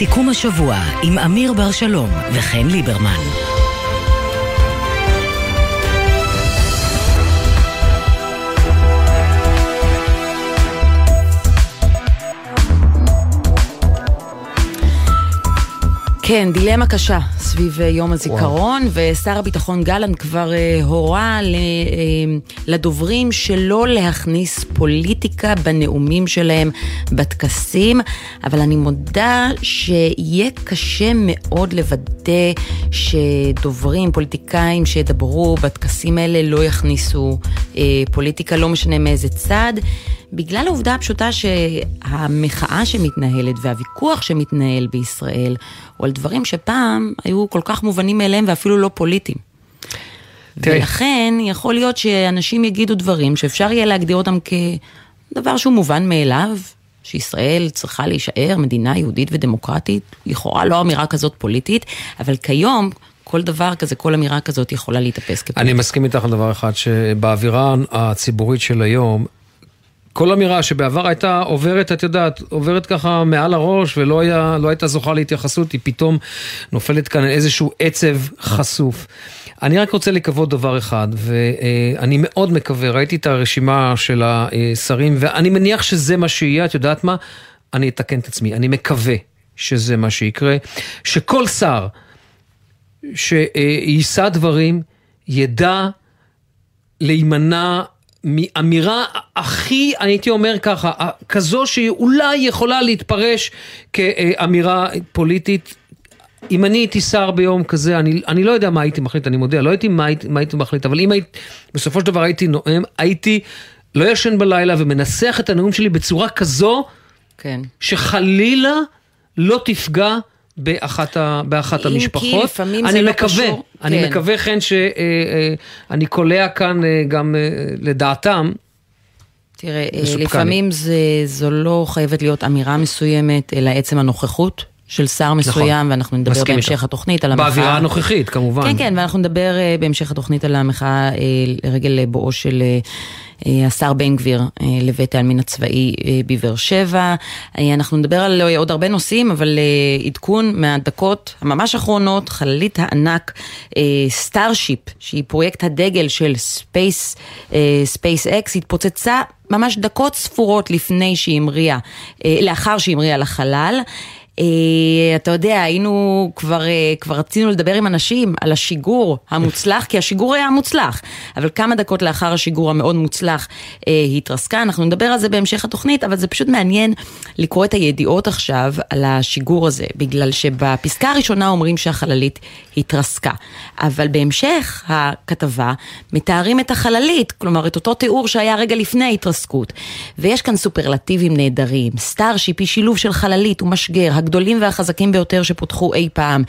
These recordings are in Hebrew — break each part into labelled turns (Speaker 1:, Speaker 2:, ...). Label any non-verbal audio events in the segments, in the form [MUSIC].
Speaker 1: סיכום השבוע עם אמיר בר שלום וחן ליברמן.
Speaker 2: כן, דילמה קשה סביב אה, יום הזיכרון, וואו. ושר הביטחון גלנט כבר uh, הורה ל, uh, לדוברים שלא להכניס פוליטיקה בנאומים שלהם בטקסים, אבל אני מודה שיהיה קשה מאוד לוודא שדוברים, פוליטיקאים שידברו בטקסים האלה לא יכניסו uh, פוליטיקה, לא משנה מאיזה צד. בגלל העובדה הפשוטה שהמחאה שמתנהלת והוויכוח שמתנהל בישראל הוא על דברים שפעם היו כל כך מובנים מאליהם ואפילו לא פוליטיים. תראי. ולכן יכול להיות שאנשים יגידו דברים שאפשר יהיה להגדיר אותם כדבר שהוא מובן מאליו, שישראל צריכה להישאר מדינה יהודית ודמוקרטית, לכאורה לא אמירה כזאת פוליטית, אבל כיום... כל דבר כזה, כל אמירה כזאת יכולה להתאפס כפוליטית.
Speaker 3: אני מסכים איתך על דבר אחד, שבאווירה הציבורית של היום, כל אמירה שבעבר הייתה עוברת, את יודעת, עוברת ככה מעל הראש ולא היה, לא הייתה זוכה להתייחסות, היא פתאום נופלת כאן איזשהו עצב חשוף. אני רק רוצה לקוות דבר אחד, ואני מאוד מקווה, ראיתי את הרשימה של השרים, ואני מניח שזה מה שיהיה, את יודעת מה? אני אתקן את עצמי, אני מקווה שזה מה שיקרה, שכל שר שיישא דברים ידע להימנע מאמירה הכי, הייתי אומר ככה, כזו שאולי יכולה להתפרש כאמירה פוליטית. אם אני הייתי שר ביום כזה, אני, אני לא יודע מה הייתי מחליט, אני מודה, לא הייתי מה, מה הייתי מחליט, אבל אם הייתי, בסופו של דבר הייתי נואם, הייתי לא ישן בלילה ומנסח את הנאום שלי בצורה כזו, כן. שחלילה לא תפגע באחת, ה, באחת
Speaker 2: אם
Speaker 3: המשפחות.
Speaker 2: אם כי לפעמים זה לא
Speaker 3: מקווה,
Speaker 2: קשור.
Speaker 3: אני
Speaker 2: כן.
Speaker 3: מקווה כן שאני קולע כאן אה, גם אה, לדעתם.
Speaker 2: תראה, אה, לפעמים זה, זו לא חייבת להיות אמירה מסוימת, אלא עצם הנוכחות. של שר מסוים, נכון, ואנחנו נדבר בהמשך איתך. התוכנית על המחאה.
Speaker 3: באווירה הנוכחית, כמובן.
Speaker 2: כן, כן, ואנחנו נדבר בהמשך התוכנית על המחאה לרגל בואו של השר בן גביר לבית העלמין הצבאי בבאר שבע. אנחנו נדבר על עוד הרבה נושאים, אבל עדכון מהדקות הממש אחרונות, חללית הענק סטארשיפ, שהיא פרויקט הדגל של ספייס, ספייס אקס, התפוצצה ממש דקות ספורות לפני שהיא המריאה, לאחר שהיא המריאה לחלל. אתה יודע, היינו כבר, כבר רצינו לדבר עם אנשים על השיגור המוצלח, כי השיגור היה מוצלח, אבל כמה דקות לאחר השיגור המאוד מוצלח היא התרסקה, אנחנו נדבר על זה בהמשך התוכנית, אבל זה פשוט מעניין לקרוא את הידיעות עכשיו על השיגור הזה, בגלל שבפסקה הראשונה אומרים שהחללית התרסקה, אבל בהמשך הכתבה מתארים את החללית, כלומר את אותו תיאור שהיה רגע לפני ההתרסקות, ויש כאן סופרלטיבים נהדרים, סטארשיפ היא שילוב של חללית ומשגר, הגדולים והחזקים ביותר שפותחו אי פעם.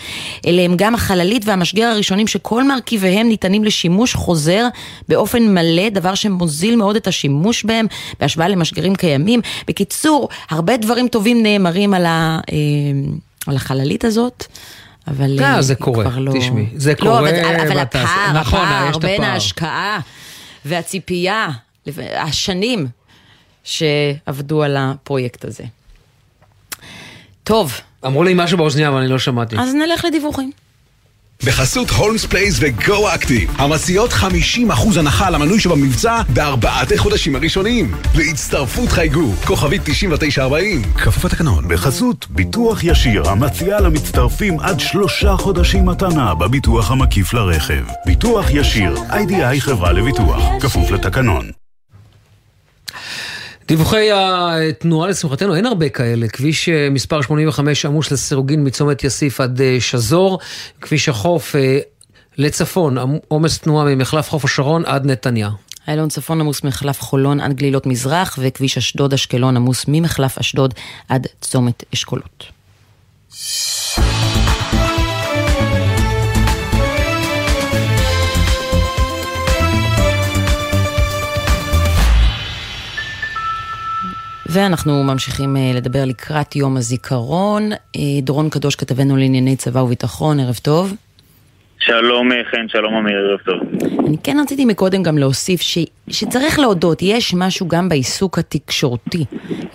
Speaker 2: אלה הם גם החללית והמשגר הראשונים שכל מרכיביהם ניתנים לשימוש חוזר באופן מלא, דבר שמוזיל מאוד את השימוש בהם בהשוואה למשגרים קיימים. בקיצור, הרבה דברים טובים נאמרים על, ה, אה, על החללית הזאת. אבל
Speaker 3: אה, זה קורה, לא... תשמעי, זה
Speaker 2: לא,
Speaker 3: קורה.
Speaker 2: אבל, אבל הפער,
Speaker 3: נכון,
Speaker 2: הפער בין ההשקעה והציפייה, השנים שעבדו על הפרויקט הזה. טוב.
Speaker 3: אמרו לי משהו באוזניה, אבל אני לא שמעתי.
Speaker 2: אז נלך לדיווחים.
Speaker 4: בחסות הולמס פלייס וגו אקטיב, המציעות 50% הנחה על המנוי שבמבצע בארבעת החודשים הראשונים. להצטרפות חייגו, כוכבית 9940. כפוף לתקנון, בחסות ביטוח ישיר, המציע למצטרפים עד שלושה חודשים מתנה בביטוח המקיף לרכב. ביטוח ישיר, איי-די-איי חברה לביטוח, כפוף לתקנון.
Speaker 3: דיווחי התנועה לשמחתנו, אין הרבה כאלה. כביש מספר 85 עמוס לסירוגין מצומת יאסיף עד שזור. כביש החוף לצפון, עומס תנועה ממחלף חוף השרון עד נתניה.
Speaker 2: איילון צפון עמוס מחלף חולון עד גלילות מזרח, וכביש אשדוד אשקלון עמוס ממחלף אשדוד עד צומת אשכולות. ואנחנו ממשיכים לדבר לקראת יום הזיכרון. דורון קדוש כתבנו לענייני צבא וביטחון, ערב טוב.
Speaker 5: שלום חן, שלום אמיר, ערב טוב.
Speaker 2: אני כן רציתי מקודם גם להוסיף ש, שצריך להודות, יש משהו גם בעיסוק התקשורתי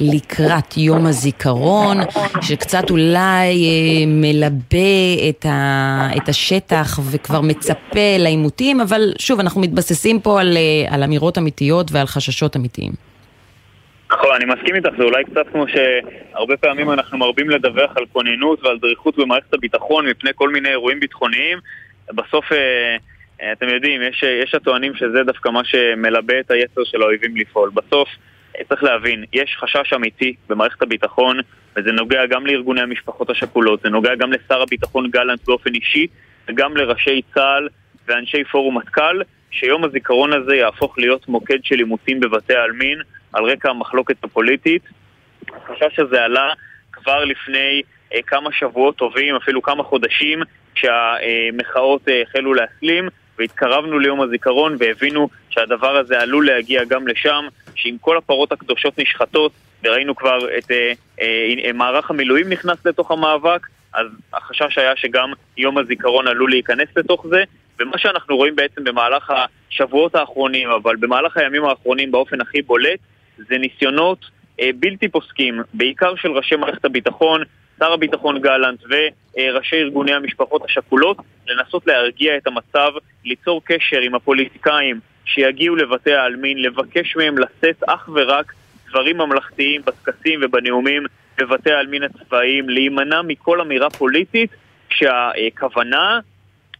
Speaker 2: לקראת יום הזיכרון, שקצת אולי אה, מלבה את, ה, את השטח וכבר מצפה לעימותים, אבל שוב, אנחנו מתבססים פה על, אה, על אמירות אמיתיות ועל חששות אמיתיים.
Speaker 5: נכון, אני מסכים איתך, זה אולי קצת כמו שהרבה פעמים אנחנו מרבים לדווח על כוננות ועל דריכות במערכת הביטחון מפני כל מיני אירועים ביטחוניים. בסוף, אה, אה, אתם יודעים, יש, יש הטוענים שזה דווקא מה שמלבה את היצר של האויבים לפעול. בסוף, אה, צריך להבין, יש חשש אמיתי במערכת הביטחון, וזה נוגע גם לארגוני המשפחות השכולות, זה נוגע גם לשר הביטחון גלנט באופן אישי, וגם לראשי צה"ל ואנשי פורום מטכ"ל, שיום הזיכרון הזה יהפוך להיות מוקד של עימותים בבתי העלמין על רקע המחלוקת הפוליטית. החשש הזה עלה כבר לפני אה, כמה שבועות טובים, אפילו כמה חודשים, כשהמחאות אה, החלו להסלים, והתקרבנו ליום הזיכרון והבינו שהדבר הזה עלול להגיע גם לשם, שאם כל הפרות הקדושות נשחטות, וראינו כבר את אה, אה, מערך המילואים נכנס לתוך המאבק, אז החשש היה שגם יום הזיכרון עלול להיכנס לתוך זה, ומה שאנחנו רואים בעצם במהלך השבועות האחרונים, אבל במהלך הימים האחרונים באופן הכי בולט, זה ניסיונות אה, בלתי פוסקים, בעיקר של ראשי מערכת הביטחון, שר הביטחון גלנט וראשי ארגוני המשפחות השכולות, לנסות להרגיע את המצב, ליצור קשר עם הפוליטיקאים שיגיעו לבתי העלמין, לבקש מהם לשאת אך ורק דברים ממלכתיים בטקסים ובנאומים בבתי העלמין הצבאיים, להימנע מכל אמירה פוליטית שהכוונה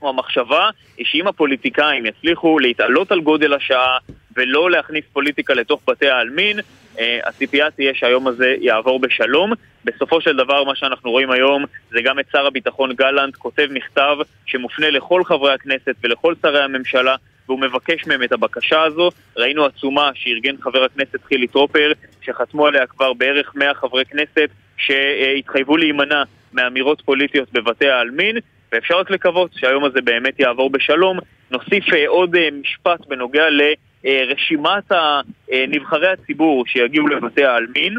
Speaker 5: או המחשבה היא שאם הפוליטיקאים יצליחו להתעלות על גודל השעה ולא להכניס פוליטיקה לתוך בתי העלמין, אה, הציפייה תהיה שהיום הזה יעבור בשלום. בסופו של דבר מה שאנחנו רואים היום זה גם את שר הביטחון גלנט כותב מכתב שמופנה לכל חברי הכנסת ולכל שרי הממשלה והוא מבקש מהם את הבקשה הזו. ראינו עצומה שארגן חבר הכנסת חילי טרופר, שחתמו עליה כבר בערך 100 חברי כנסת שהתחייבו להימנע מאמירות פוליטיות בבתי העלמין, ואפשר רק לקוות שהיום הזה באמת יעבור בשלום. נוסיף אה, עוד אה, משפט בנוגע לרשימת נבחרי הציבור שיגיעו לבתי העלמין.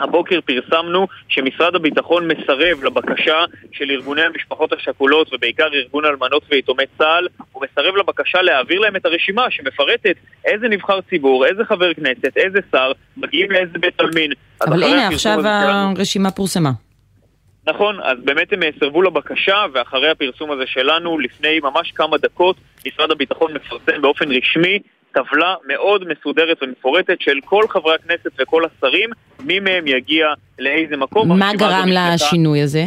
Speaker 5: הבוקר פרסמנו שמשרד הביטחון מסרב לבקשה של ארגוני המשפחות השכולות ובעיקר ארגון אלמנות ויתומי צה"ל הוא מסרב לבקשה להעביר להם את הרשימה שמפרטת איזה נבחר ציבור, איזה חבר כנסת, איזה שר מגיעים לאיזה בית עלמין.
Speaker 2: אבל הנה עכשיו הרשימה פורסמה.
Speaker 5: נכון, אז באמת הם סרבו לבקשה, ואחרי הפרסום הזה שלנו, לפני ממש כמה דקות, משרד הביטחון מפרסם באופן רשמי טבלה מאוד מסודרת ומפורטת של כל חברי הכנסת וכל השרים, מי מהם יגיע לאיזה מקום.
Speaker 2: מה גרם לשינוי הזה?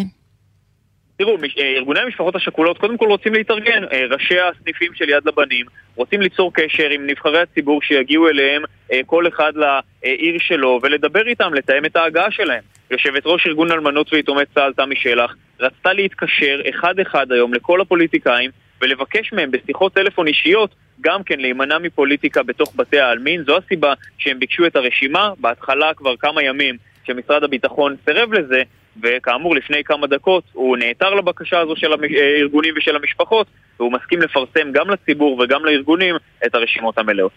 Speaker 5: תראו, אה, ארגוני המשפחות השכולות קודם כל רוצים להתארגן. אה, ראשי הסניפים של יד לבנים רוצים ליצור קשר עם נבחרי הציבור שיגיעו אליהם אה, כל אחד לעיר שלו ולדבר איתם, לתאם את ההגעה שלהם. יושבת ראש ארגון אלמנות ויתומי צה"ל, תמי שלח, רצתה להתקשר אחד-אחד היום לכל הפוליטיקאים ולבקש מהם בשיחות טלפון אישיות גם כן להימנע מפוליטיקה בתוך בתי העלמין. זו הסיבה שהם ביקשו את הרשימה. בהתחלה כבר כמה ימים שמשרד הביטחון סירב לזה, וכאמור לפני כמה דקות הוא נעתר לבקשה הזו של הארגונים ושל המשפחות, והוא מסכים לפרסם גם לציבור וגם לארגונים את הרשימות המלאות.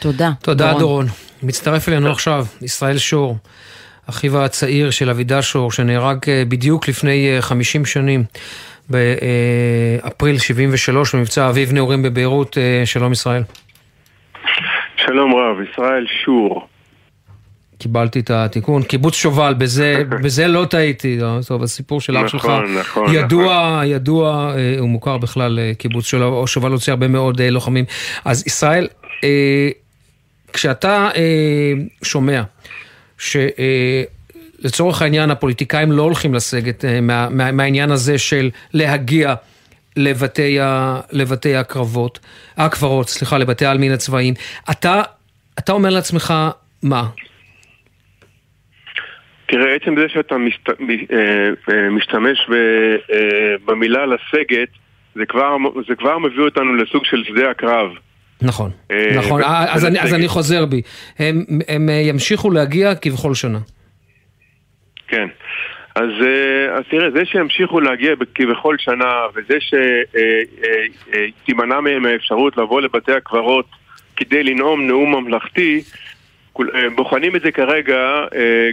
Speaker 2: תודה.
Speaker 3: תודה דורון. דורון. מצטרף אלינו עכשיו ישראל שור, אחיו הצעיר של אבידה שור, שנהרג אה, בדיוק לפני 50 אה, שנים. באפריל 73 במבצע אביב נעורים בביירות. אה, שלום ישראל.
Speaker 6: שלום רב, ישראל שור.
Speaker 3: קיבלתי את התיקון, קיבוץ שובל, בזה, [LAUGHS] בזה לא טעיתי, לא, טוב, הסיפור של אח שלך נכון, נכון, ידוע, נכון. ידוע, אה, הוא מוכר בכלל, אה, קיבוץ של שובל הוציא הרבה מאוד לוחמים. אז ישראל, כשאתה שומע ש... לצורך העניין הפוליטיקאים לא הולכים לסגת אה, מה, מה, מהעניין הזה של להגיע לבתי, ה, לבתי הקרבות, הקברות, סליחה, לבתי העלמין הצבאיים. אתה, אתה אומר לעצמך, מה?
Speaker 6: תראה, עצם זה שאתה משת, אה, אה, משתמש במילה לסגת, זה כבר, זה כבר מביא אותנו לסוג של שדה הקרב.
Speaker 3: נכון, נכון, אז אני, אז אני חוזר בי. הם, הם ימשיכו להגיע כבכל שנה.
Speaker 6: כן. אז, אה, אז תראה, זה שימשיכו להגיע כבכל שנה, וזה שתימנע אה, אה, מהם האפשרות לבוא לבתי הקברות כדי לנאום נאום ממלכתי, בוחנים את זה כרגע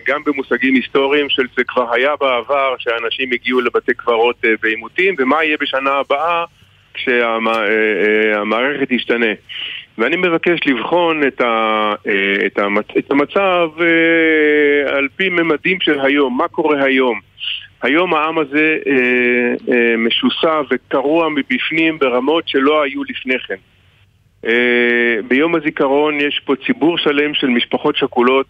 Speaker 6: גם במושגים היסטוריים של זה כבר היה בעבר, שאנשים הגיעו לבתי קברות בעימותים, ומה יהיה בשנה הבאה כשהמערכת תשתנה. ואני מבקש לבחון את, ה, את, המצ, את המצב על פי ממדים של היום, מה קורה היום. היום העם הזה אה, אה, משוסע וקרוע מבפנים ברמות שלא היו לפני כן. אה, ביום הזיכרון יש פה ציבור שלם של משפחות שכולות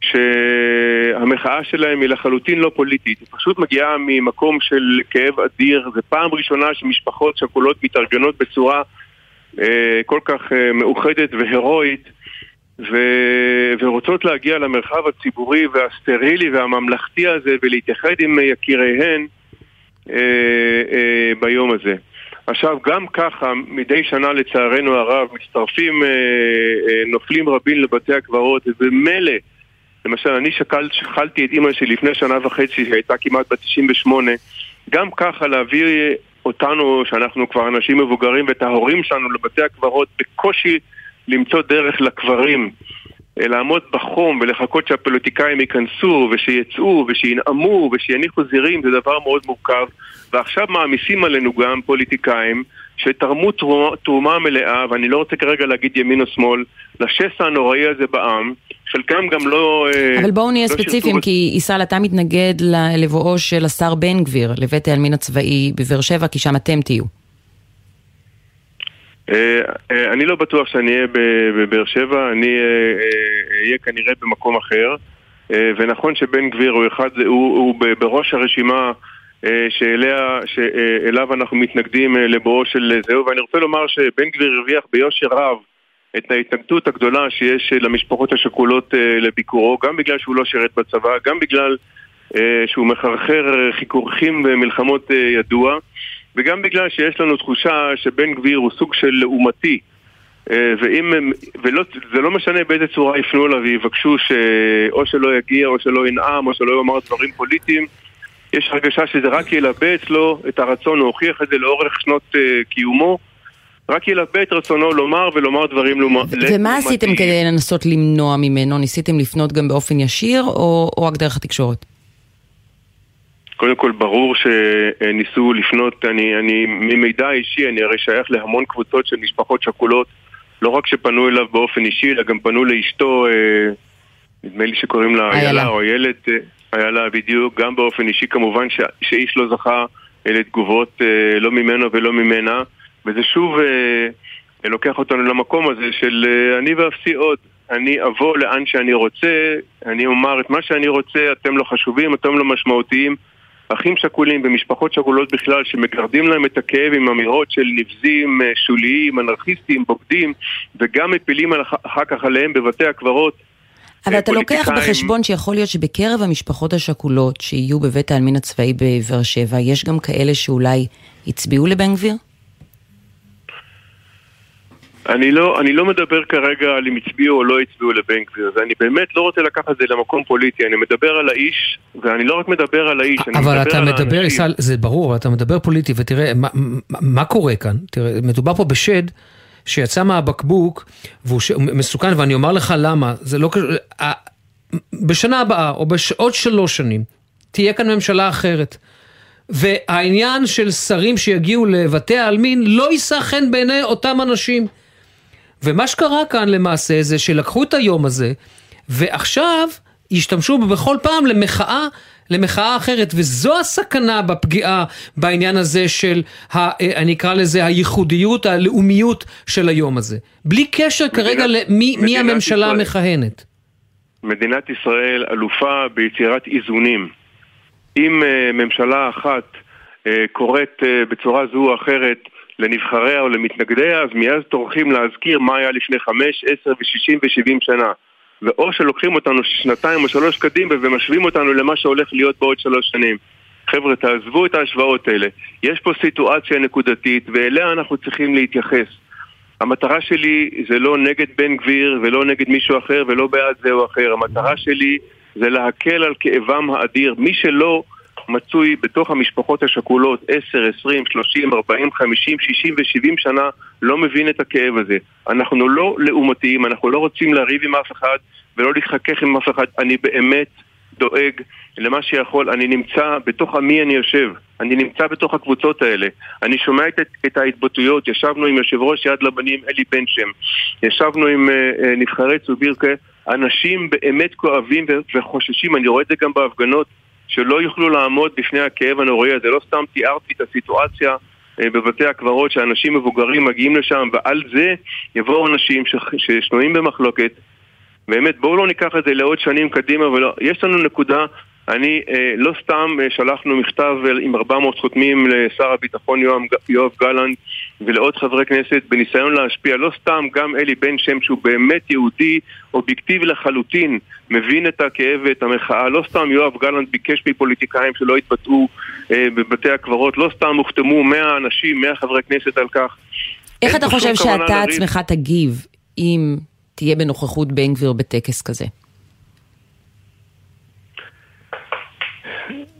Speaker 6: שהמחאה שלהם היא לחלוטין לא פוליטית, היא פשוט מגיעה ממקום של כאב אדיר, זו פעם ראשונה שמשפחות שכולות מתארגנות בצורה אה, כל כך אה, מאוחדת והירואית ו... ורוצות להגיע למרחב הציבורי והסטרילי והממלכתי הזה ולהתייחד עם יקיריהן אה, אה, ביום הזה. עכשיו, גם ככה, מדי שנה לצערנו הרב, מצטרפים אה, אה, נופלים רבים לבתי הקברות, ומילא, למשל, אני שקל, שכלתי את אימא שלי לפני שנה וחצי, שהייתה כמעט בת 98, גם ככה להביא אותנו, שאנחנו כבר אנשים מבוגרים, ואת ההורים שלנו לבתי הקברות, בקושי למצוא דרך לקברים. אה, לעמוד בחום ולחכות שהפוליטיקאים ייכנסו ושיצאו ושינאמו ושיניחו זירים זה דבר מאוד מורכב ועכשיו מעמיסים עלינו גם פוליטיקאים שתרמו תרומה, תרומה מלאה, ואני לא רוצה כרגע להגיד ימין או שמאל, לשסע הנוראי הזה בעם. חלקם גם לא...
Speaker 2: אה, אבל בואו נהיה לא ספציפיים, שרצו... כי ישראל, אתה מתנגד לבואו של השר בן גביר לבית העלמין הצבאי בבאר שבע, כי שם אתם תהיו.
Speaker 6: אה, אה, אני לא בטוח שאני אהיה בבאר שבע, אני אהיה כנראה במקום אחר. ונכון שבן גביר הוא אחד, הוא, הוא בראש הרשימה שאליה, שאליו אנחנו מתנגדים לבואו של זהו, ואני רוצה לומר שבן גביר הרוויח ביושר רב את ההתנגדות הגדולה שיש למשפחות השכולות לביקורו, גם בגלל שהוא לא שירת בצבא, גם בגלל שהוא מחרחר חיכוכים ומלחמות ידוע. וגם בגלל שיש לנו תחושה שבן גביר הוא סוג של לעומתי אה, ואם הם, ולא, זה לא משנה באיזה צורה יפנו אליו ויבקשו שאו שלא יגיע או שלא ינאם או שלא יאמר דברים פוליטיים יש הרגשה שזה רק ילבה אצלו את הרצון, הוא הוכיח את זה לאורך שנות uh, קיומו רק ילבה את רצונו לומר ולומר דברים לעומתיים.
Speaker 2: ומה עשיתם כדי לנסות למנוע ממנו? ניסיתם לפנות גם באופן ישיר או, או רק דרך התקשורת?
Speaker 6: קודם כל ברור שניסו לפנות, אני, אני ממידע אישי, אני הרי שייך להמון קבוצות של משפחות שכולות לא רק שפנו אליו באופן אישי, אלא גם פנו לאשתו, אה, נדמה לי שקוראים לה איילה. או איילת, אה, איילה בדיוק, גם באופן אישי כמובן ש, שאיש לא זכה לתגובות אה, לא ממנו ולא ממנה וזה שוב לוקח אותנו למקום הזה של אני ואפסי עוד אני אבוא לאן שאני רוצה, אני אומר את מה שאני רוצה, אתם לא חשובים, אתם לא משמעותיים אחים שכולים ומשפחות שכולות בכלל שמגרדים להם את הכאב עם אמירות של נבזים, אה, שוליים, אנרכיסטים, בוגדים וגם מפילים אחר כך עליהם בבתי הקברות
Speaker 2: אבל אתה לוקח בחשבון שיכול להיות שבקרב המשפחות השכולות שיהיו בבית העלמין הצבאי בבאר שבע, יש גם כאלה שאולי הצביעו לבן גביר?
Speaker 6: אני לא, אני לא מדבר כרגע על אם הצביעו או לא הצביעו לבן גביר, ואני באמת לא רוצה לקחת את זה למקום פוליטי, אני מדבר על האיש, ואני לא רק מדבר על האיש, אני מדבר על האנשים.
Speaker 3: אבל אתה מדבר, ישראל, זה ברור, אתה מדבר פוליטי, ותראה, מה, מה קורה כאן? תראה, מדובר פה בשד שיצא מהבקבוק, והוא ש... מסוכן, ואני אומר לך למה, זה לא קשור, בשנה הבאה, או בעוד שלוש שנים, תהיה כאן ממשלה אחרת. והעניין של שרים שיגיעו לבתי העלמין לא יישא חן בעיני אותם אנשים. ומה שקרה כאן למעשה זה שלקחו את היום הזה, ועכשיו השתמשו בו בכל פעם למחאה, למחאה אחרת, וזו הסכנה בפגיעה בעניין הזה של, ה, אני אקרא לזה, הייחודיות, הלאומיות של היום הזה. בלי קשר מדינת, כרגע למי מי הממשלה ישראל. המכהנת.
Speaker 6: מדינת ישראל אלופה ביצירת איזונים. אם uh, ממשלה אחת uh, קוראת uh, בצורה זו או אחרת לנבחריה או למתנגדיה, אז מיד טורחים להזכיר מה היה לפני חמש, עשר ושישים ושבעים שנה. ואו שלוקחים אותנו שנתיים או שלוש קדימה ומשווים אותנו למה שהולך להיות בעוד שלוש שנים. חבר'ה, תעזבו את ההשוואות האלה. יש פה סיטואציה נקודתית, ואליה אנחנו צריכים להתייחס. המטרה שלי זה לא נגד בן גביר ולא נגד מישהו אחר ולא בעד זה או אחר. המטרה שלי זה להקל על כאבם האדיר. מי שלא מצוי בתוך המשפחות השכולות 10, 20, 30, 40, 50, 60 ו-70 שנה לא מבין את הכאב הזה. אנחנו לא לעומתיים, אנחנו לא רוצים לריב עם אף אחד ולא להתחכך עם אף אחד. אני באמת, דואג למה שיכול, אני נמצא בתוך עמי אני יושב, אני נמצא בתוך הקבוצות האלה, אני שומע את, את ההתבטאויות, ישבנו עם יושב ראש יד לבנים אלי בן שם, ישבנו עם uh, נבחרי צובירקה, אנשים באמת כואבים וחוששים, אני רואה את זה גם בהפגנות, שלא יוכלו לעמוד בפני הכאב הנוראי הזה, לא סתם תיארתי את הסיטואציה אה, בבתי הקברות שאנשים מבוגרים מגיעים לשם ועל זה יבואו אנשים ששנויים במחלוקת. באמת בואו לא ניקח את זה לעוד שנים קדימה ולא, יש לנו נקודה. אני, אה, לא סתם אה, שלחנו מכתב עם 400 חותמים לשר הביטחון יואב גלנט ולעוד חברי כנסת בניסיון להשפיע, לא סתם גם אלי בן שם שהוא באמת יהודי אובייקטיבי לחלוטין, מבין את הכאב ואת המחאה, לא סתם יואב גלנט ביקש מפוליטיקאים שלא יתבטאו אה, בבתי הקברות, לא סתם הוחתמו 100 אנשים, 100 חברי כנסת על כך.
Speaker 2: איך אתה חושב שאתה עצמך תגיב אם תהיה בנוכחות בן גביר בטקס כזה?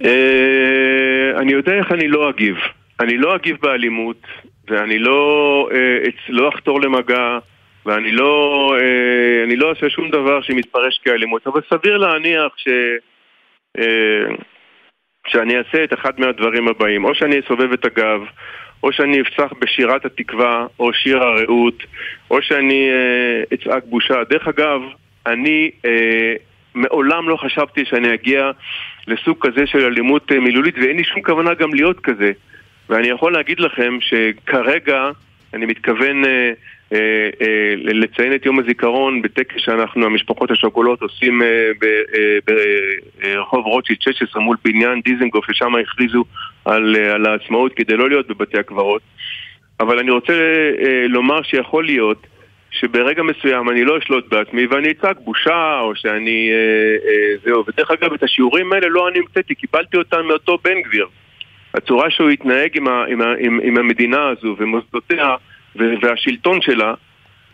Speaker 6: אה, אני יודע איך אני לא אגיב. אני לא אגיב באלימות, ואני לא, אה, לא אחתור למגע, ואני לא, אה, לא אעשה שום דבר שמתפרש כאלימות, אבל סביר להניח ש... שאני אעשה את אחד מהדברים הבאים, או שאני אסובב את הגב, או שאני אפצח בשירת התקווה, או שיר הרעות, או שאני אה, אצעק בושה. דרך אגב, אני אה, מעולם לא חשבתי שאני אגיע לסוג כזה של אלימות אה, מילולית, ואין לי שום כוונה גם להיות כזה. ואני יכול להגיד לכם שכרגע אני מתכוון אה, אה, אה, לציין את יום הזיכרון בטקס שאנחנו, המשפחות השכולות, עושים אה, ברחוב רוטשילד 16 מול בניין דיזנגוף, ששם הכריזו על, על העצמאות כדי לא להיות בבתי הקברות. אבל אני רוצה לומר שיכול להיות שברגע מסוים אני לא אשלוט בעצמי ואני אצעק בושה או שאני... זהו. ודרך אגב, את השיעורים האלה לא אני המצאתי, קיבלתי אותם מאותו בן גביר. הצורה שהוא התנהג עם, ה, עם, ה, עם, עם המדינה הזו ומוסדותיה והשלטון שלה,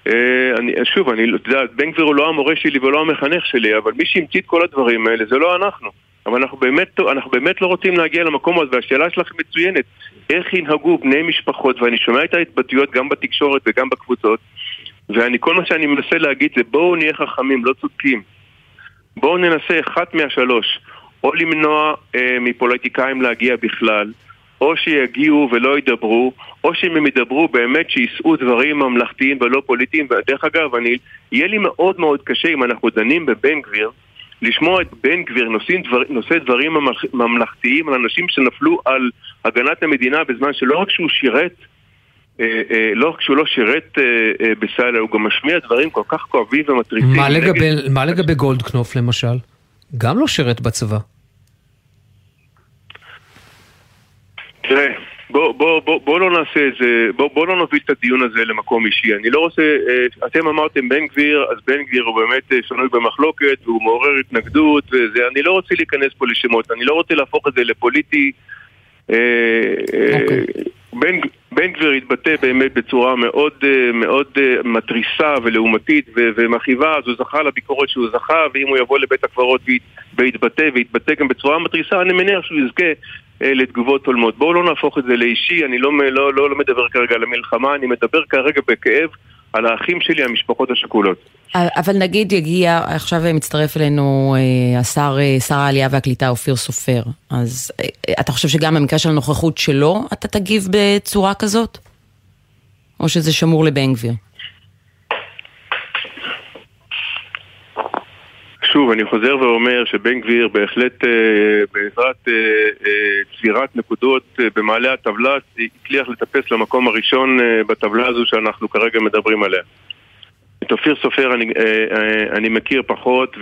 Speaker 6: אה, אני, שוב, אני, אתה יודע, בן גביר הוא לא המורה שלי ולא המחנך שלי, אבל מי שהמציא את כל הדברים האלה זה לא אנחנו. אבל אנחנו באמת, אנחנו באמת לא רוצים להגיע למקום הזה, והשאלה שלך מצוינת. איך ינהגו בני משפחות, ואני שומע את ההתבטאויות גם בתקשורת וגם בקבוצות, ואני, כל מה שאני מנסה להגיד זה בואו נהיה חכמים, לא צודקים. בואו ננסה אחת מהשלוש, או למנוע אה, מפוליטיקאים להגיע בכלל, או שיגיעו ולא ידברו, או שאם הם ידברו באמת שיישאו דברים ממלכתיים ולא פוליטיים. ודרך אגב, אני, יהיה לי מאוד מאוד קשה אם אנחנו דנים בבן גביר, לשמוע את בן גביר נושא, דבר, נושא דברים ממלכתיים על אנשים שנפלו על הגנת המדינה בזמן שלא רק שהוא שירת, אה, אה, לא רק שהוא לא שירת אה, בסיילה, הוא גם משמיע דברים כל כך כואבים
Speaker 3: נגד... מה לגבי גולדקנופ למשל? גם לא שירת בצבא.
Speaker 6: תראה, בוא, בוא, בוא, בוא לא נעשה את זה, בוא, בוא לא נוביל את הדיון הזה למקום אישי. אני לא רוצה, אה, אתם אמרתם בן גביר, אז בן גביר הוא באמת אה, שנוי במחלוקת, והוא מעורר התנגדות, וזה, אני לא רוצה להיכנס פה לשמות, אני לא רוצה להפוך את זה לפוליטי. Okay. אה. בן, בן גביר התבטא באמת בצורה מאוד, מאוד מתריסה ולעומתית ומכאיבה, אז הוא זכה לביקורת שהוא זכה, ואם הוא יבוא לבית הקברות ויתבטא, ויתבטא גם בצורה מתריסה, אני מניח שהוא יזכה אה, לתגובות הולמות. בואו לא נהפוך את זה לאישי, אני לא, לא, לא, לא מדבר כרגע על המלחמה, אני מדבר כרגע בכאב על האחים שלי, המשפחות השכולות.
Speaker 2: אבל נגיד יגיע, עכשיו מצטרף אלינו אה, השר, אה, שר העלייה והקליטה אופיר סופר, אז אתה חושב שגם במקרה של הנוכחות שלו אתה תגיב בצורה כזאת? או שזה שמור לבן גביר?
Speaker 6: שוב, אני חוזר ואומר שבן גביר בהחלט אה, בעזרת אה, אה, צבירת נקודות אה, במעלה הטבלה הצליח לטפס למקום הראשון אה, בטבלה הזו שאנחנו כרגע מדברים עליה. את אופיר סופר אני, אה, אה, אני מכיר פחות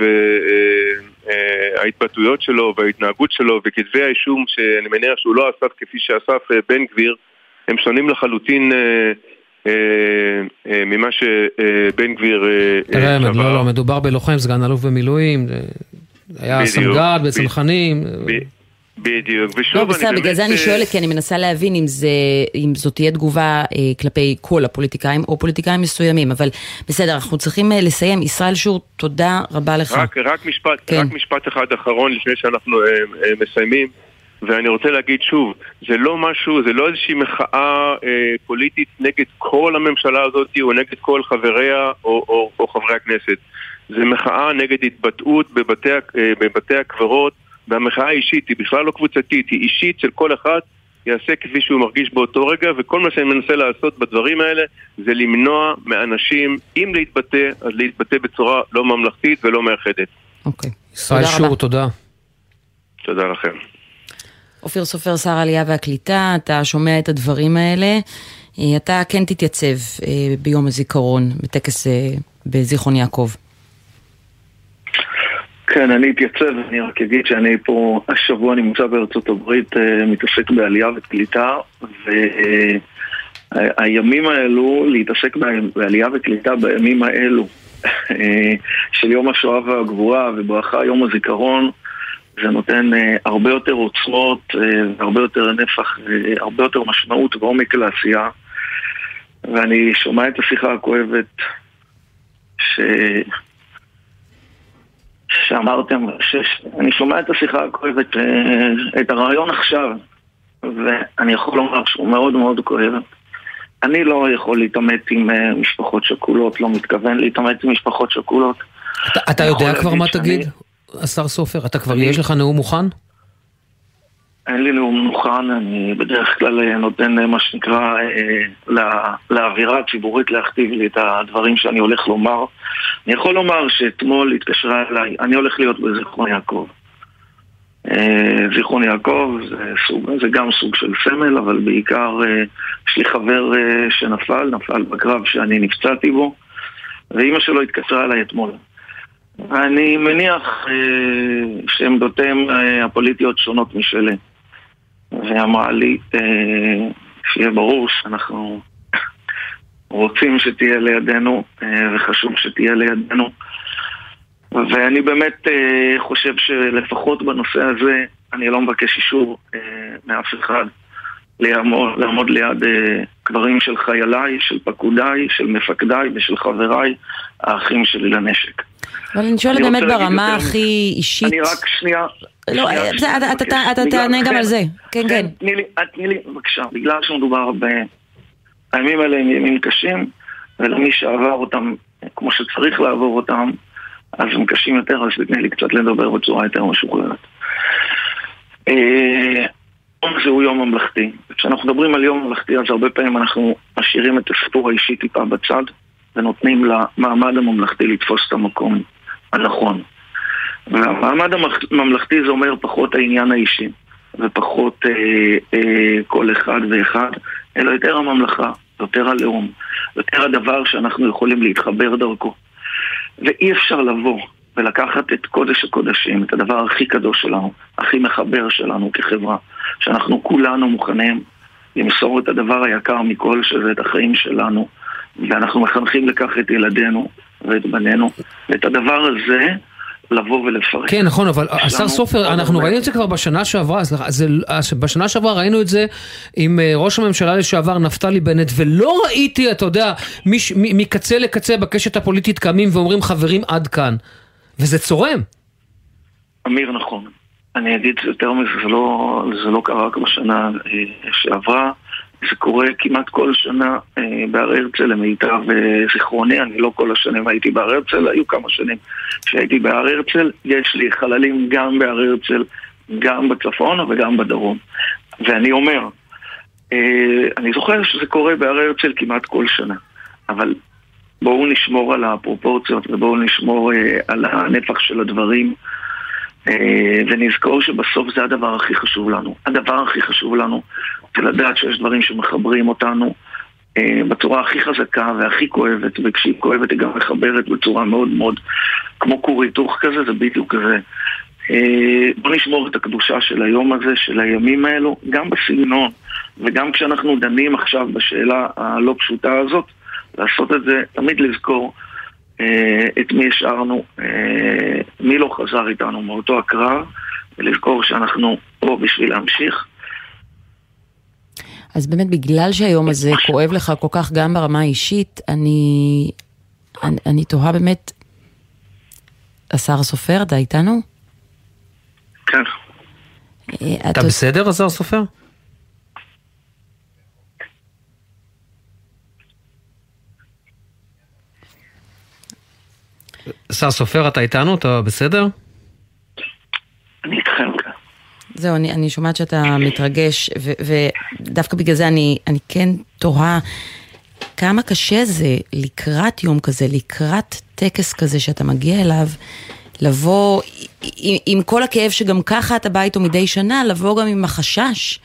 Speaker 6: וההתבטאויות אה, אה, שלו וההתנהגות שלו וכתבי האישום שאני מניח שהוא לא אסף כפי שאסף אה, בן גביר הם שונים לחלוטין אה, ממה שבן גביר
Speaker 3: תראה, לא, לא, מדובר בלוחם, סגן אלוף במילואים, היה סמג"ד בצנחנים.
Speaker 6: בדיוק,
Speaker 2: ושוב לא, בסדר, בגלל זה אני שואלת, כי אני מנסה להבין אם, זה, אם זאת תהיה תגובה אה, כלפי כל הפוליטיקאים או פוליטיקאים מסוימים, אבל בסדר, אנחנו צריכים אה, לסיים. ישראל שור, תודה רבה לך.
Speaker 6: רק, רק, משפט, כן. רק משפט אחד אחרון לפני שאנחנו אה, אה, מסיימים. ואני רוצה להגיד שוב, זה לא משהו, זה לא איזושהי מחאה אה, פוליטית נגד כל הממשלה הזאת או נגד כל חבריה או, או, או חברי הכנסת. זה מחאה נגד התבטאות בבתי, בבתי הקברות, והמחאה האישית היא בכלל לא קבוצתית, היא אישית של כל אחד יעשה כפי שהוא מרגיש באותו רגע, וכל מה שאני מנסה לעשות בדברים האלה זה למנוע מאנשים, אם להתבטא, אז להתבטא בצורה לא ממלכתית ולא מאחדת.
Speaker 2: אוקיי.
Speaker 3: ישראל שור, תודה.
Speaker 6: תודה לכם.
Speaker 2: אופיר סופר, שר העלייה והקליטה, אתה שומע את הדברים האלה. אה, אתה כן תתייצב אה, ביום הזיכרון, בטקס אה, בזיכרון יעקב.
Speaker 7: כן, אני אתייצב, אני רק אגיד שאני פה השבוע נמצא בארצות הברית, מתעסק בעלייה וקליטה, והימים האלו, להתעסק בעלייה וקליטה בימים האלו של יום השואה והגבורה ובואכה יום הזיכרון, זה נותן אה, הרבה יותר עוצמות, הרבה יותר נפח, הרבה יותר משמעות ועומק לעשייה. ואני שומע את השיחה הכואבת ש... שאמרתם, שאני שומע את השיחה הכואבת, אה, את הרעיון עכשיו, ואני יכול לומר שהוא מאוד מאוד כואב. אני לא יכול להתעמת עם אה, משפחות שכולות, לא מתכוון להתעמת עם משפחות שכולות.
Speaker 3: אתה, אתה יודע כבר מה תגיד, השר סופר? אתה כבר, אני... יש לך נאום מוכן?
Speaker 7: אין לי נאום מוכן, אני בדרך כלל אה, נותן מה שנקרא לאווירה הציבורית להכתיב לי את הדברים שאני הולך לומר. אני יכול לומר שאתמול התקשרה אליי, אני הולך להיות בזיכרון יעקב. אה, זיכרון יעקב זה, סוג, זה גם סוג של סמל, אבל בעיקר אה, יש לי חבר אה, שנפל, נפל בקרב שאני נפצעתי בו, ואימא שלו התקשרה אליי אתמול. אני מניח שעמדותיהם הפוליטיות שונות משלי. ואמרה לי, שיהיה ברור שאנחנו רוצים שתהיה לידינו אה, וחשוב שתהיה לידינו. ואני באמת אה, חושב שלפחות בנושא הזה אני לא מבקש אישור אה, מאף אחד לעמוד, לעמוד ליד קברים של חייליי, של פקודיי, של מפקדיי ושל חבריי, האחים שלי לנשק.
Speaker 2: אבל אני שואלת באמת ברמה הכי אישית.
Speaker 7: אני רק שנייה.
Speaker 2: לא, אתה תענה גם על זה. כן, כן.
Speaker 7: תני לי, בבקשה, בגלל שמדובר ב... הימים האלה הם ימים קשים, ולמי שעבר אותם כמו שצריך לעבור אותם, אז הם קשים יותר, אז תתני לי קצת לדבר בצורה יותר משוחררת. יום הזה הוא יום ממלכתי. כשאנחנו מדברים על יום ממלכתי, אז הרבה פעמים אנחנו משאירים את הסיפור האישי טיפה בצד, ונותנים למעמד הממלכתי לתפוס את המקום הנכון. והמעמד הממלכתי זה אומר פחות העניין האישי, ופחות אה, אה, כל אחד ואחד, אלא יותר הממלכה, יותר הלאום, יותר הדבר שאנחנו יכולים להתחבר דרכו. ואי אפשר לבוא ולקחת את קודש הקודשים, את הדבר הכי קדוש שלנו, הכי מחבר שלנו כחברה, שאנחנו כולנו מוכנים למסור את הדבר היקר מכל, שזה את החיים שלנו, ואנחנו מחנכים לכך את ילדינו ואת בנינו, ואת הדבר הזה לבוא ולפרק.
Speaker 3: כן, נכון, אבל השר סופר, אנחנו ראינו את זה כבר בשנה שעברה, סליחה, בשנה שעברה ראינו את זה עם אה, ראש הממשלה לשעבר נפתלי בנט, ולא ראיתי, אתה יודע, מקצה לקצה בקשת הפוליטית קמים ואומרים חברים עד כאן, וזה צורם.
Speaker 7: אמיר, נכון. אני אגיד יותר מזה, זה לא, זה לא קרה רק בשנה אה, שעברה. זה קורה כמעט כל שנה אה, בהר הרצל למיטב אה, זיכרוני, אני לא כל השנים הייתי בהר הרצל, היו כמה שנים שהייתי בהר הרצל, יש לי חללים גם בהר הרצל, גם בצפון וגם בדרום. ואני אומר, אני זוכר שזה קורה בהר הרצל כמעט כל שנה, אבל בואו נשמור על הפרופורציות ובואו נשמור אה, על הנפח של הדברים. אה, ונזכור שבסוף זה הדבר הכי חשוב לנו. הדבר הכי חשוב לנו ולדעת שיש דברים שמחברים אותנו אה, בצורה הכי חזקה והכי כואבת, וכשהיא כואבת היא גם מחברת בצורה מאוד מאוד כמו כור היתוך כזה, זה בדיוק כזה. בוא נשמור את הקדושה של היום הזה, של הימים האלו, גם בסגנון, וגם כשאנחנו דנים עכשיו בשאלה הלא פשוטה הזאת, לעשות את זה, תמיד לזכור אה, את מי השארנו, אה, מי לא חזר איתנו מאותו הקרב, ולזכור שאנחנו פה בשביל להמשיך.
Speaker 2: אז באמת בגלל שהיום הזה כואב לך כל כך גם ברמה האישית, אני, אני, אני תוהה באמת, השר סופר, אתה איתנו?
Speaker 7: כן.
Speaker 3: אה, אתה בסדר, השר סופר? השר סופר, אתה איתנו? אתה בסדר?
Speaker 7: אני איתכם כאן.
Speaker 2: זהו, אני, אני שומעת שאתה מתרגש, ו, ודווקא בגלל זה אני, אני כן תוהה כמה קשה זה לקראת יום כזה, לקראת טקס כזה שאתה מגיע אליו, לבוא עם, עם כל הכאב שגם ככה אתה בא איתו מדי שנה, לבוא גם עם החשש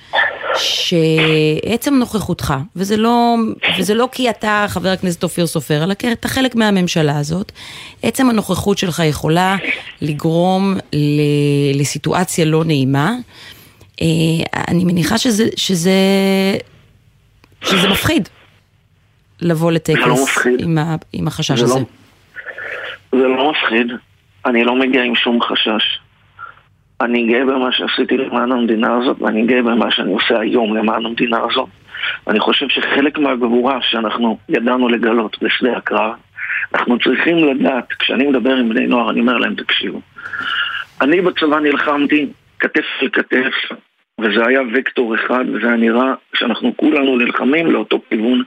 Speaker 2: שעצם נוכחותך, וזה לא, וזה לא כי אתה חבר הכנסת אופיר סופר, אלא כי אתה חלק מהממשלה הזאת, עצם הנוכחות שלך יכולה לגרום ל, לסיטואציה לא נעימה. אה, אני מניחה שזה, שזה, שזה מפחיד לבוא לטקס
Speaker 7: לא.
Speaker 2: עם, ה, עם החשש
Speaker 7: זה
Speaker 2: הזה.
Speaker 7: לא, זה לא מפחיד. אני לא מגיע עם שום חשש. אני גאה במה שעשיתי למען המדינה הזאת, ואני גאה במה שאני עושה היום למען המדינה הזאת. אני חושב שחלק מהגבורה שאנחנו ידענו לגלות בשדה הקרב, אנחנו צריכים לדעת, כשאני מדבר עם בני נוער, אני אומר להם, תקשיבו. אני בצבא נלחמתי כתף אל כתף, וזה היה וקטור אחד, וזה היה נראה שאנחנו כולנו נלחמים לאותו כיוון,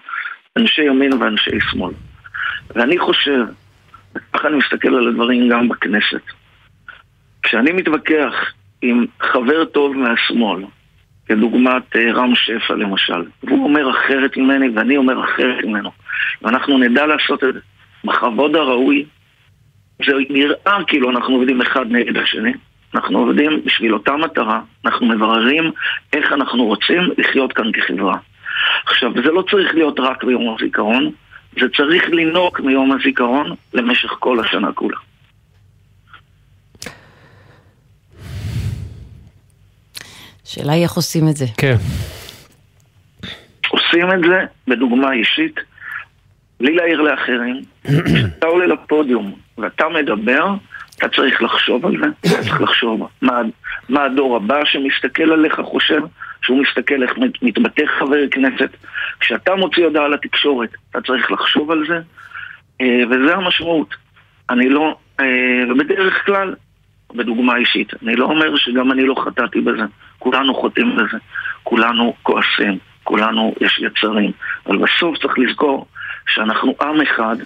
Speaker 7: אנשי ימין ואנשי שמאל. ואני חושב, וככה אני מסתכל על הדברים גם בכנסת, כשאני מתווכח עם חבר טוב מהשמאל, כדוגמת אה, רם שפע למשל, והוא אומר אחרת ממני ואני אומר אחרת ממנו, ואנחנו נדע לעשות את זה בכבוד הראוי, זה נראה כאילו אנחנו עובדים אחד נגד השני, אנחנו עובדים בשביל אותה מטרה, אנחנו מבררים איך אנחנו רוצים לחיות כאן כחברה. עכשיו, זה לא צריך להיות רק ביום הזיכרון, זה צריך לנהוג מיום הזיכרון למשך כל השנה כולה.
Speaker 2: השאלה היא איך עושים את זה.
Speaker 3: כן.
Speaker 7: עושים את זה בדוגמה אישית, בלי להעיר לאחרים. [CLEARS THROAT] כשאתה עולה לפודיום ואתה מדבר, אתה צריך לחשוב על זה, אתה צריך לחשוב מה, מה הדור הבא שמסתכל עליך חושב, שהוא מסתכל איך מת- מתבטא חבר כנסת. כשאתה מוציא הודעה לתקשורת, אתה צריך לחשוב על זה, אה, וזה המשמעות. אני לא, אה, ובדרך כלל, בדוגמה אישית, אני לא אומר שגם אני לא חטאתי בזה, כולנו חוטאים בזה, כולנו כועסים, כולנו יש יצרים, אבל בסוף צריך לזכור שאנחנו עם אחד.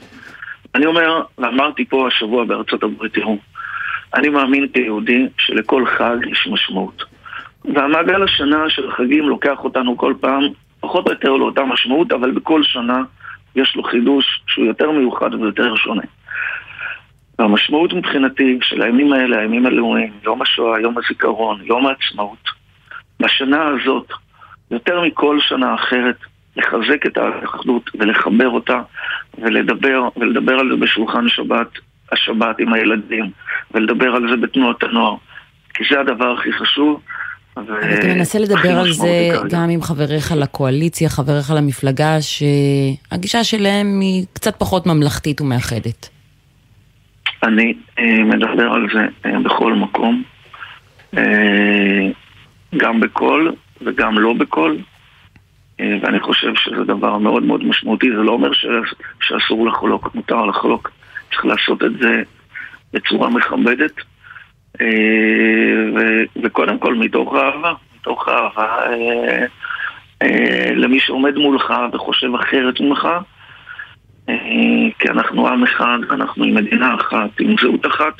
Speaker 7: אני אומר, ואמרתי פה השבוע בארצות הברית, תראו, אני מאמין כיהודי שלכל חג יש משמעות. והמעגל השנה של החגים לוקח אותנו כל פעם, פחות או יותר לאותה משמעות, אבל בכל שנה יש לו חידוש שהוא יותר מיוחד ויותר שונה. והמשמעות מבחינתי של הימים האלה, הימים הלאומיים, יום השואה, יום הזיכרון, יום העצמאות, בשנה הזאת, יותר מכל שנה אחרת, לחזק את האחדות ולחבר אותה ולדבר, ולדבר על זה בשולחן שבת, השבת עם הילדים, ולדבר על זה בתנועות הנוער, כי זה הדבר הכי חשוב.
Speaker 2: אבל אתה מנסה לדבר על זה. גם עם חבריך לקואליציה, חבריך למפלגה, שהגישה שלהם היא קצת פחות ממלכתית ומאחדת.
Speaker 7: אני אה, מדבר על זה אה, בכל מקום, אה, גם בקול וגם לא בקול, אה, ואני חושב שזה דבר מאוד מאוד משמעותי. זה לא אומר ש, שאסור לחלוק, מותר לחלוק. צריך לעשות את זה בצורה מכבדת, אה, ו, וקודם כל מתוך אהבה, מתוך אהבה אה, אה, למי שעומד מולך וחושב אחרת ממך. אה, כי אנחנו עם אחד, אנחנו עם מדינה אחת, עם זהות אחת,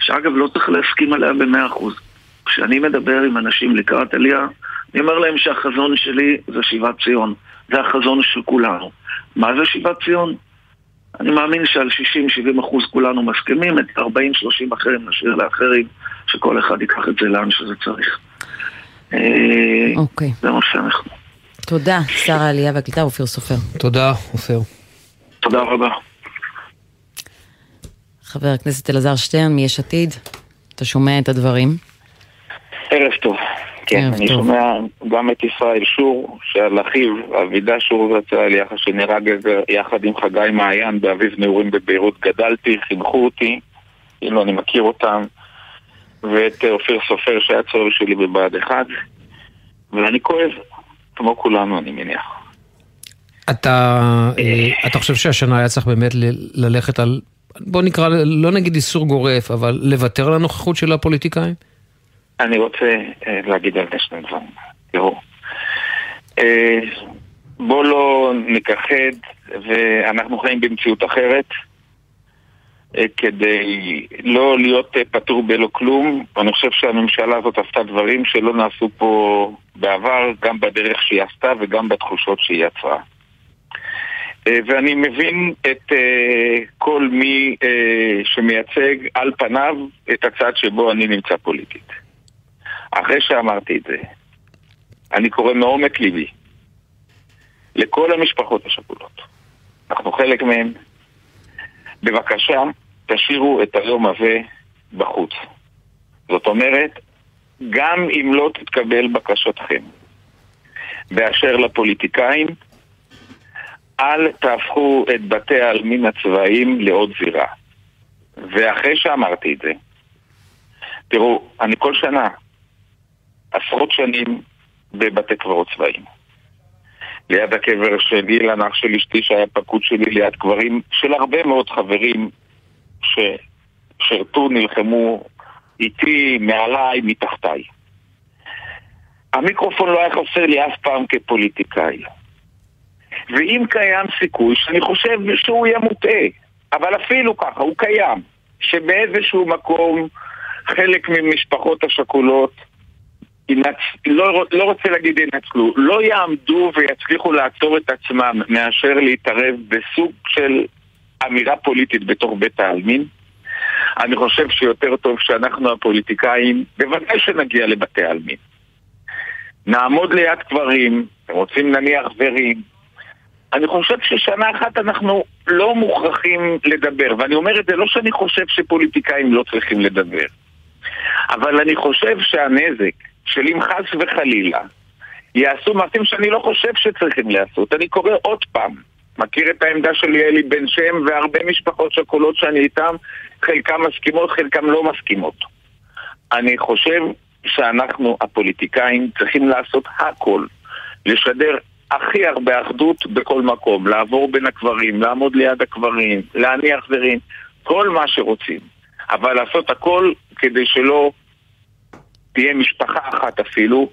Speaker 7: שאגב לא צריך להסכים עליה במאה אחוז. כשאני מדבר עם אנשים לקראת עלייה, אני אומר להם שהחזון שלי זה שיבת ציון. זה החזון של כולנו. מה זה שיבת ציון? אני מאמין שעל 60-70 אחוז כולנו מסכימים, את 40-30 אחרים נשאיר לאחרים, שכל אחד ייקח את זה לאן שזה צריך. אה,
Speaker 2: אוקיי.
Speaker 7: זה מה שאנחנו.
Speaker 2: תודה, שר העלייה והקליטה אופיר סופר.
Speaker 3: תודה, עופר.
Speaker 7: תודה רבה.
Speaker 2: חבר הכנסת אלעזר שטרן מיש עתיד, אתה שומע את הדברים?
Speaker 8: ערב טוב. כן, אני
Speaker 2: טוב.
Speaker 8: שומע גם את ישראל שור, שעל אחיו, אבידה שור זצ"ל, יחד שנהרג יחד עם חגי מעיין באביב נעורים בביירות, גדלתי, חינכו אותי, כאילו אני מכיר אותם, ואת אופיר סופר שהיה צורר שלי בבה"ד 1, ואני כואב, כמו כולנו אני מניח.
Speaker 3: אתה, אה, אתה חושב שהשנה היה צריך באמת ללכת על, בוא נקרא, לא נגיד איסור גורף, אבל לוותר על הנוכחות של הפוליטיקאים?
Speaker 8: אני רוצה אה, להגיד על זה שני דברים. תראו, אה, בוא לא נכחד, ואנחנו חיים במציאות אחרת, אה, כדי לא להיות פטור בלא כלום. אני חושב שהממשלה הזאת עשתה דברים שלא נעשו פה בעבר, גם בדרך שהיא עשתה וגם בתחושות שהיא יצרה. ואני מבין את כל מי שמייצג על פניו את הצד שבו אני נמצא פוליטית. אחרי שאמרתי את זה, אני קורא מעומק ליבי לכל המשפחות השכולות. אנחנו חלק מהן. בבקשה, תשאירו את היום הזה בחוץ. זאת אומרת, גם אם לא תתקבל בקשתכם באשר לפוליטיקאים, אל תהפכו את בתי העלמין הצבאיים לעוד זירה. ואחרי שאמרתי את זה, תראו, אני כל שנה, עשרות שנים בבתי קברות צבאיים. ליד הקבר של אילן, אח של אשתי שהיה פקוד שלי, ליד קברים של הרבה מאוד חברים ששירתו, נלחמו איתי, מעליי, מתחתיי. המיקרופון לא היה חסר לי אף פעם כפוליטיקאי. ואם קיים סיכוי, שאני חושב שהוא יהיה מוטעה, אבל אפילו ככה, הוא קיים, שבאיזשהו מקום חלק ממשפחות השכולות. לא, לא רוצה להגיד ינצלו, לא יעמדו ויצליחו לעצור את עצמם מאשר להתערב בסוג של אמירה פוליטית בתוך בית העלמין. אני חושב שיותר טוב שאנחנו הפוליטיקאים, בוודאי שנגיע לבתי העלמין. נעמוד ליד קברים, רוצים נניח זרים. אני חושב ששנה אחת אנחנו לא מוכרחים לדבר, ואני אומר את זה לא שאני חושב שפוליטיקאים לא צריכים לדבר, אבל אני חושב שהנזק של אם חס וחלילה יעשו מעשים שאני לא חושב שצריכים לעשות. אני קורא עוד פעם, מכיר את העמדה של יאלי בן שם והרבה משפחות שכולות שאני איתן, חלקם מסכימות, חלקם לא מסכימות. אני חושב שאנחנו, הפוליטיקאים, צריכים לעשות הכל, לשדר הכי הרבה אחדות בכל מקום, לעבור בין הקברים, לעמוד ליד הקברים, להניח זרים, כל מה שרוצים. אבל לעשות הכל כדי שלא תהיה משפחה אחת אפילו,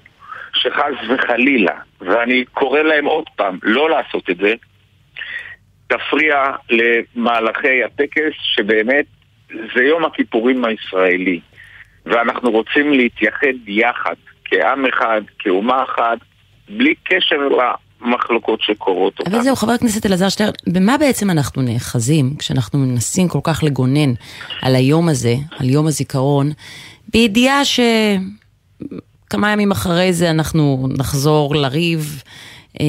Speaker 8: שחס וחלילה, ואני קורא להם עוד פעם, לא לעשות את זה, תפריע למהלכי הטקס, שבאמת זה יום הכיפורים הישראלי, ואנחנו רוצים להתייחד יחד, כעם אחד, כאומה אחת, בלי קשר למחלוקות שקורות אותן.
Speaker 2: אבל זהו, חבר הכנסת אלעזר שטרן, במה בעצם אנחנו נאחזים כשאנחנו מנסים כל כך לגונן על היום הזה, על יום הזיכרון, בידיעה שכמה ימים אחרי זה אנחנו נחזור לריב אה,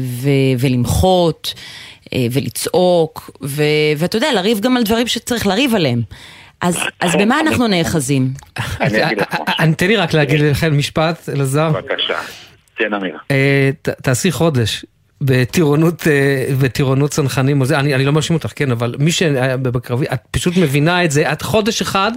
Speaker 2: ו- ולמחות. אה, ולצעוק, ו- ואתה יודע, לריב גם על דברים שצריך לריב עליהם. אז, אז במה אנחנו נאחזים?
Speaker 3: תן לי רק להגיד לכם משפט, אלעזר.
Speaker 8: בבקשה. כן, אמיר.
Speaker 3: אה, תעשי חודש. בטירונות, אה, בטירונות צנחנים, אני, אני לא מאשים אותך, כן, אבל מי שהיה בקרבי, את פשוט מבינה את זה, את חודש אחד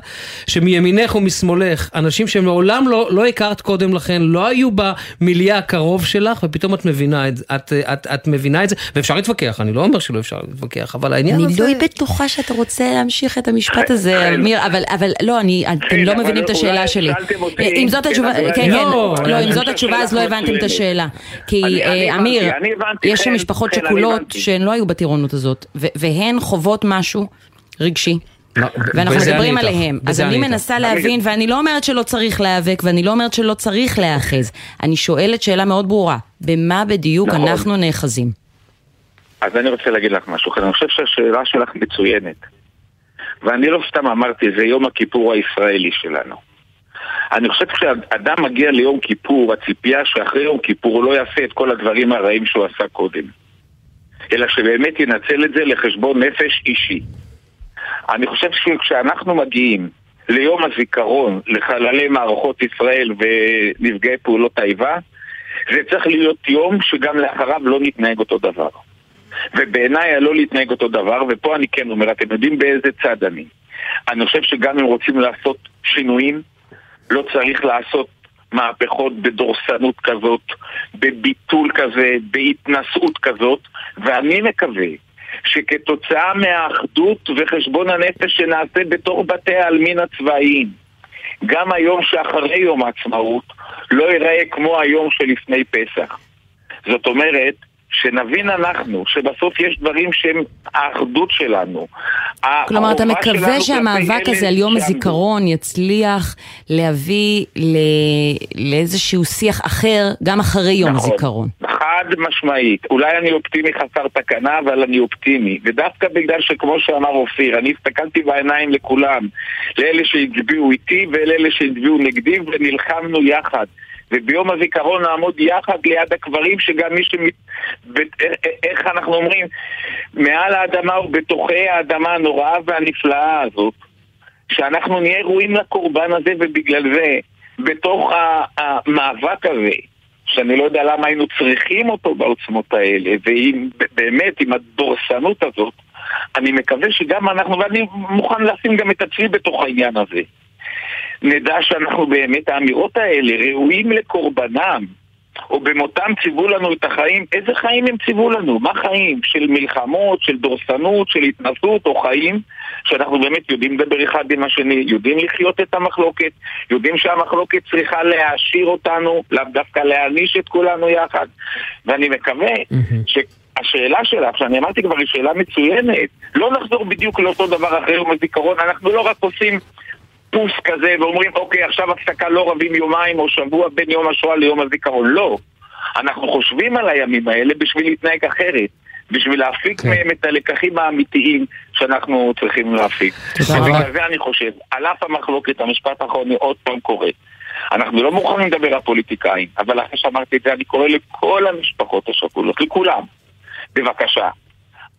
Speaker 3: שמימינך ומשמאלך, אנשים שמעולם לא, לא הכרת קודם לכן, לא היו במיליה הקרוב שלך, ופתאום את מבינה את את, את, את מבינה את זה, ואפשר להתווכח, אני לא אומר שלא אפשר להתווכח, אבל העניין
Speaker 2: אני
Speaker 3: הזה...
Speaker 2: אני לא בטוחה שאתה רוצה להמשיך את המשפט הזה, אמיר, אבל, אבל לא, אני, אתם לא מבינים את השאלה שלי. אם זאת התשובה, כן, כן, לא, לא, אם זאת התשובה אז לא הבנתם את השאלה. כי אמיר, יש שם משפחות שכולות שהן לא היו בטירונות הזאת, והן חוות משהו רגשי. ואנחנו מדברים עליהם. אז אני מנסה להבין, ואני לא אומרת שלא צריך להיאבק, ואני לא אומרת שלא צריך להיאחז. אני שואלת שאלה מאוד ברורה, במה בדיוק נכון. אנחנו נאחזים?
Speaker 8: אז אני רוצה להגיד לך משהו, אני חושב שהשאלה שלך מצוינת. ואני לא סתם אמרתי, זה יום הכיפור הישראלי שלנו. אני חושב כשאדם מגיע ליום כיפור, הציפייה שאחרי יום כיפור הוא לא יעשה את כל הדברים הרעים שהוא עשה קודם. אלא שבאמת ינצל את זה לחשבון נפש אישי. אני חושב שכשאנחנו מגיעים ליום הזיכרון לחללי מערכות ישראל ונפגעי פעולות האיבה, זה צריך להיות יום שגם לאחריו לא נתנהג אותו דבר. ובעיניי הלא להתנהג אותו דבר, ופה אני כן אומר, אתם יודעים באיזה צד אני. אני חושב שגם אם רוצים לעשות שינויים, לא צריך לעשות מהפכות בדורסנות כזאת, בביטול כזה, בהתנשאות כזאת, ואני מקווה שכתוצאה מהאחדות וחשבון הנפש שנעשה בתוך בתי העלמין הצבאיים, גם היום שאחרי יום העצמאות לא ייראה כמו היום שלפני פסח. זאת אומרת שנבין אנחנו, שבסוף יש דברים שהם האחדות שלנו.
Speaker 2: כלומר, אתה מקווה שהמאבק הזה על יום. הזיכרון יצליח להביא ל... לאיזשהו שיח אחר, גם אחרי יום
Speaker 8: נכון.
Speaker 2: הזיכרון.
Speaker 8: חד משמעית. אולי אני אופטימי חסר תקנה, אבל אני אופטימי. ודווקא בגלל שכמו שאמר אופיר, אני הסתכלתי בעיניים לכולם, לאלה שהצביעו איתי ולאלה שהצביעו נגדי, ונלחמנו יחד. וביום הזיכרון נעמוד יחד ליד הקברים שגם מי ש... איך אנחנו אומרים? מעל האדמה ובתוכי האדמה הנוראה והנפלאה הזאת, שאנחנו נהיה ראויים לקורבן הזה ובגלל זה, בתוך המאבק הזה, שאני לא יודע למה היינו צריכים אותו בעוצמות האלה, ואם באמת, עם הדורסנות הזאת, אני מקווה שגם אנחנו, ואני מוכן לשים גם את עצמי בתוך העניין הזה. נדע שאנחנו באמת, האמירות האלה ראויים לקורבנם, או במותם ציוו לנו את החיים, איזה חיים הם ציוו לנו? מה חיים? של מלחמות, של דורסנות, של התנסות, או חיים שאנחנו באמת יודעים לדבר אחד עם השני, יודעים לחיות את המחלוקת, יודעים שהמחלוקת צריכה להעשיר אותנו, לאו דווקא להעניש את כולנו יחד, ואני מקווה ש... השאלה שלך, שאני אמרתי כבר, היא שאלה מצוינת. לא נחזור בדיוק לאותו דבר אחרי יום הזיכרון, אנחנו לא רק עושים פוס כזה ואומרים, אוקיי, עכשיו הפסקה לא רבים יומיים או שבוע בין יום השואה ליום הזיכרון. לא. אנחנו חושבים על הימים האלה בשביל להתנהג אחרת. בשביל להפיק
Speaker 3: כן.
Speaker 8: מהם את הלקחים האמיתיים שאנחנו צריכים להפיק. ובגלל זה אני חושב, על אף המחלוקת, המשפט האחרון עוד פעם קורא. אנחנו לא מוכנים לדבר על פוליטיקאים, אבל אחרי שאמרתי את זה, אני קורא לכל המשפחות השכולות, לכולם, בבקשה,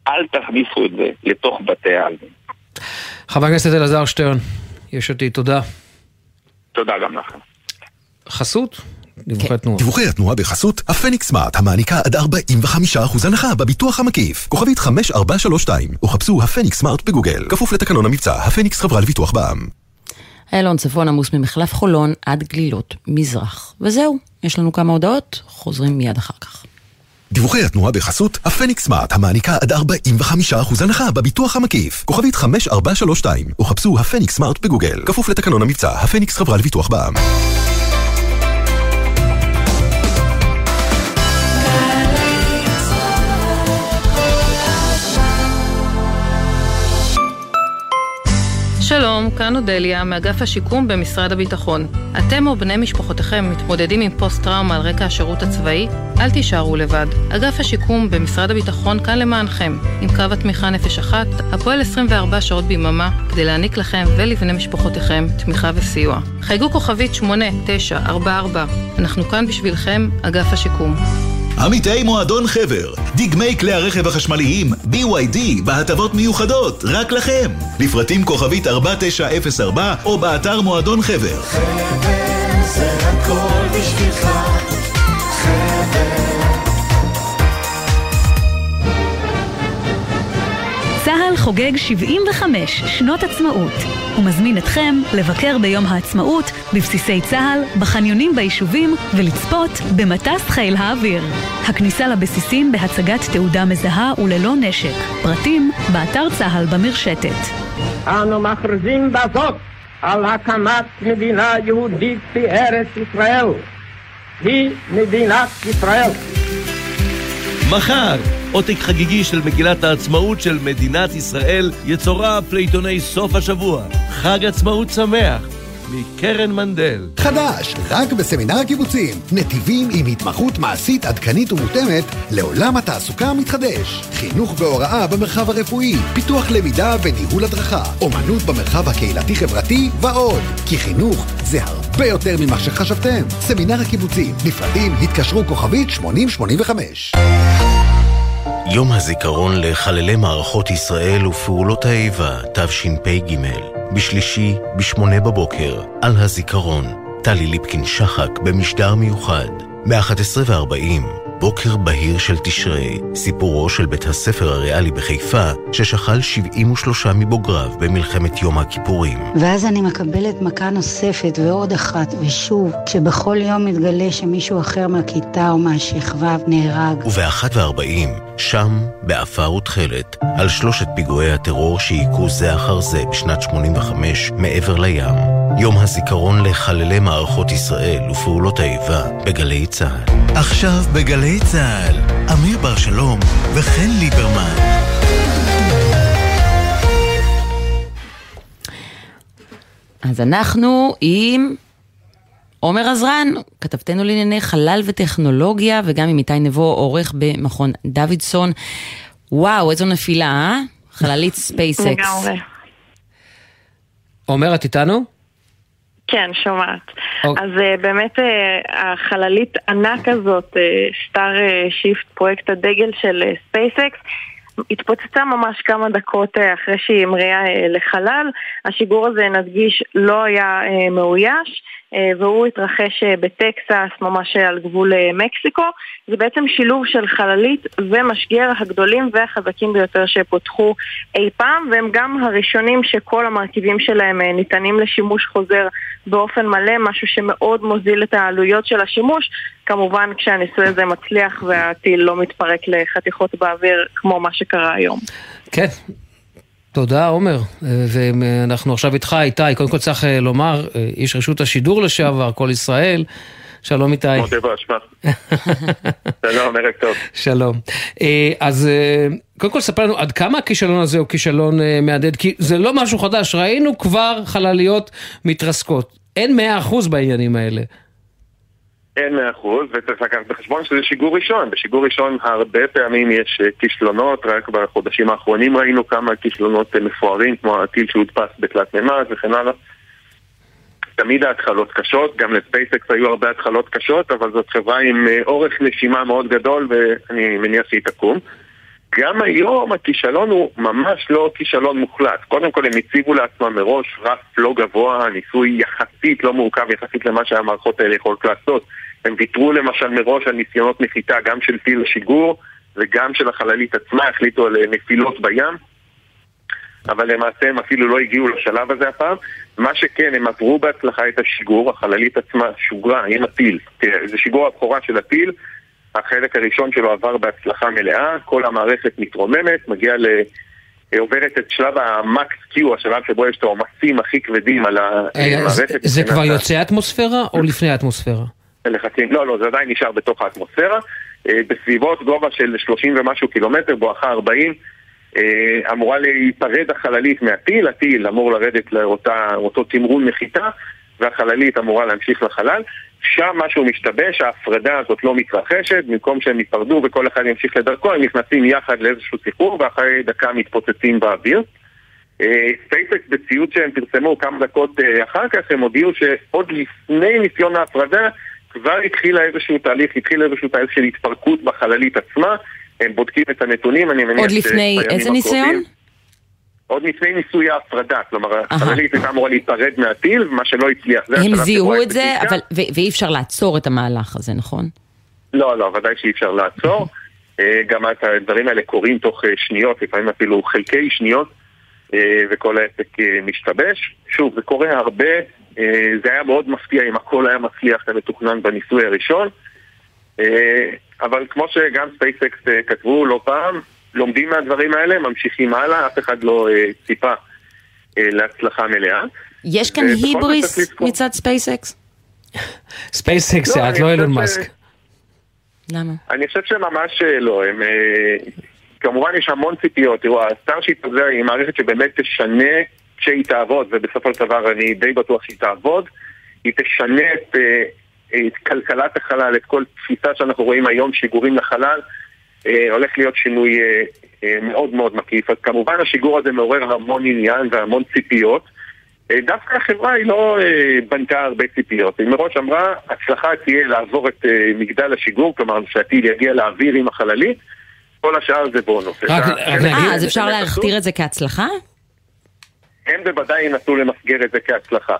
Speaker 8: אל תכניסו את זה לתוך בתי העלמין.
Speaker 3: חבר הכנסת אלעזר שטרן, יש אותי, תודה.
Speaker 8: תודה גם לכם.
Speaker 3: חסות? דיווחי תנועה.
Speaker 4: דיווחי התנועה בחסות הפניקס סמארט, המעניקה עד 45% הנחה בביטוח המקיף. כוכבית 5432, או חפשו הפניקס סמארט בגוגל. כפוף לתקנון המבצע, הפניקס חברה לביטוח בע"מ.
Speaker 2: איילון צפון עמוס ממחלף חולון עד גלילות מזרח. וזהו, יש לנו כמה הודעות, חוזרים מיד אחר כך.
Speaker 4: דיווחי התנועה בחסות הפניקס סמארט, המעניקה עד 45% הנחה בביטוח המקיף. כוכבית 5432, או חפשו הפניקס סמארט בגוגל. כפוף לתקנון המבצע, הפניקס חברה לביטוח בע"מ.
Speaker 9: שלום, כאן אודליה, מאגף השיקום במשרד הביטחון. אתם או בני משפחותיכם מתמודדים עם פוסט-טראומה על רקע השירות הצבאי? אל תישארו לבד. אגף השיקום במשרד הביטחון כאן למענכם, עם קו התמיכה נפש אחת, הפועל 24 שעות ביממה, כדי להעניק לכם ולבני משפחותיכם תמיכה וסיוע. חייגו כוכבית 8944, אנחנו כאן בשבילכם, אגף השיקום.
Speaker 10: עמיתי מועדון חבר, דגמי כלי הרכב החשמליים BYD בהטבות מיוחדות, רק לכם. לפרטים כוכבית 4904 או באתר מועדון חבר.
Speaker 11: זה הכל בשבילך,
Speaker 12: צה"ל חוגג 75 שנות עצמאות ומזמין אתכם לבקר ביום העצמאות בבסיסי צה"ל, בחניונים ביישובים ולצפות במטס חיל האוויר. הכניסה לבסיסים בהצגת תעודה מזהה וללא נשק. פרטים באתר צה"ל במרשתת.
Speaker 13: אנו מכריזים בזאת על הקמת מדינה יהודית בארץ ישראל. היא מדינת ישראל.
Speaker 14: מחר, עותק חגיגי של מגילת העצמאות של מדינת ישראל יצורף לעיתוני סוף השבוע. חג עצמאות שמח, מקרן מנדל.
Speaker 15: חדש, רק בסמינר הקיבוצים. נתיבים עם התמחות מעשית עדכנית ומותאמת לעולם התעסוקה המתחדש. חינוך והוראה במרחב הרפואי, פיתוח למידה וניהול הדרכה, אומנות במרחב הקהילתי-חברתי ועוד. כי חינוך זה הרבה יותר ממה שחשבתם. סמינר הקיבוצים, נפרדים, התקשרו כוכבית 8085.
Speaker 16: יום הזיכרון לחללי מערכות ישראל ופעולות האיבה, תשפ"ג. בשלישי, בשמונה בבוקר, על הזיכרון. טלי ליפקין-שחק במשדר מיוחד. ב-11:40, בוקר בהיר של תשרי, סיפורו של בית הספר הריאלי בחיפה, ששכל 73 מבוגריו במלחמת יום הכיפורים.
Speaker 17: ואז אני מקבלת מכה נוספת ועוד אחת, ושוב, כשבכל יום מתגלה שמישהו אחר מהכיתה או מהשכבה נהרג.
Speaker 16: וב-1:40, שם, בעפר ותכלת, על שלושת פיגועי הטרור שהיכו זה אחר זה בשנת 85 מעבר לים. יום הזיכרון לחללי מערכות ישראל ופעולות האיבה בגלי צה"ל.
Speaker 10: עכשיו בגלי צה"ל,
Speaker 16: אמיר בר שלום וחן ליברמן.
Speaker 2: אז אנחנו עם עומר עזרן, כתבתנו לענייני חלל וטכנולוגיה, וגם עם איתי נבו, עורך במכון דוידסון. וואו, איזו נפילה, אה? חללית ספייסקס.
Speaker 18: לגמרי.
Speaker 3: עומר, את איתנו?
Speaker 18: כן, שומעת.
Speaker 3: אוקיי.
Speaker 18: אז uh, באמת uh, החללית ענק הזאת, סטארשיפ, פרויקט הדגל של ספייסקס, התפוצצה ממש כמה דקות uh, אחרי שהיא המריאה uh, לחלל. השיגור הזה, נדגיש, לא היה uh, מאויש. אה, והוא התרחש אה, בטקסס, ממש אה, על גבול מקסיקו. זה בעצם שילוב של חללית ומשגר הגדולים והחזקים ביותר שפותחו אי פעם, והם גם הראשונים שכל המרכיבים שלהם ניתנים לשימוש חוזר באופן מלא, משהו שמאוד מוזיל את העלויות של השימוש. כמובן כשהניסוי הזה מצליח והטיל לא מתפרק לחתיכות באוויר כמו מה שקרה היום.
Speaker 3: כן, תודה, עומר. ואנחנו עכשיו איתך, איתי. קודם כל צריך אה, לומר, אה, איש רשות השידור לשעבר, כל ישראל. שלום איתי.
Speaker 19: מודה באשמה. [LAUGHS] שלום, ערב טוב.
Speaker 3: שלום. אה, אז קודם כל ספר לנו עד כמה הכישלון הזה הוא כישלון מהדהד, כי זה לא משהו חדש, ראינו כבר חלליות מתרסקות. אין מאה אחוז בעניינים האלה.
Speaker 19: אין מאה אחוז, וצריך לקחת בחשבון שזה שיגור ראשון. בשיגור ראשון הרבה פעמים יש אה, כישלונות, רק בחודשים האחרונים ראינו כמה כישלונות אה, מפוארים, כמו הטיל שהודפס בתלת מימד וכן הלאה. תמיד ההתחלות קשות, גם לספייסקס היו הרבה התחלות קשות, אבל זאת חברה עם אה, אורך נשימה מאוד גדול, ואני מניח שהיא תקום. גם היום הכישלון הוא ממש לא כישלון מוחלט. קודם כל הם הציבו לעצמם מראש רף לא גבוה, ניסוי יחסית לא מורכב יחסית למה שהמערכות האלה יכולות לעשות. הם ויתרו למשל מראש על ניסיונות נחיתה גם של טיל השיגור וגם של החללית עצמה, החליטו על נפילות בים. אבל למעשה הם אפילו לא הגיעו לשלב הזה הפעם. מה שכן, הם עברו בהצלחה את השיגור, החללית עצמה שוגרה עם הטיל. זה שיגור הבכורה של הטיל, החלק הראשון שלו עבר בהצלחה מלאה, כל המערכת מתרוממת, מגיעה ל... עוברת את שלב המקס קיו, השלב שבו יש את העומסים הכי כבדים על המערכת.
Speaker 3: זה כבר יוצא אטמוספירה או לפני האטמוספירה?
Speaker 19: לחצים, לא, לא, זה עדיין נשאר בתוך האטמוספירה. אה, בסביבות גובה של 30 ומשהו קילומטר, בואכה 40, אה, אמורה להיפרד החללית מהטיל, הטיל אמור לרדת לאותו תמרון נחיתה, והחללית אמורה להמשיך לחלל. שם משהו משתבש, ההפרדה הזאת לא מתרחשת, במקום שהם ייפרדו וכל אחד ימשיך לדרכו, הם נכנסים יחד לאיזשהו סיפור ואחרי דקה מתפוצצים באוויר. ספייסקס אה, בציוץ שהם פרסמו כמה דקות אחר כך, הם הודיעו שעוד לפני ניסיון ההפרדה כבר התחיל איזשהו תהליך, התחיל איזשהו תהליך של התפרקות בחללית עצמה, הם בודקים את הנתונים, אני מניח
Speaker 2: עוד לפני איזה ניסיון?
Speaker 19: עוד לפני ניסוי ההפרדה, כלומר החללית הייתה אמורה להיפרד מהטיל, מה שלא הצליח.
Speaker 2: הם זיהו את זה, אבל, ואי אפשר לעצור את המהלך הזה, נכון?
Speaker 19: לא, לא, ודאי שאי אפשר לעצור. אה, גם הדברים האלה קורים תוך אה, שניות, לפעמים אפילו חלקי שניות, אה, וכל העסק משתבש. שוב, זה קורה הרבה, זה היה מאוד מפתיע אם הכל היה מצליח ומתוכנן בניסוי הראשון. אבל כמו שגם ספייסקס כתבו לא פעם, לומדים מהדברים האלה, ממשיכים הלאה, אף אחד לא אה, ציפה אה, להצלחה מלאה.
Speaker 2: יש כאן היבריס מצד ספייסקס?
Speaker 3: ספייסקס זה את, לא אילון מאסק.
Speaker 2: למה?
Speaker 19: אני חושב שממש אה, לא, הם... אה, כמובן יש המון ציפיות, תראו, הסטארשיפ הזה היא מערכת שבאמת תשנה כשהיא תעבוד, ובסופו של דבר אני די בטוח שהיא תעבוד, היא תשנה את, אה, את כלכלת החלל, את כל תפיסה שאנחנו רואים היום, שיגורים לחלל, אה, הולך להיות שינוי אה, מאוד מאוד מקיף. אז כמובן השיגור הזה מעורר המון עניין והמון ציפיות. דווקא החברה היא לא בנתה הרבה ציפיות. היא מראש אמרה, הצלחה תהיה לעבור את מגדל השיגור, כלומר שהטיל יגיע לאוויר עם החללית, כל השאר זה בונוס.
Speaker 2: אה, אז אפשר להכתיר את זה כהצלחה?
Speaker 19: הם בוודאי ינסו למסגר את זה כהצלחה.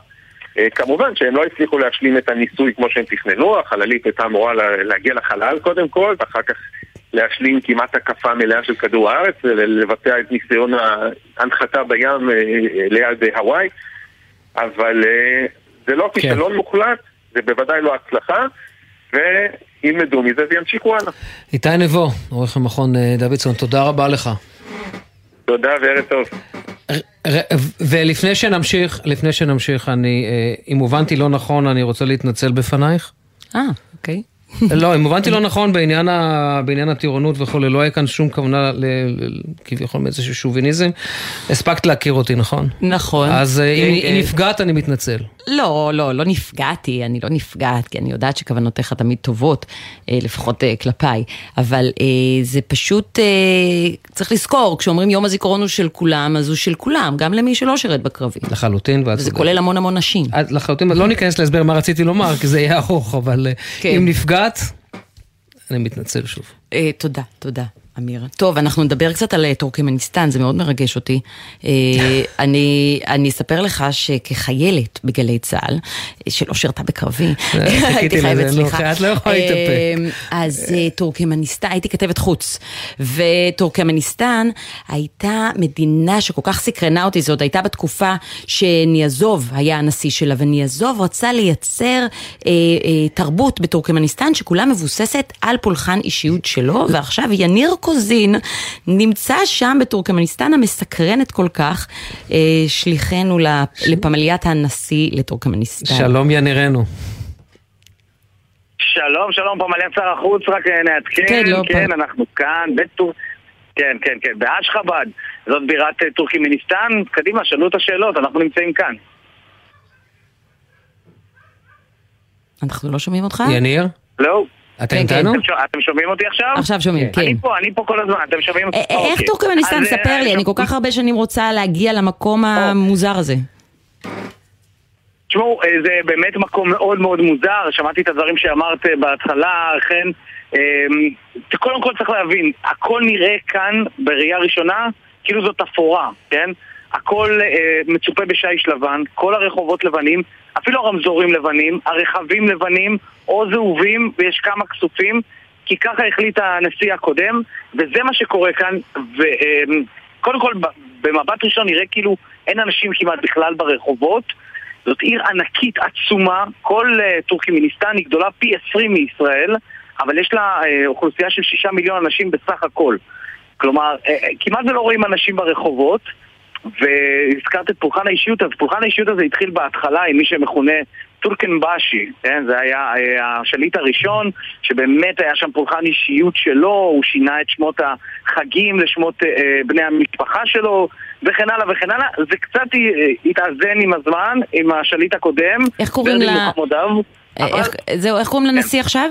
Speaker 19: כמובן שהם לא הצליחו להשלים את הניסוי כמו שהם תכננו, החללית הייתה אמורה להגיע לחלל קודם כל, ואחר כך להשלים כמעט הקפה מלאה של כדור הארץ ולבצע את ניסיון ההנחתה בים אה, ליד הוואי אבל אה, זה לא כן. כישלון כן. מוחלט, זה בוודאי לא הצלחה וילמדו מזה וימשיכו הלאה.
Speaker 3: איתי נבו, עורך המכון אה, דוידסון, תודה רבה לך.
Speaker 19: תודה וערב טוב.
Speaker 3: ולפני שנמשיך, לפני שנמשיך, אני, אם הובנתי לא נכון, אני רוצה להתנצל בפנייך.
Speaker 2: אה, אוקיי.
Speaker 3: לא, אם הבנתי לא נכון בעניין, ה... בעניין הטירונות וכולי, לא היה כאן שום כוונה ל... כביכול מאיזשהו שוביניזם. הספקת להכיר אותי, נכון?
Speaker 2: נכון.
Speaker 3: אז אה, אם,
Speaker 2: אה,
Speaker 3: אם
Speaker 2: אה.
Speaker 3: נפגעת, אני מתנצל.
Speaker 2: לא, לא, לא נפגעתי, אני לא נפגעת, כי אני יודעת שכוונותיך תמיד טובות, לפחות כלפיי, אבל זה פשוט, צריך לזכור, כשאומרים יום הזיכרון הוא של כולם, אז הוא של כולם, גם למי שלא שירת בקרבי.
Speaker 3: לחלוטין, ואת
Speaker 2: וזה
Speaker 3: צודקת.
Speaker 2: כולל המון המון נשים.
Speaker 3: לחלוטין, לא ניכנס להסבר מה רציתי לומר, כי זה יהיה ארוך, אבל
Speaker 2: כן.
Speaker 3: אם נפגעת, אני מתנצל שוב.
Speaker 2: אה, תודה, תודה. אמיר. טוב, אנחנו נדבר קצת על אה, טורקמניסטן, זה מאוד מרגש אותי. אה, [LAUGHS] אני, אני אספר לך שכחיילת בגלי צה"ל, אה, שלא שירתה בקרבי, [LAUGHS] הייתי חייבת, סליחה.
Speaker 3: את לא יכולה להתאפק.
Speaker 2: אז טורקמניסטן, הייתי כתבת חוץ, וטורקמניסטן הייתה מדינה שכל כך סקרנה אותי, זאת הייתה בתקופה שניאזוב היה הנשיא שלה, וניאזוב רצה לייצר אה, אה, תרבות בטורקמניסטן שכולה מבוססת על פולחן אישיות שלו, ועכשיו יניר קוזין נמצא שם בטורקמניסטן המסקרנת כל כך, אה, שליחנו לפ- לפמליית הנשיא לטורקמניסטן.
Speaker 3: שלום ינירנו.
Speaker 20: שלום, שלום, מלא שר החוץ, רק אה, נעדכן,
Speaker 2: כן, לא,
Speaker 20: כן,
Speaker 2: פה.
Speaker 20: אנחנו כאן, בטור... כן, כן, כן, באשגבאט, זאת בירת אה, טורקימיניסטן, קדימה, שאלו את השאלות, אנחנו נמצאים כאן.
Speaker 2: אנחנו לא שומעים אותך?
Speaker 3: יניר?
Speaker 20: לא.
Speaker 3: אתם
Speaker 2: כן,
Speaker 3: איתנו?
Speaker 20: אתם, שומע- אתם שומעים אותי עכשיו?
Speaker 2: עכשיו שומעים, כן.
Speaker 20: אני פה, אני פה כל הזמן, אתם שומעים אותי?
Speaker 2: א- איך
Speaker 20: אוקיי.
Speaker 2: טורקמניסטן?
Speaker 20: אז, אה,
Speaker 2: ספר לי, אני כל כך הרבה שנים רוצה להגיע למקום המוזר הזה.
Speaker 20: תשמעו, אה, זה באמת מקום מאוד מאוד מוזר, שמעתי את הדברים שאמרת אה, בהתחלה, חן. אה, קודם כל צריך להבין, הכל נראה כאן בראייה ראשונה כאילו זאת אפורה, כן? הכל אה, מצופה בשיש לבן, כל הרחובות לבנים, אפילו הרמזורים לבנים, הרכבים לבנים או זהובים ויש כמה כסופים, כי ככה החליט הנשיא הקודם, וזה מה שקורה כאן, וקודם כל במבט ראשון נראה כאילו אין אנשים כמעט בכלל ברחובות, זאת עיר ענקית עצומה, כל אה, טורקימיניסטן היא גדולה פי 20 מישראל, אבל יש לה אה, אוכלוסייה של שישה מיליון אנשים בסך הכל. כלומר, uh, כמעט ולא רואים אנשים ברחובות, והזכרת את פולחן האישיות, אז פולחן האישיות הזה התחיל בהתחלה עם מי שמכונה טורקנבאשי, כן? זה היה אה, השליט הראשון, שבאמת היה שם פולחן אישיות שלו, הוא שינה את שמות החגים לשמות אה, בני המשפחה שלו, וכן הלאה וכן הלאה. זה קצת אה, התאזן עם הזמן, עם השליט הקודם.
Speaker 2: איך קוראים לה-. אה, איך- זהו, איך קוראים לנשיא עכשיו?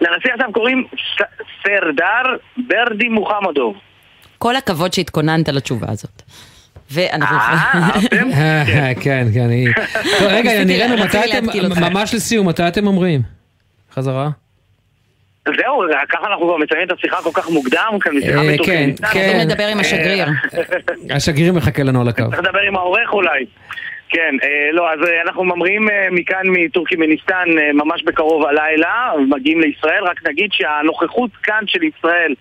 Speaker 20: לנשיא עכשיו קוראים ס- סרדר ברדי מוחמדוב.
Speaker 2: כל הכבוד שהתכוננת לתשובה הזאת. ואנחנו...
Speaker 3: אה, [LAUGHS] [LAUGHS] כן, כן. היא- [LAUGHS] רגע,
Speaker 2: לה-
Speaker 3: מתי אתם. ממש לסיום, מתי אתם אומרים? חזרה?
Speaker 20: זהו, ככה אנחנו כבר מציינים את השיחה כל כך מוקדם, כאן משיחה
Speaker 3: אה. כן, כן. לדבר
Speaker 2: עם השגריר.
Speaker 3: השגריר מחכה לנו על הקו.
Speaker 20: צריך לדבר עם העורך אולי. כן, אה, לא, אז אנחנו ממריאים מכאן מטורקימיניסטן אה, ממש בקרוב הלילה, מגיעים לישראל, רק נגיד שהנוכחות כאן של ישראל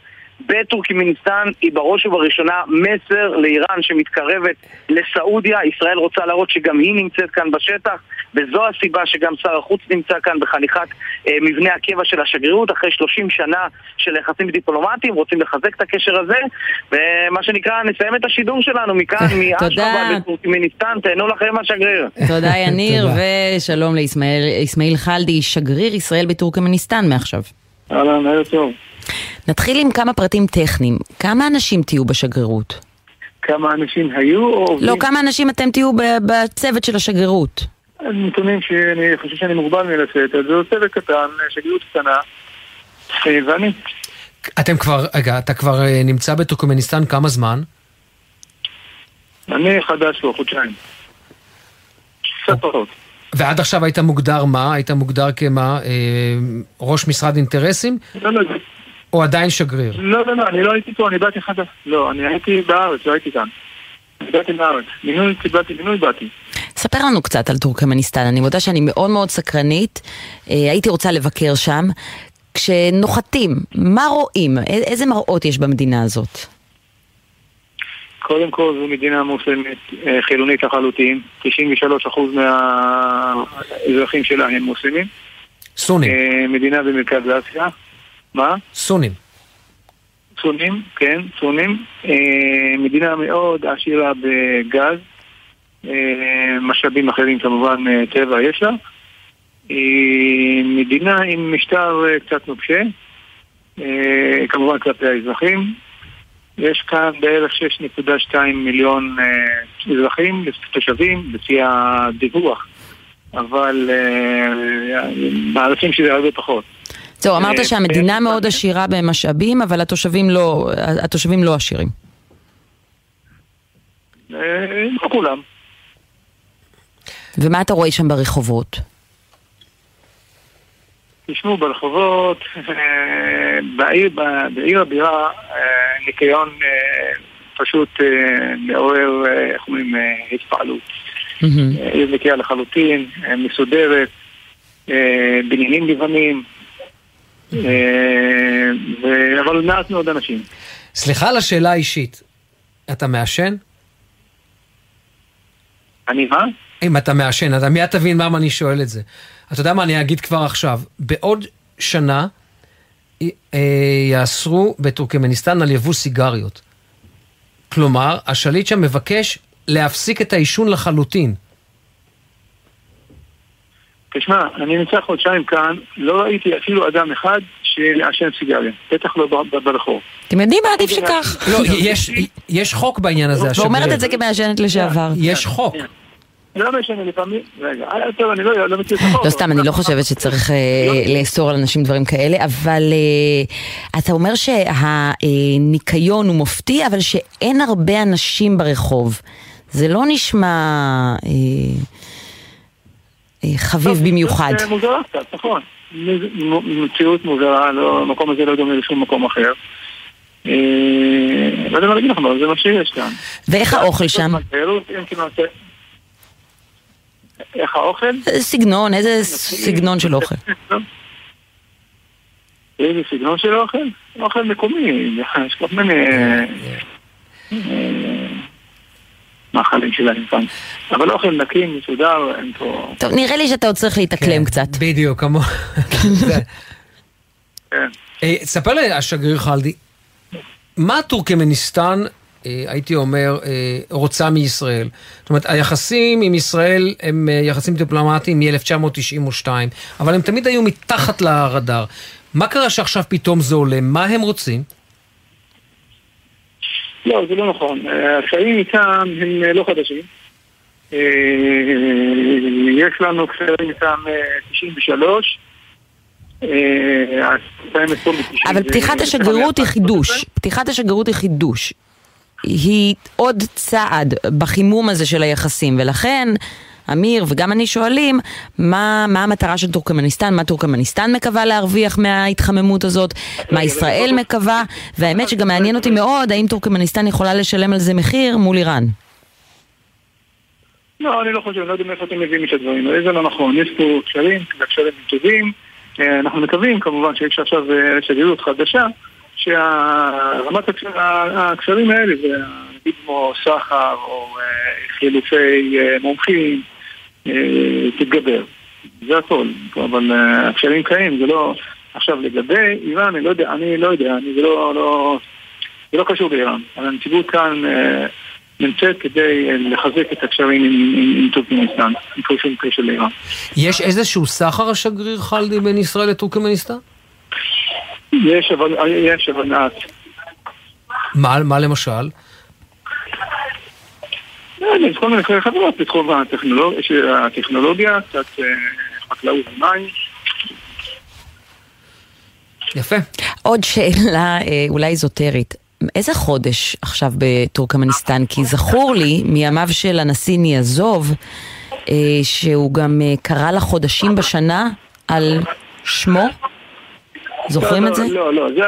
Speaker 20: בטורקימיניסטן היא בראש ובראשונה מסר לאיראן שמתקרבת לסעודיה, ישראל רוצה להראות שגם היא נמצאת כאן בשטח וזו הסיבה שגם שר החוץ נמצא כאן בחניכת אה, מבנה הקבע של השגרירות אחרי 30 שנה של יחסים דיפלומטיים, רוצים לחזק את הקשר הזה ומה שנקרא נסיים את השידור שלנו מכאן, [LAUGHS] מאשכבה בטורקמיניסטן, תהנו לכם מהשגריר.
Speaker 2: תודה [LAUGHS] יניר, ושלום לאסמאעיל חלדי, שגריר ישראל בטורקמניסטן מעכשיו.
Speaker 7: אהלן, ערב טוב.
Speaker 2: נתחיל עם כמה פרטים טכניים. כמה אנשים תהיו בשגרירות?
Speaker 7: כמה אנשים היו או עובדים?
Speaker 2: לא, כמה אנשים אתם תהיו ב- בצוות של השגרירות?
Speaker 7: נתונים שאני חושב שאני מוגבל מלשאת, אז זה צוות קטן, שגרירות קטנה, ואני.
Speaker 3: אתם כבר, רגע, אתה כבר אה, נמצא בטורקמניסטן כמה זמן?
Speaker 7: אני חדש פה, חודשיים. קצת פחות.
Speaker 3: ועד עכשיו היית מוגדר מה? היית מוגדר כמה? אה, ראש משרד אינטרסים?
Speaker 7: לא, לא,
Speaker 3: או עדיין שגריר?
Speaker 7: לא, לא, לא, אני לא הייתי פה, אני באתי חדש. לא, אני הייתי בארץ, לא הייתי כאן. באתי בארץ. מינוי, קיבלתי מינוי, באתי.
Speaker 2: ספר לנו קצת על טורקמניסטן, אני מודה שאני מאוד מאוד סקרנית, אה, הייתי רוצה לבקר שם. כשנוחתים, מה רואים? איזה מראות יש במדינה הזאת?
Speaker 7: קודם כל זו מדינה מוסלמית אה, חילונית לחלוטין, 93% מהאזרחים שלה הם מוסלמים.
Speaker 3: סונים.
Speaker 7: אה, מדינה במרכז אסיה. מה?
Speaker 3: סונים.
Speaker 7: סונים, כן, סונים. אה, מדינה מאוד עשירה בגז, אה, משאבים אחרים כמובן, אה, טבע יש לה.
Speaker 21: היא מדינה עם משטר אה, קצת נוקשה, אה, כמובן כלפי האזרחים. יש כאן בערך 6.2 מיליון אה, אזרחים, תושבים, לפי הדיווח, אבל אה, מעריכים שזה הרבה פחות.
Speaker 2: זהו, אמרת
Speaker 21: אה,
Speaker 2: שהמדינה מאוד עשירה במשאבים, אבל התושבים לא, התושבים לא עשירים.
Speaker 21: אה, לא כולם.
Speaker 2: ומה אתה רואה שם ברחובות?
Speaker 21: תשמעו, ברחובות, אה, בעיר, בעיר הבירה, אה, ניקיון אה, פשוט אה, מעורר, אה, איך אומרים, אה, התפעלות. אה, עיר נקייה לחלוטין, אה, מסודרת, אה, בניינים לבנים, אה, אבל מעט מאוד אנשים.
Speaker 3: סליחה על השאלה האישית, אתה מעשן?
Speaker 21: אני מה?
Speaker 3: אם אתה מעשן, אתה מיד תבין למה אני שואל את זה. אתה יודע מה אני אגיד כבר עכשיו? בעוד שנה אה, יאסרו בטורקמניסטן על יבוא סיגריות. כלומר, השליט שם מבקש להפסיק את העישון לחלוטין.
Speaker 21: תשמע, אני נמצא חודשיים כאן, לא ראיתי אפילו אדם אחד שמעשן סיגריה, בטח לא ברחוב.
Speaker 2: אתם יודעים מה עדיף שכך?
Speaker 3: לא, יש, יש חוק בעניין הזה,
Speaker 2: ואומרת
Speaker 3: השגריר.
Speaker 2: את זה כמעשנת לשעבר.
Speaker 3: יש חוק.
Speaker 21: לא משנה, לפעמים... רגע, טוב, אני לא לא מכיר את החוק.
Speaker 2: לא סתם, אני לא חושבת שצריך אה, לאסור על אנשים דברים כאלה, אבל אה, אתה אומר שהניקיון הוא מופתי, אבל שאין הרבה אנשים ברחוב. זה לא נשמע אה, אה, חביב במיוחד.
Speaker 21: זה מוזרה קצת, נכון. מציאות מוזרה, לא- המקום הזה לא דומה לשום מקום אחר. אה, לא יודע מה להגיד לכם, אבל זה מה שיש כאן.
Speaker 2: ואיך האוכל שם?
Speaker 21: כמעט... איך האוכל?
Speaker 2: סגנון, איזה סגנון של אוכל? [LAUGHS]
Speaker 21: איזה סגנון של אוכל? אוכל מקומי, יש כל מיני מאכלים שלהם כאן. אבל אוכל נקי, מסודר, אין פה...
Speaker 2: טוב, נראה לי שאתה עוד צריך להתאקלם קצת.
Speaker 3: בדיוק, כמו... זה.
Speaker 21: כן.
Speaker 3: אה, ספר לי, השגריר חלדי, מה טורקמניסטן, אה, הייתי אומר, אה, רוצה מישראל? זאת אומרת, היחסים עם ישראל הם יחסים דיפלומטיים מ-1992, אבל הם תמיד היו מתחת לרדאר. מה קרה שעכשיו פתאום זה עולה? מה הם רוצים?
Speaker 21: לא, זה לא נכון. הקשרים איתם הם אה, לא חדשים. אה, יש לנו קשרים איתם אה, 93. אה,
Speaker 2: אבל פתיחת השגרירות היא חידוש. פתיחת השגרירות היא חידוש. היא עוד צעד בחימום הזה של היחסים, ולכן אמיר וגם אני שואלים, מה, מה המטרה של טורקמניסטן, מה טורקמניסטן מקווה להרוויח מההתחממות הזאת, מה ישראל מקווה, והאמת שגם מעניין אותי מאוד, האם טורקמניסטן יכולה לשלם על זה מחיר מול איראן.
Speaker 21: לא, אני לא חושב, אני לא יודע מאיפה אתם מביאים את הדברים האלה, זה לא נכון. יש פה קשרים, קשרים טובים. אה, אנחנו מקווים כמובן שיש עכשיו אה, שגרירות חדשה, שרמת הקש- הקשרים האלה, נגיד כמו סחר או אה, חילופי מומחים, תתגבר. זה הכל. אבל אה, הקשרים קיימים, זה לא... עכשיו לגבי איראן, אני לא יודע, אני לא יודע, אני, זה לא, לא, זה לא קשור באיראן. אבל הנציבות כאן אה, נמצאת כדי אה, לחזק את הקשרים עם, טורקמניסטן, עם כל שום קשר לאיראן.
Speaker 3: יש איזשהו סחר השגריר חלדי בין ישראל לטורקמניסטן?
Speaker 21: יש אבל, יש הבנת,
Speaker 3: מה, מה למשל?
Speaker 21: יש כל מיני חברות בתחום הטכנולוגיה, קצת אה, חקלאות ומים.
Speaker 3: יפה.
Speaker 2: עוד שאלה אה, אולי איזוטרית. איזה חודש עכשיו בטורקמניסטן? כי זכור לי מימיו של הנשיא ניאזוב, אה, שהוא גם אה, קרא לחודשים בשנה על שמו? זוכרים
Speaker 21: לא,
Speaker 2: את זה?
Speaker 21: לא, לא, זה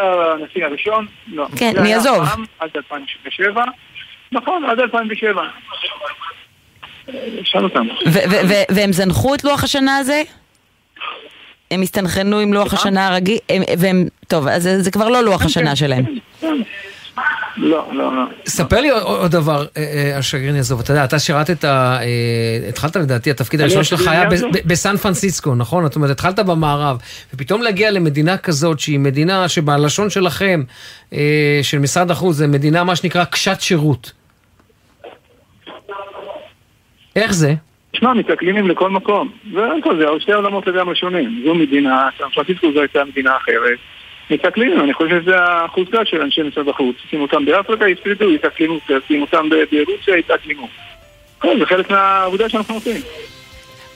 Speaker 21: הנשיא הראשון. לא.
Speaker 2: כן?
Speaker 21: פעם, עד 2007. נכון, עד 2007. אה, שאל אותם.
Speaker 2: ו- ו- ו- והם זנחו את לוח השנה הזה? הם הסתנכרנו עם לוח השנה הרגיל? והם, טוב, אז זה- כבר לא לוח השנה שלהם.
Speaker 21: לא, לא, לא.
Speaker 3: ספר לי עוד- דבר, אה, אה, השגריר יעזוב. אתה יודע, אתה שירתת, אה, התחלת לדעתי, התפקיד הראשון שלך היה בסן פרנסיסקו, נכון? זאת אומרת, התחלת במערב, ופתאום להגיע למדינה כזאת, שהיא מדינה שבלשון שלכם, של משרד החוץ, זה מדינה, מה שנקרא, קשת שירות. איך זה?
Speaker 21: תשמע, מתאקלימים לכל מקום. והכל זה שתי עולמות לגמרי שונים. זו מדינה, סן פרנסיסקו זו הייתה מדינה אחרת. מתאקלימים, אני חושב שזה החוזקה של אנשי משרד החוץ. שים אותם באפריקה, יפרידו, יתאקלימו, שים אותם ברוסיה, יתאקלימו. כן, זה חלק מהעבודה שאנחנו עושים.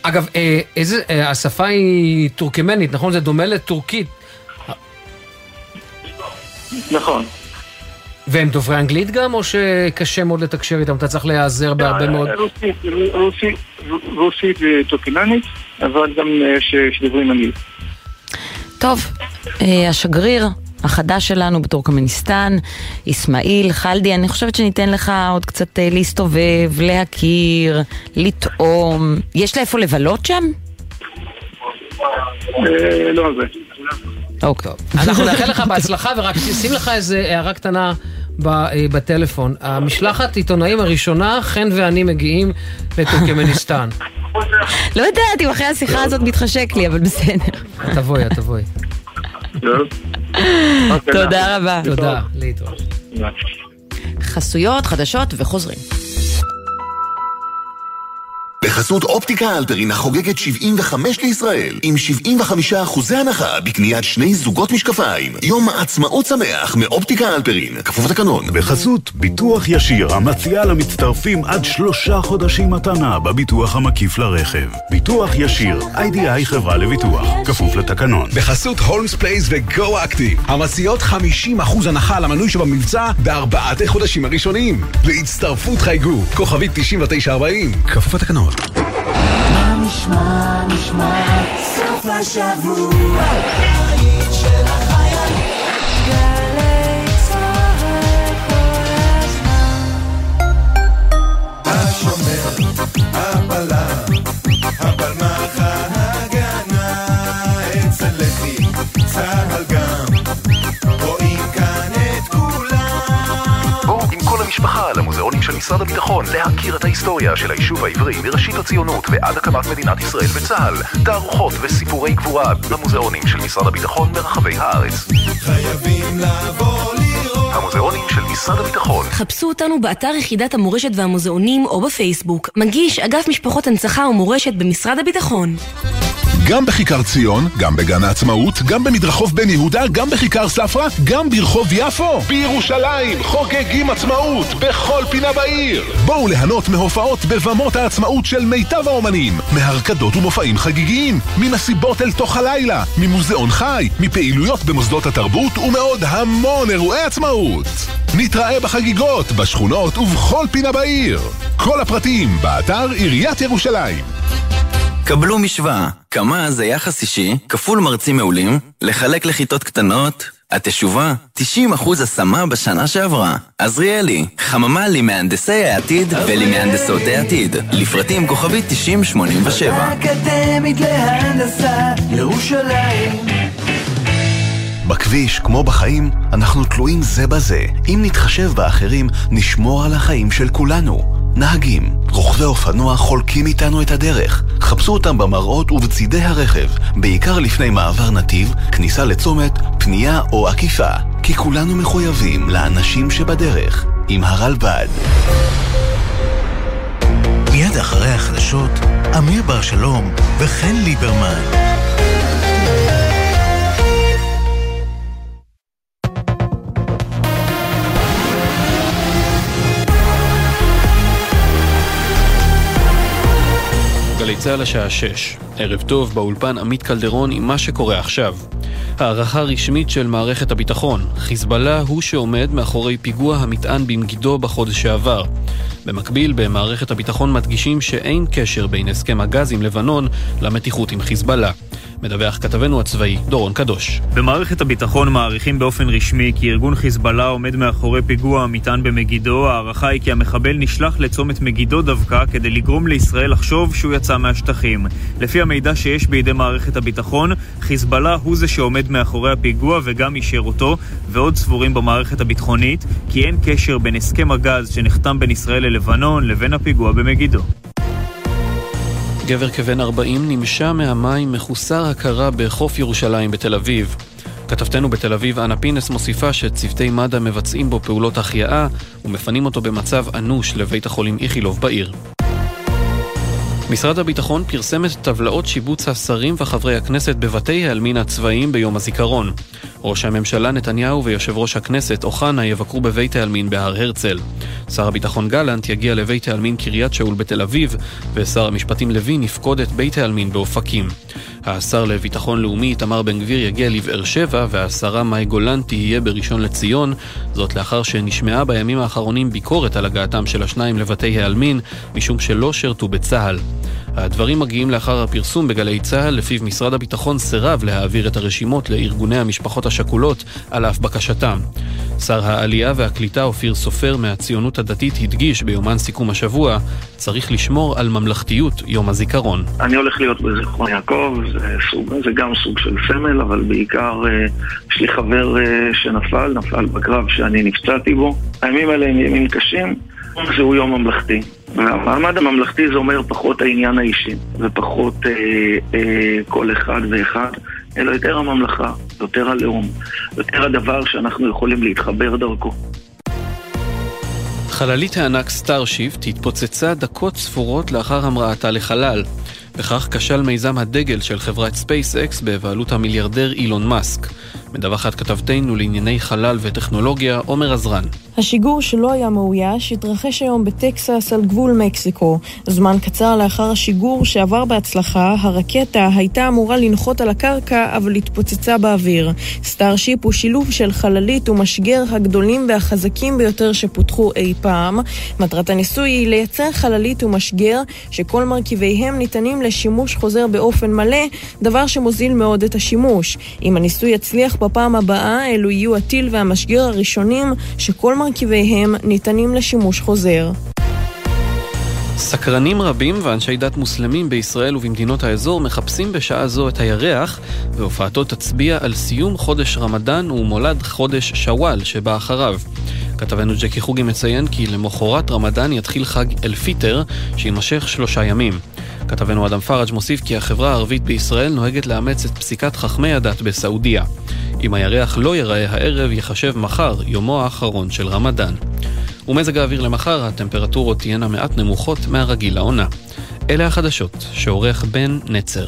Speaker 3: אגב, אה, איזה, אה, השפה היא טורקמנית, נכון? זה דומה לטורקית.
Speaker 21: נכון.
Speaker 3: והם דוברי אנגלית גם, או שקשה מאוד לתקשר איתם? אתה צריך להיעזר בהרבה מאוד...
Speaker 21: רוסית, רוסית, אבל גם אה, שדוברים אנגלית.
Speaker 2: טוב, אה, השגריר החדש שלנו בטורקמניסטן, אסמאעיל חלדי, אני חושבת שניתן לך עוד קצת אה, להסתובב, להכיר, לטעום. יש לה איפה לבלות שם?
Speaker 21: אה, לא זה.
Speaker 2: אוקיי.
Speaker 3: אנחנו נאחל לך בהצלחה, ורק שים לך איזה הערה קטנה אה, בטלפון. המשלחת עיתונאים הראשונה, חן ואני מגיעים לטורקמניסטן. [LAUGHS]
Speaker 2: לא יודעת אם אחרי השיחה הזאת מתחשק לי, אבל בסדר.
Speaker 3: תבואי, את תבואי. [LAUGHS]
Speaker 2: תודה רבה.
Speaker 3: תודה, להתראות.
Speaker 2: חסויות, חדשות וחוזרים.
Speaker 15: בחסות אופטיקה אלפרין החוגגת 75 לישראל, עם 75 אחוזי הנחה בקניית שני זוגות משקפיים. יום עצמאות שמח מאופטיקה אלפרין, כפוף לתקנון.
Speaker 22: בחסות ביטוח ישיר המציע למצטרפים עד שלושה חודשים מתנה בביטוח המקיף לרכב. ביטוח ישיר, איי-די-איי חברה לביטוח, כפוף לתקנון.
Speaker 4: בחסות הולמס פלייס וגו אקטיב, המציעות 50% הנחה על המנוי שבמבצע בארבעת החודשים הראשונים. להצטרפות חייגו, כוכבית 9940, כפוף לתקנון.
Speaker 11: מה נשמע, נשמע, סוף השבוע, הבית של החייל, גלי צהל כל הזמן.
Speaker 23: השומר, הבלם, הבלמח ההגנה, אצל לחי, צהל
Speaker 16: המשפחה למוזיאונים של משרד הביטחון להכיר את ההיסטוריה של היישוב העברי מראשית הציונות ועד הקמת מדינת ישראל וצה"ל. תערוכות וסיפורי גבורה במוזיאונים של משרד הביטחון ברחבי הארץ.
Speaker 23: חייבים לבוא לראות.
Speaker 16: המוזיאונים של משרד הביטחון.
Speaker 24: חפשו אותנו באתר יחידת המורשת והמוזיאונים או בפייסבוק. מגיש אגף משפחות הנצחה ומורשת במשרד הביטחון.
Speaker 4: גם בכיכר ציון, גם בגן העצמאות, גם במדרחוב בן יהודה, גם בכיכר ספרא, גם ברחוב יפו. בירושלים חוגגים עצמאות בכל פינה בעיר. בואו ליהנות מהופעות בבמות העצמאות של מיטב האומנים, מהרקדות ומופעים חגיגיים, ממסיבות אל תוך הלילה, ממוזיאון חי, מפעילויות במוסדות התרבות ומעוד המון אירועי עצמאות. נתראה בחגיגות, בשכונות ובכל פינה בעיר. כל הפרטים באתר עיריית ירושלים.
Speaker 25: קבלו משוואה, כמה זה יחס אישי, כפול מרצים מעולים, לחלק לכיתות קטנות, התשובה, 90% השמה בשנה שעברה. עזריאלי, חממה למהנדסי העתיד ולמהנדסות העתיד. לפרטים כוכבית 9087.
Speaker 11: אקדמית להנדסה, ירושלים.
Speaker 4: בכביש, כמו בחיים, אנחנו תלויים זה בזה. אם נתחשב באחרים, נשמור על החיים של כולנו. נהגים, רוכבי אופנוע חולקים איתנו את הדרך. חפשו אותם במראות ובצידי הרכב, בעיקר לפני מעבר נתיב, כניסה לצומת, פנייה או עקיפה. כי כולנו מחויבים לאנשים שבדרך, עם הרלב"ד.
Speaker 16: מיד אחרי החדשות, אמיר בר שלום וחן ליברמן.
Speaker 26: גלי צה"ל השעה 6. ערב טוב באולפן עמית קלדרון עם מה שקורה עכשיו. הערכה רשמית של מערכת הביטחון, חיזבאללה הוא שעומד מאחורי פיגוע המטען במגידו בחודש שעבר. במקביל, במערכת הביטחון מדגישים שאין קשר בין הסכם הגז עם לבנון למתיחות עם חיזבאללה. מדווח כתבנו הצבאי, דורון קדוש.
Speaker 27: במערכת הביטחון מעריכים באופן רשמי כי ארגון חיזבאללה עומד מאחורי פיגוע המטען במגידו. ההערכה היא כי המחבל נשלח לצומת מגידו דווקא כדי לגרום לישראל לחשוב שהוא יצא מהשטחים. לפי המידע שיש בידי מערכת הביטחון, חיזבאללה הוא זה שעומד מאחורי הפיגוע וגם אישר אותו, ועוד סבורים במערכת הביטחונית כי אין קשר בין הסכם הגז שנחתם בין ישראל ללבנון לבין הפיגוע במגידו.
Speaker 26: גבר כבן 40 נמשה מהמים מחוסר הכרה בחוף ירושלים בתל אביב. כתבתנו בתל אביב, אנה פינס, מוסיפה שצוותי מד"א מבצעים בו פעולות החייאה ומפנים אותו במצב אנוש לבית החולים איכילוב בעיר. משרד הביטחון פרסם את טבלאות שיבוץ השרים וחברי הכנסת בבתי העלמין הצבאיים ביום הזיכרון. ראש הממשלה נתניהו ויושב ראש הכנסת אוחנה יבקרו בבית העלמין בהר הרצל. שר הביטחון גלנט יגיע לבית העלמין קריית שאול בתל אביב, ושר המשפטים לוין יפקוד את בית העלמין באופקים. השר לביטחון לאומי איתמר בן גביר יגיע לבאר שבע, והשרה מאי גולן תהיה בראשון לציון, זאת לאחר שנשמעה בימים האחרונים ביקורת על הגעתם של השניים לבתי העלמין, משום שלא שירתו בצה"ל. הדברים מגיעים לאחר הפרסום בגלי צה"ל, לפיו משרד הביטחון סירב להעביר את הרשימות לארגוני המשפחות השכולות, על אף בקשתם. שר העלייה והקליטה אופיר סופר מהציונות הדתית הדגיש ביומן סיכום השבוע, צריך לשמור על ממלכתיות יום הזיכרון.
Speaker 7: אני הולך להיות בזיכרון יעקב, זה, סוג, זה גם סוג של סמל, אבל בעיקר אה, יש לי חבר אה, שנפל, נפל בקרב שאני נפצעתי בו. הימים האלה הם ימים קשים, זהו יום ממלכתי. והמעמד הממלכתי זה אומר פחות העניין האישי, ופחות אה, אה, כל אחד ואחד, אלא יותר הממלכה, יותר הלאום, יותר הדבר שאנחנו יכולים להתחבר דרכו.
Speaker 26: חללית הענק סטארשיפ התפוצצה דקות ספורות לאחר המראתה לחלל. בכך כשל מיזם הדגל של חברת ספייסקס בבעלות המיליארדר אילון מאסק. מדווחת כתבתנו לענייני חלל וטכנולוגיה, עומר עזרן.
Speaker 28: השיגור שלא היה מאויש התרחש היום בטקסס על גבול מקסיקו. זמן קצר לאחר השיגור שעבר בהצלחה, הרקטה הייתה אמורה לנחות על הקרקע אבל התפוצצה באוויר. סטארשיפ הוא שילוב של חללית ומשגר הגדולים והחזקים ביותר שפותחו אי פעם. מטרת הניסוי היא לייצר חללית ומשגר שכל מרכיביהם ניתנים לשימוש חוזר באופן מלא, דבר שמוזיל מאוד את השימוש. אם הניסוי יצליח בפעם הבאה, אלו יהיו הטיל והמשגר הראשונים שכל מרכיביהם ניתנים לשימוש חוזר.
Speaker 26: סקרנים רבים ואנשי דת מוסלמים בישראל ובמדינות האזור מחפשים בשעה זו את הירח, והופעתו תצביע על סיום חודש רמדאן ומולד חודש שוואל שבא אחריו. כתבנו ג'קי חוגי מציין כי למחרת רמדאן יתחיל חג אל-פיטר, שיימשך שלושה ימים. כתבנו אדם פראג' מוסיף כי החברה הערבית בישראל נוהגת לאמץ את פסיקת חכמי הדת בסעודיה. אם הירח לא ייראה הערב, ייחשב מחר יומו האחרון של רמדאן. ומזג האוויר למחר, הטמפרטורות תהיינה מעט נמוכות מהרגיל לעונה. אלה החדשות שעורך בן נצר.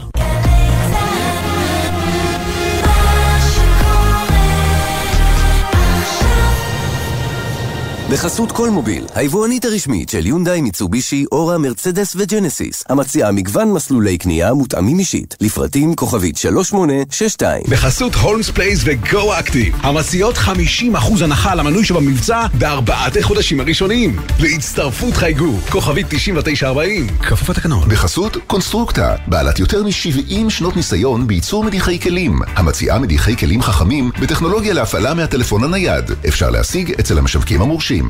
Speaker 29: בחסות כלמוביל, היבואנית הרשמית של יונדאי, מיצובישי, אורה, מרצדס וג'נסיס, המציעה מגוון מסלולי קנייה מותאמים אישית, לפרטים כוכבית 3862.
Speaker 4: בחסות הולמס פלייס וגו אקטיב, המציעות 50% הנחה על המנוי שבמבצע בארבעת החודשים הראשונים. להצטרפות חייגו, כוכבית 9940. כפוף לתקנון.
Speaker 16: בחסות קונסטרוקטה, בעלת יותר מ-70 שנות ניסיון בייצור מדיחי כלים, המציעה מדיחי כלים חכמים בטכנולוגיה להפעלה מהטלפון הנייד. אפשר להשיג אצל המשווקים המורשים.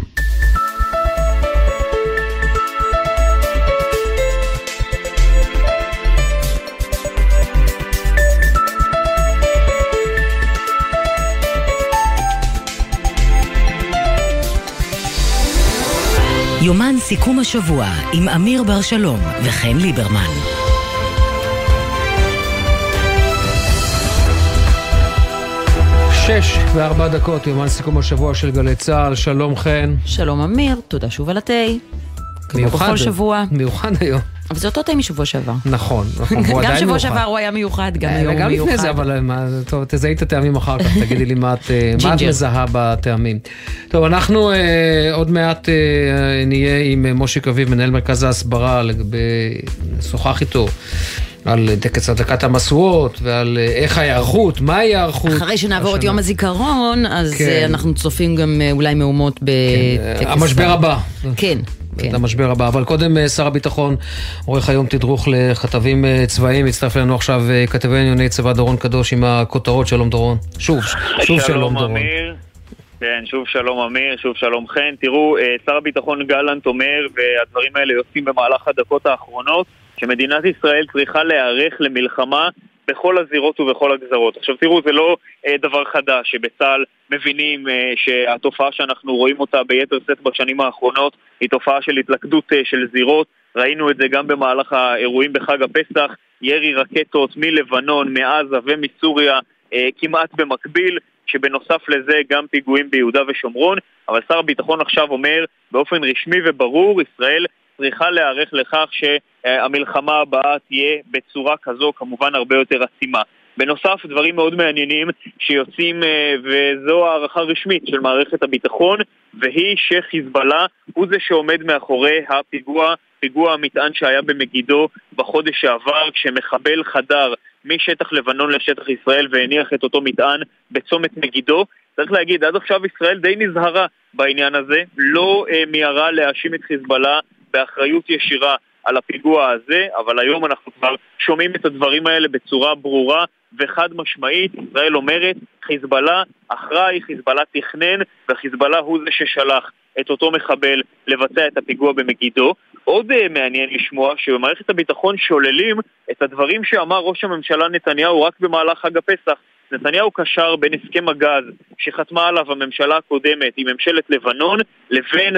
Speaker 30: יומן סיכום השבוע עם אמיר בר שלום וחן ליברמן.
Speaker 3: שש וארבע דקות, יומן סיכום השבוע של גלי צה"ל, שלום חן.
Speaker 2: שלום אמיר, תודה שוב על התה. כמו בכל שבוע.
Speaker 3: מיוחד היום.
Speaker 2: אבל זה אותו תה משבוע שעבר.
Speaker 3: נכון, נכון, [LAUGHS] והוא
Speaker 2: גם
Speaker 3: עדיין
Speaker 2: שבוע
Speaker 3: מיוחד.
Speaker 2: שעבר הוא היה מיוחד, גם
Speaker 3: אה,
Speaker 2: היום הוא מיוחד.
Speaker 3: לפני זה, אבל מה, טוב, תזהי את הטעמים אחר כך, תגידי לי מה את, אה. [LAUGHS] מזהה בטעמים. טוב, אנחנו אה, עוד מעט אה, נהיה עם אה, מושיק אביב, מנהל מרכז ההסברה, לגבי, נשוחח איתו. על טקס הדלקת המשואות ועל אה, איך ההיערכות, מהי ההיערכות.
Speaker 2: אחרי שנעבור את
Speaker 3: השנה.
Speaker 2: יום הזיכרון, אז
Speaker 3: כן.
Speaker 2: אה, אנחנו צופים גם אה, אולי מהומות בטקס...
Speaker 3: המשבר
Speaker 2: ה-
Speaker 3: הבא.
Speaker 2: כן.
Speaker 3: את המשבר הבא. אבל קודם שר הביטחון עורך היום תדרוך לכתבים צבאיים, הצטרף אלינו עכשיו כתבי ענייני צבא דורון קדוש עם הכותרות, שלום דורון. שוב, שוב שלום דורון.
Speaker 5: אמיר. כן, שוב שלום אמיר, שוב שלום חן. תראו, שר הביטחון גלנט אומר, והדברים האלה יוצאים במהלך הדקות האחרונות, שמדינת ישראל צריכה להיערך למלחמה בכל הזירות ובכל הגזרות. עכשיו תראו, זה לא אה, דבר חדש, שבצה"ל מבינים אה, שהתופעה שאנחנו רואים אותה ביתר שאת בשנים האחרונות היא תופעה של התלכדות אה, של זירות. ראינו את זה גם במהלך האירועים בחג הפסח, ירי רקטות מלבנון, מעזה ומסוריה אה, כמעט במקביל, שבנוסף לזה גם פיגועים ביהודה ושומרון, אבל שר הביטחון עכשיו אומר באופן רשמי וברור, ישראל צריכה להיערך לכך אה, המלחמה הבאה תהיה בצורה כזו כמובן הרבה יותר עצימה. בנוסף, דברים מאוד מעניינים שיוצאים, אה, וזו הערכה רשמית של מערכת הביטחון, והיא שחיזבאללה הוא זה שעומד מאחורי הפיגוע, פיגוע המטען שהיה במגידו בחודש שעבר, כשמחבל חדר משטח לבנון לשטח ישראל והניח את אותו מטען בצומת מגידו. צריך להגיד, עד עכשיו ישראל די נזהרה בעניין הזה, לא אה, מיהרה להאשים את חיזבאללה באחריות ישירה על הפיגוע הזה, אבל היום אנחנו כבר שומעים את הדברים האלה בצורה ברורה וחד משמעית. ישראל אומרת, חיזבאללה אחראי, חיזבאללה תכנן, וחיזבאללה הוא זה ששלח את אותו מחבל לבצע את הפיגוע במגידו. עוד uh, מעניין לשמוע שבמערכת הביטחון שוללים את הדברים שאמר ראש הממשלה נתניהו רק במהלך חג הפסח. נתניהו קשר בין הסכם הגז שחתמה עליו הממשלה הקודמת עם ממשלת לבנון לבין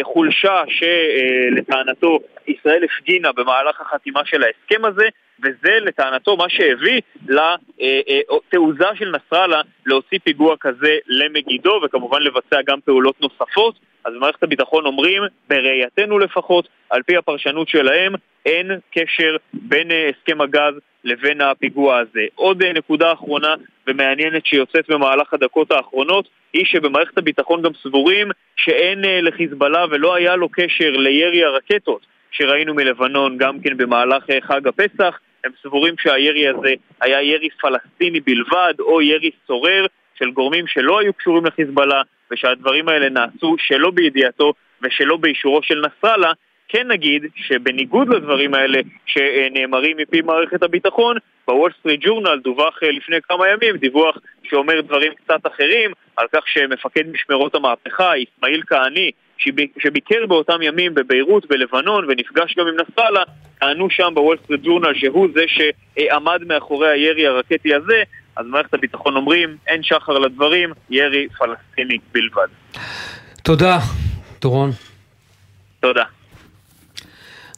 Speaker 5: החולשה שלטענתו ישראל הפגינה במהלך החתימה של ההסכם הזה וזה לטענתו מה שהביא לתעוזה של נסראללה להוציא פיגוע כזה למגידו וכמובן לבצע גם פעולות נוספות אז במערכת הביטחון אומרים, בראייתנו לפחות, על פי הפרשנות שלהם, אין קשר בין אה, הסכם הגז לבין הפיגוע הזה. עוד אה, נקודה אחרונה ומעניינת שיוצאת במהלך הדקות האחרונות היא שבמערכת הביטחון גם סבורים שאין אה, לחיזבאללה ולא היה לו קשר לירי הרקטות שראינו מלבנון גם כן במהלך חג הפסח. הם סבורים שהירי הזה היה ירי פלסטיני בלבד או ירי סורר של גורמים שלא היו קשורים לחיזבאללה ושהדברים האלה נעשו שלא בידיעתו ושלא באישורו של נסראללה, כן נגיד שבניגוד לדברים האלה שנאמרים מפי מערכת הביטחון, בוול סטריט ג'ורנל דווח אה, לפני כמה ימים דיווח שאומר דברים קצת אחרים על כך שמפקד משמרות המהפכה, אסמאעיל כהני, שביקר באותם ימים בביירות בלבנון ונפגש גם עם נסראללה, טענו שם בוול סטריט ג'ורנל שהוא זה שעמד מאחורי הירי הרקטי הזה, אז מערכת הביטחון אומרים, אין שחר לדברים, ירי פלסטיני בלבד.
Speaker 3: תודה, דורון.
Speaker 5: תודה.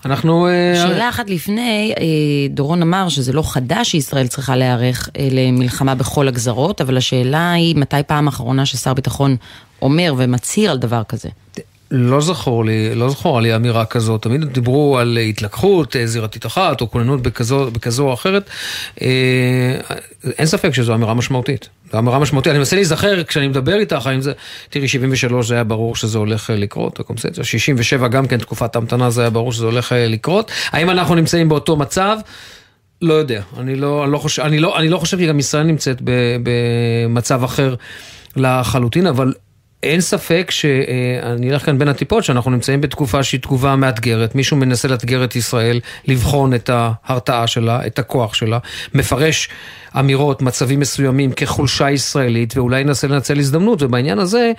Speaker 3: אנחנו... אה,
Speaker 2: שאלה אחת לפני, אה, דורון אמר שזה לא חדש שישראל צריכה להיערך אה, למלחמה בכל הגזרות, אבל השאלה היא מתי פעם אחרונה ששר ביטחון אומר ומצהיר על דבר כזה?
Speaker 3: לא זכור לי, לא זכור לי אמירה כזאת, תמיד דיברו על התלקחות זירתית אחת או כוננות בכזו, בכזו או אחרת, אה, אין ספק שזו אמירה משמעותית. זו אמירה משמעותית, אני מנסה להיזכר כשאני מדבר איתך, האם זה, תראי 73 זה היה ברור שזה הולך אה, לקרות, הקונספציה, 67 גם כן תקופת המתנה זה היה ברור שזה הולך אה, לקרות, האם אנחנו נמצאים באותו מצב? לא יודע, אני לא, אני לא, חושב, אני לא, אני לא חושב שגם ישראל נמצאת במצב אחר לחלוטין, אבל אין ספק שאני אלך כאן בין הטיפות, שאנחנו נמצאים בתקופה שהיא תגובה מאתגרת. מישהו מנסה לאתגר את ישראל, לבחון את ההרתעה שלה, את הכוח שלה, מפרש אמירות, מצבים מסוימים כחולשה ישראלית, ואולי ינסה לנצל הזדמנות, ובעניין הזה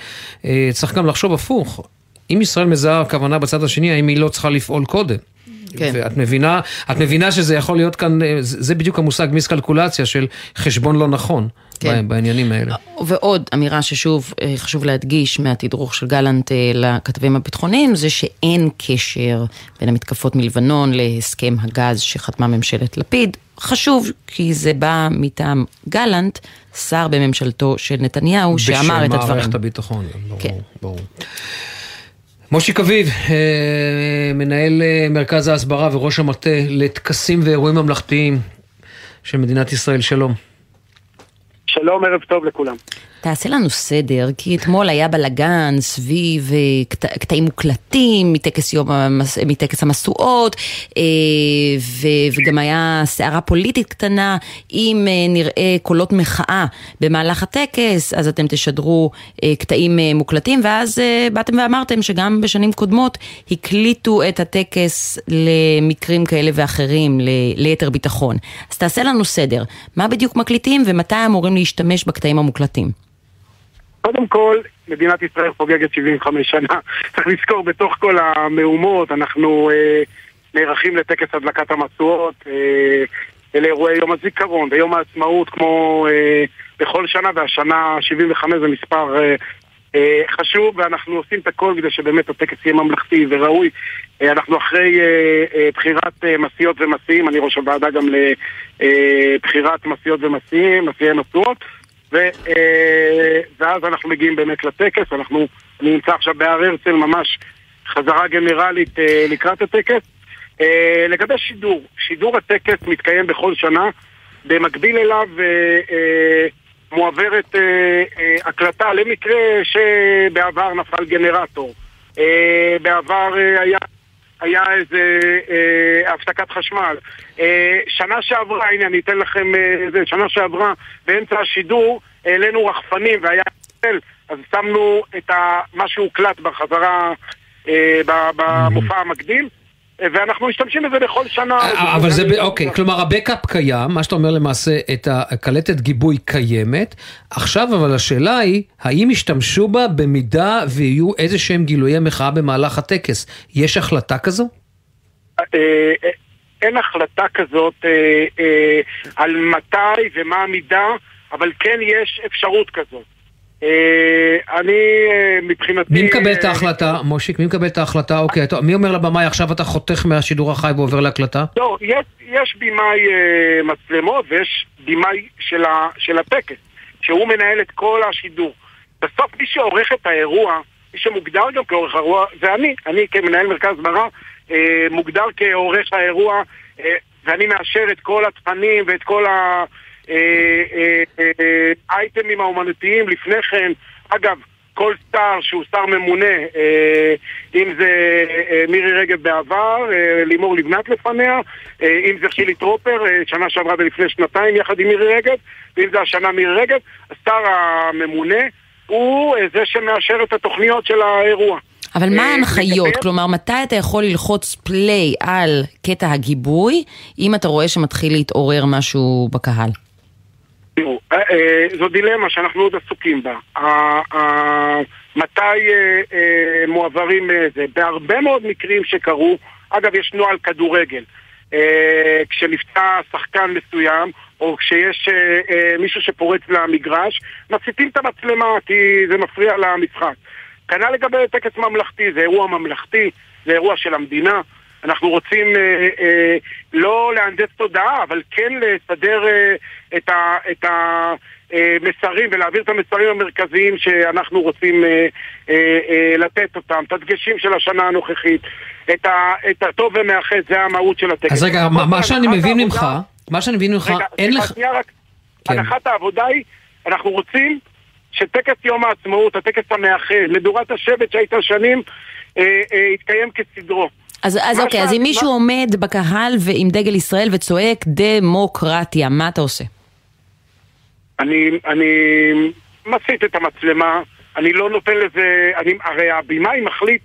Speaker 3: אה, צריך גם לחשוב הפוך. אם ישראל מזהה כוונה בצד השני, האם היא לא צריכה לפעול קודם? כן. ואת מבינה, את מבינה שזה יכול להיות כאן, אה, זה בדיוק המושג מיסקלקולציה של חשבון לא נכון. כן. בעניינים האלה.
Speaker 2: ועוד אמירה ששוב אה, חשוב להדגיש מהתדרוך של גלנט אה, לכתבים הביטחוניים, זה שאין קשר בין המתקפות מלבנון להסכם הגז שחתמה ממשלת לפיד. חשוב, כי זה בא מטעם גלנט, שר בממשלתו של נתניהו, שאמר את הדברים.
Speaker 3: בשם מערכת הביטחון, ברור, כן. ברור. מושי קביב, אה, מנהל מרכז ההסברה וראש המטה לטקסים ואירועים ממלכתיים של מדינת ישראל, שלום.
Speaker 31: שלום, ערב טוב לכולם.
Speaker 2: תעשה לנו סדר, כי אתמול היה בלאגן סביב אה, קט, קטעים מוקלטים מטקס, יום, מטקס המשואות, אה, וגם היה סערה פוליטית קטנה, אם אה, נראה קולות מחאה במהלך הטקס, אז אתם תשדרו קטעים מוקלטים, ואז באתם ואמרתם שגם בשנים קודמות הקליטו את הטקס למקרים כאלה ואחרים, ליתר ביטחון. אז תעשה לנו סדר, מה בדיוק מקליטים ומתי אמורים להשתמש בקטעים המוקלטים?
Speaker 31: קודם כל, מדינת ישראל חוגגת 75 שנה. [LAUGHS] צריך לזכור, בתוך כל המהומות, אנחנו אה, נערכים לטקס הדלקת המשואות, אה, אלה אירועי יום הזיכרון ויום העצמאות כמו אה, בכל שנה, והשנה 75 זה מספר אה, אה, חשוב, ואנחנו עושים את הכל כדי שבאמת הטקס יהיה ממלכתי וראוי. אה, אנחנו אחרי אה, אה, בחירת אה, מסיעות ומסיעים, אני ראש הוועדה גם לבחירת אה, מסיעות ומסיעים, מסיעי משואות. אה, ואז אנחנו מגיעים באמת לטקס, אנחנו, נמצא עכשיו בהר הרצל ממש חזרה גנרלית אה, לקראת הטקס אה, לגבי שידור, שידור הטקס מתקיים בכל שנה, במקביל אליו מועברת הקלטה למקרה שבעבר נפל גנרטור. בעבר היה, היה איזה אה, הפסקת חשמל. אה, שנה שעברה, הנה אני אתן לכם, אה, זה, שנה שעברה, באמצע השידור, העלינו רחפנים והיה... אז שמנו את ה, מה שהוקלט בחזרה, אה, במופע המקדים, אה, ואנחנו משתמשים בזה בכל שנה.
Speaker 3: אה, אבל זה, ב- אוקיי, כלומר הבקאפ קיים, מה שאתה אומר למעשה, את הקלטת גיבוי קיימת, עכשיו אבל השאלה היא, האם ישתמשו בה במידה ויהיו איזה שהם גילויי מחאה במהלך הטקס? יש החלטה כזו?
Speaker 31: אה, אה, אין החלטה כזאת אה, אה, על מתי ומה המידה, אבל כן יש אפשרות כזאת. אה, אני אה, מבחינתי...
Speaker 3: מי מקבל את
Speaker 31: אה,
Speaker 3: ההחלטה, מושיק? מי מקבל את ההחלטה? אוקיי, טוב, מי אומר לבמאי עכשיו אתה חותך מהשידור החי ועובר להקלטה?
Speaker 31: לא, יש, יש במאי מצלמות ויש במאי של, ה, של הטקס, שהוא מנהל את כל השידור. בסוף מי שעורך את האירוע, מי שמוגדר גם כעורך האירוע, זה אני. אני כמנהל מרכז אה, מוגדר כעורך האירוע, ואני מאשר את כל התכנים ואת כל ה... אה, אה, אה, האייטמים האומנותיים לפני כן. אגב, כל שר שהוא שר ממונה, אה, אם זה מירי רגב בעבר, לימור לבנת לפניה, אם זה חילי טרופר, שנה שעברה ולפני שנתיים יחד עם מירי רגב, ואם זה השנה מירי רגב, השר הממונה הוא זה שמאשר את התוכניות של האירוע.
Speaker 2: אבל מה ההנחיות? כלומר, מתי אתה יכול ללחוץ פליי על קטע הגיבוי, אם אתה רואה שמתחיל להתעורר משהו בקהל?
Speaker 31: תראו, אה, אה, זו דילמה שאנחנו עוד עסוקים בה. מתי אה, מועברים זה? בהרבה מאוד מקרים שקרו, אגב, יש נוהל כדורגל. כשנפצע שחקן מסוים, או כשיש מישהו שפורץ למגרש, מסיטים את המצלמה כי זה מפריע למשחק. כנ"ל לגבי טקס ממלכתי, זה אירוע ממלכתי, זה אירוע של המדינה. אנחנו רוצים אה, אה, לא להנדס תודעה, אבל כן לסדר אה, את, ה, את המסרים ולהעביר את המסרים המרכזיים שאנחנו רוצים אה, אה, אה, לתת אותם, את הדגשים של השנה הנוכחית, את, ה, את הטוב ומאחד, זה המהות של הטקס.
Speaker 3: אז רגע, מה- מה שאני מבין ממך, מה שאני מבין ממך, אין לך...
Speaker 31: רק.
Speaker 3: כן.
Speaker 31: הנחת העבודה היא, אנחנו רוצים שטקס יום העצמאות, הטקס המאחד, מדורת השבט שהייתה שנים, אה, אה, יתקיים כסדרו.
Speaker 2: אז, אז אוקיי, אז אם מישהו
Speaker 31: מה-
Speaker 2: עומד בקהל ועם דגל ישראל וצועק דמוקרטיה, מה אתה עושה?
Speaker 31: אני, אני מסיט את המצלמה, אני לא נותן לזה, אני, הרי הבמאי מחליט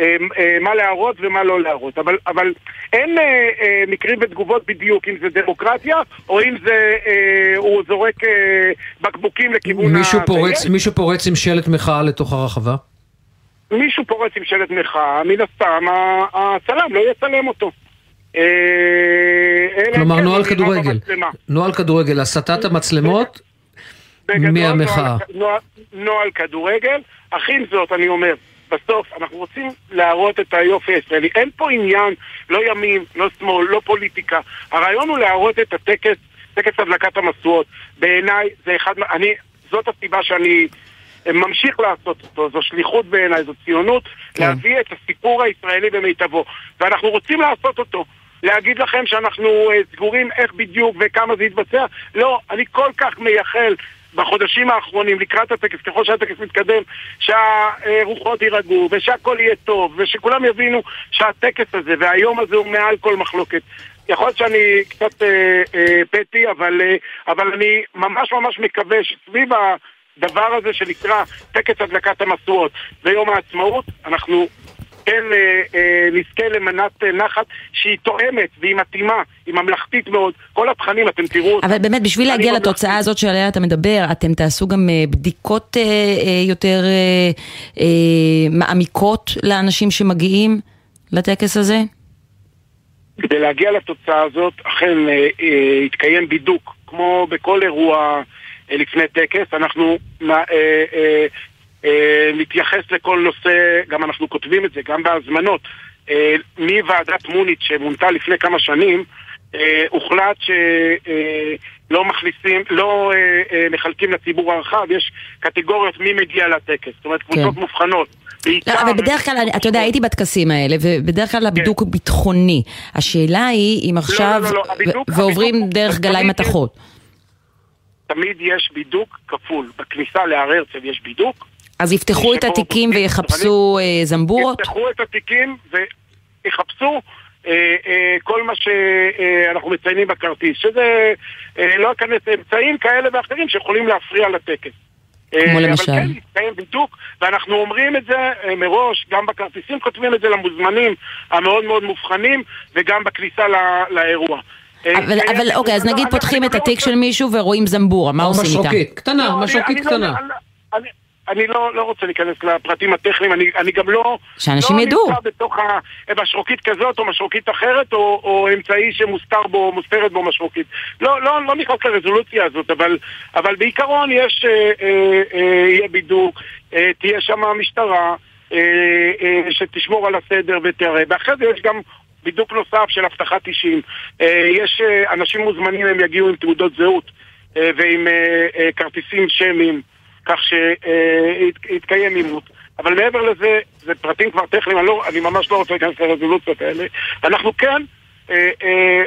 Speaker 31: אה, אה, מה להראות ומה לא להראות, אבל, אבל אין אה, אה, מקרים ותגובות בדיוק, אם זה דמוקרטיה, או אם זה, אה, הוא זורק אה, בקבוקים לכיוון
Speaker 3: מישהו
Speaker 31: ה-
Speaker 3: מישהו פורץ עם שלט מחאה לתוך הרחבה?
Speaker 31: מישהו פורץ עם שלט מחאה, מן הסתם הצלם לא יצלם אותו. אה, אלא
Speaker 3: כלומר,
Speaker 31: כן
Speaker 3: נוהל כדורגל. נוהל כדורגל, הסטת המצלמות מהמחאה.
Speaker 31: נוהל, כדורגל, אך עם זאת, אני אומר, בסוף אנחנו רוצים להראות את היופי הישראלי. אין פה עניין, לא ימין, לא שמאל, לא פוליטיקה. הרעיון הוא להראות את הטקס, טקס הדלקת המשואות. בעיניי זה אחד, אני, זאת הסיבה שאני ממשיך לעשות אותו, זו שליחות בעיניי, זו ציונות,
Speaker 2: כן.
Speaker 31: להביא את הסיפור הישראלי במיטבו. ואנחנו רוצים לעשות אותו. להגיד לכם שאנחנו אה, סגורים איך בדיוק וכמה זה יתבצע? לא, אני כל כך מייחל בחודשים האחרונים, לקראת הטקס, ככל שהטקס מתקדם, שהרוחות יירגעו, ושהכול יהיה טוב, ושכולם יבינו שהטקס הזה והיום הזה הוא מעל כל מחלוקת. יכול להיות שאני קצת אה, אה, פטי, אבל, אה, אבל אני ממש ממש מקווה שסביב הדבר הזה שנקרא טקס הדלקת המשואות ויום העצמאות, אנחנו כן אה, אה, נזכה למנת אה, נחת שהיא תואמת והיא מתאימה, היא ממלכתית מאוד. כל התכנים, אתם תראו אותם.
Speaker 2: אבל באמת, בשביל להגיע
Speaker 31: ממלכתי.
Speaker 2: לתוצאה הזאת שעליה אתה מדבר, אתם תעשו גם אה, בדיקות אה, אה, יותר אה, אה, מעמיקות לאנשים שמגיעים לטקס הזה?
Speaker 31: כדי להגיע לתוצאה הזאת, אכן אה, אה, יתקיים בידוק, כמו בכל אירוע אה, לפני טקס. אנחנו אה, אה, אה, נתייחס לכל נושא, גם אנחנו כותבים את זה, גם בהזמנות. אה, מוועדת מוניץ שמונתה לפני כמה שנים, אה, הוחלט שלא מכניסים, לא אה, אה, מחלקים לציבור הרחב, יש קטגוריות מי מגיע לטקס, זאת אומרת קבוצות
Speaker 2: כן.
Speaker 31: מובחנות.
Speaker 2: לא, אבל בדרך כלל, אתה יודע, הייתי בטקסים האלה, ובדרך כלל הבידוק הוא ביטחוני. השאלה היא אם עכשיו,
Speaker 31: לא, לא, הבידוק-
Speaker 2: ו- ועוברים דרך גלאי מתכות.
Speaker 31: תמיד יש בידוק כפול. בכניסה להר הרצל יש בידוק.
Speaker 2: אז יפתחו את התיקים ויחפשו אה, זמבורות?
Speaker 31: יפתחו את התיקים ויחפשו אה, אה, כל מה שאנחנו מציינים בכרטיס, שזה לא אכנס אמצעים כאלה ואחרים שיכולים להפריע לטקס.
Speaker 2: כמו
Speaker 31: אבל
Speaker 2: למשל?
Speaker 31: כן, יתקיים בידוק, ואנחנו אומרים את זה מראש, גם בכרטיסים כותבים את זה למוזמנים המאוד מאוד מובחנים, וגם בכניסה ל- לאירוע. אה,
Speaker 2: אבל,
Speaker 31: אה,
Speaker 2: אבל אוקיי, אז
Speaker 31: לא,
Speaker 2: נגיד פותחים
Speaker 31: אני
Speaker 2: את
Speaker 31: לא
Speaker 2: התיק של מישהו ורואים זמבורה, מה עושים איתה?
Speaker 3: משרוקית, קטנה,
Speaker 31: לא, אני-
Speaker 3: משרוקית
Speaker 31: לא-
Speaker 3: קטנה.
Speaker 31: אני- לא, לא רוצה להיכנס לפרטים הטכניים, אני, אני גם לא...
Speaker 2: שאנשים
Speaker 31: לא
Speaker 2: ידעו.
Speaker 31: נמצא בתוך ה- משרוקית כזאת או משרוקית אחרת, או, או אמצעי שמוסתר בו, מוסתרת בו משרוקית. לא, לא, לא נכנס לרזולוציה הזאת, אבל, אבל בעיקרון יש, אה, אה, אה, יהיה בידוק, אה, תהיה שם משטרה, אה, אה, שתשמור על הסדר ותראה, ואחרי זה יש גם... בידוק נוסף של אבטחת אישים. אה, יש אה, אנשים מוזמנים, הם יגיעו עם תעודות זהות אה, ועם כרטיסים שמיים, כך שיתקיים אימות. אבל מעבר לזה, זה פרטים כבר טכניים, אני, לא, אני ממש לא רוצה להיכנס לרזולוציות האלה. אנחנו כן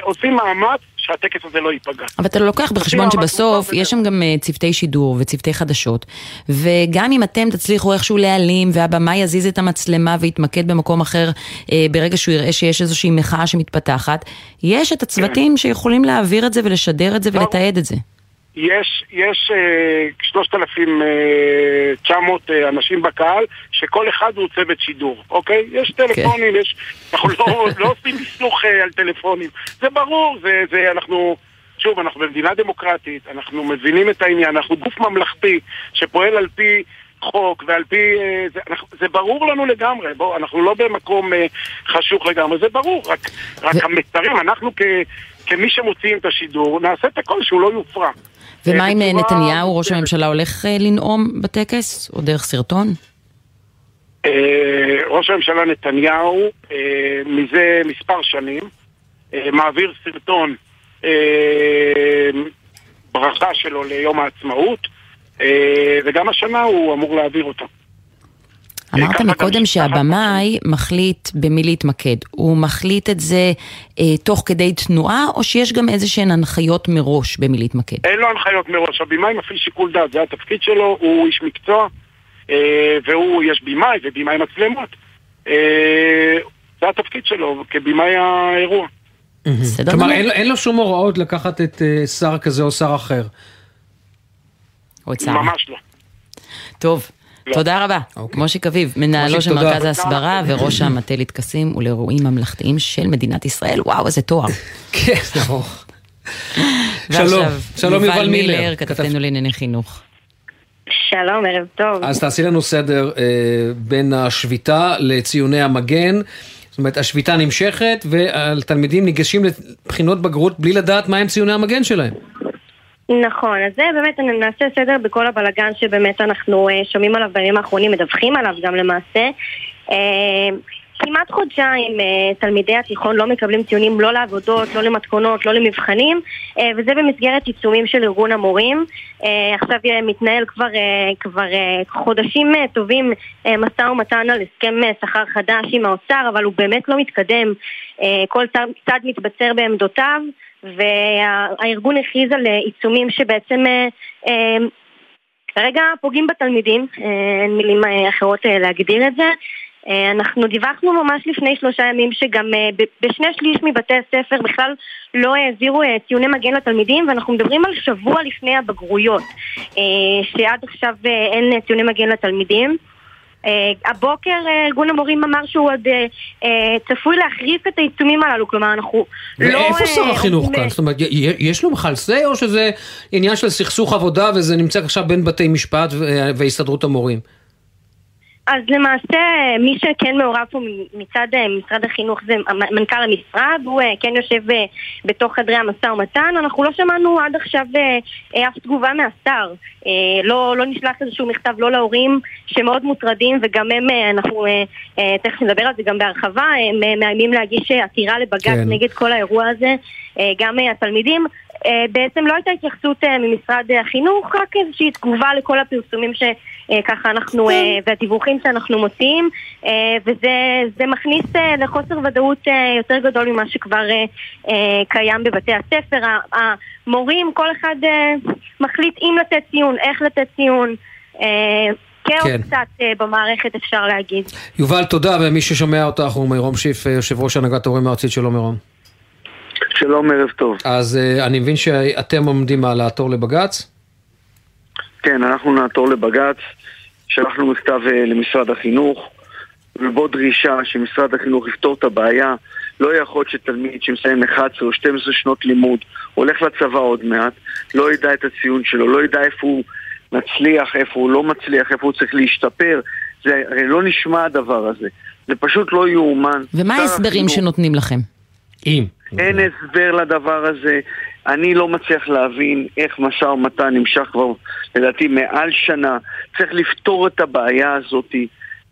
Speaker 31: עושים מאמץ שהטקס הזה לא ייפגע.
Speaker 2: אבל אתה לוקח בחשבון שבסוף יש שם גם אה, צוותי שידור וצוותי חדשות, וגם אם אתם תצליחו איכשהו להעלים והבמה יזיז את המצלמה ויתמקד במקום אחר אה, ברגע שהוא יראה שיש איזושהי מחאה שמתפתחת, יש את הצוותים שיכולים להעביר את זה ולשדר את זה ולתעד את זה.
Speaker 31: יש, יש אה, 3,900 אה, אנשים בקהל, שכל אחד הוא צוות שידור, אוקיי? יש טלפונים, יש... אנחנו לא, [LAUGHS] לא עושים מיסוך אה, על טלפונים. זה ברור, זה, זה אנחנו... שוב, אנחנו במדינה דמוקרטית, אנחנו מבינים את העניין, אנחנו גוף ממלכתי שפועל על פי חוק ועל פי... אה, זה, אנחנו, זה ברור לנו לגמרי, בואו, אנחנו לא במקום אה, חשוך לגמרי, זה ברור, רק, רק המסרים, אנחנו כ, כמי שמוציאים את השידור, נעשה את הכל שהוא לא יופרע.
Speaker 2: ומה
Speaker 31: אה,
Speaker 2: אם אה,
Speaker 31: בצורה-
Speaker 2: נתניהו, ראש הממשלה, הולך אה, לנאום בטקס? או דרך סרטון?
Speaker 31: אה, ראש הממשלה נתניהו אה, מזה מספר שנים אה, מעביר סרטון אה, ברכה שלו ליום העצמאות אה, וגם השנה הוא אמור להעביר אותו.
Speaker 2: אמרת
Speaker 31: ככה
Speaker 2: מקודם שהבמאי מחליט במי להתמקד. הוא מחליט את זה אה, תוך כדי תנועה, או שיש גם איזה שהן הנחיות מראש במי להתמקד?
Speaker 31: אין לו הנחיות מראש, הבמאי מפעיל שיקול דעת, זה התפקיד שלו, הוא איש מקצוע אה, והוא, יש במאי ובמאי מצלמות. אה, זה התפקיד שלו כבמאי האירוע.
Speaker 2: בסדר
Speaker 3: כלומר. אין לו- אין לו שום הוראות לקחת את אה, שר כזה או שר אחר.
Speaker 2: או את שר.
Speaker 31: ממש לא.
Speaker 2: טוב. תודה רבה. מושיק אביב, מנהלו של
Speaker 3: תודה.
Speaker 2: מרכז ההסברה וראש המטה לטקסים ולאירועים ממלכתיים של מדינת ישראל. וואו, איזה תואר. [LAUGHS]
Speaker 3: כן, זה ארוך.
Speaker 2: ועכשיו,
Speaker 3: שלום, שלום יובל מילר.
Speaker 2: כתבתנו לענייני חינוך.
Speaker 32: שלום, ערב טוב.
Speaker 3: אז תעשי לנו סדר אה, בין השביתה לציוני המגן. זאת אומרת, השביתה נמשכת והתלמידים ניגשים לבחינות בגרות בלי לדעת מהם ציוני המגן שלהם.
Speaker 32: נכון, אז זה באמת, אני נעשה סדר בכל הבלגן שבאמת אנחנו אה, שומעים עליו בימים האחרונים, מדווחים עליו גם למעשה. אה, כמעט חודשיים אה, תלמידי התיכון לא מקבלים ציונים לא לעבודות, לא למתכונות, לא למבחנים, וזה במסגרת עיצומים של ארגון המורים. עכשיו מתנהל כבר, כבר חודשים טובים משא ומתן על הסכם שכר חדש עם האוצר, אבל הוא באמת לא מתקדם. כל צד מתבצר בעמדותיו. והארגון הכריז על אה, עיצומים שבעצם אה, אה, כרגע פוגעים בתלמידים, אין מילים אחרות להגדיר את זה. אנחנו דיווחנו ממש לפני שלושה ימים שגם בשני שליש מבתי הספר בכלל לא העבירו ציוני מגן לתלמידים ואנחנו מדברים על שבוע לפני הבגרויות שעד עכשיו אין ציוני מגן לתלמידים. Uh, הבוקר uh, ארגון המורים אמר שהוא עוד uh, צפוי להחריף את העיצומים הללו, כלומר אנחנו לא...
Speaker 3: ואיפה שר החינוך כאן? זאת אומרת, יש לו בכלל say או שזה עניין של סכסוך עבודה וזה נמצא עכשיו בין בתי משפט והסתדרות המורים?
Speaker 32: אז למעשה מי שכן מעורב פה מצד אה, משרד החינוך זה מנכ"ל המשרד, הוא אה, כן יושב אה, בתוך חדרי המשא ומתן, אנחנו לא שמענו עד עכשיו אף תגובה מהשר, לא, לא נשלח איזשהו מכתב לא להורים שמאוד מוטרדים וגם הם, אנחנו תכף נדבר על זה גם בהרחבה, הם מאיימים להגיש עתירה לבג"ץ
Speaker 33: כן.
Speaker 32: נגד כל האירוע הזה. גם התלמידים. בעצם לא הייתה התייחסות ממשרד החינוך, רק איזושהי תגובה לכל הפרסומים שככה אנחנו, אה, והדיווחים שאנחנו מוציאים, אה, וזה זה מכניס אה, לחוסר ודאות אה, יותר גדול ממה שכבר אה, אה, קיים בבתי הספר. המורים, כל אחד אה, מחליט אם לתת ציון, איך לתת ציון. אה, כאוס
Speaker 3: כן.
Speaker 32: קצת אה, במערכת אפשר להגיד.
Speaker 3: יובל, תודה, ומי ששומע אותך הוא מירום שיף, אה, יושב ראש הנהגת ההורים הארצית, שלום מירום.
Speaker 34: שלום, ערב טוב.
Speaker 3: אז אה, אני מבין שאתם עומדים על לעתור לבג"ץ?
Speaker 34: כן, אנחנו נעתור לבג"ץ, שלחנו מכתב אה, למשרד החינוך, ובו דרישה שמשרד החינוך יפתור את הבעיה. לא יכול להיות שתלמיד שמסיים 11 או 12 שנות לימוד, הולך לצבא עוד מעט, לא ידע את הציון שלו, לא ידע איפה הוא מצליח, איפה הוא לא מצליח, איפה הוא צריך להשתפר. זה הרי לא נשמע הדבר הזה. זה פשוט לא יאומן.
Speaker 2: ומה ההסברים
Speaker 34: החינוך-
Speaker 2: שנותנים לכם?
Speaker 3: אם.
Speaker 34: אין הסבר לדבר הזה. אני לא מצליח להבין איך משא ומתן נמשך כבר, לדעתי, מעל שנה. צריך לפתור את הבעיה הזאת.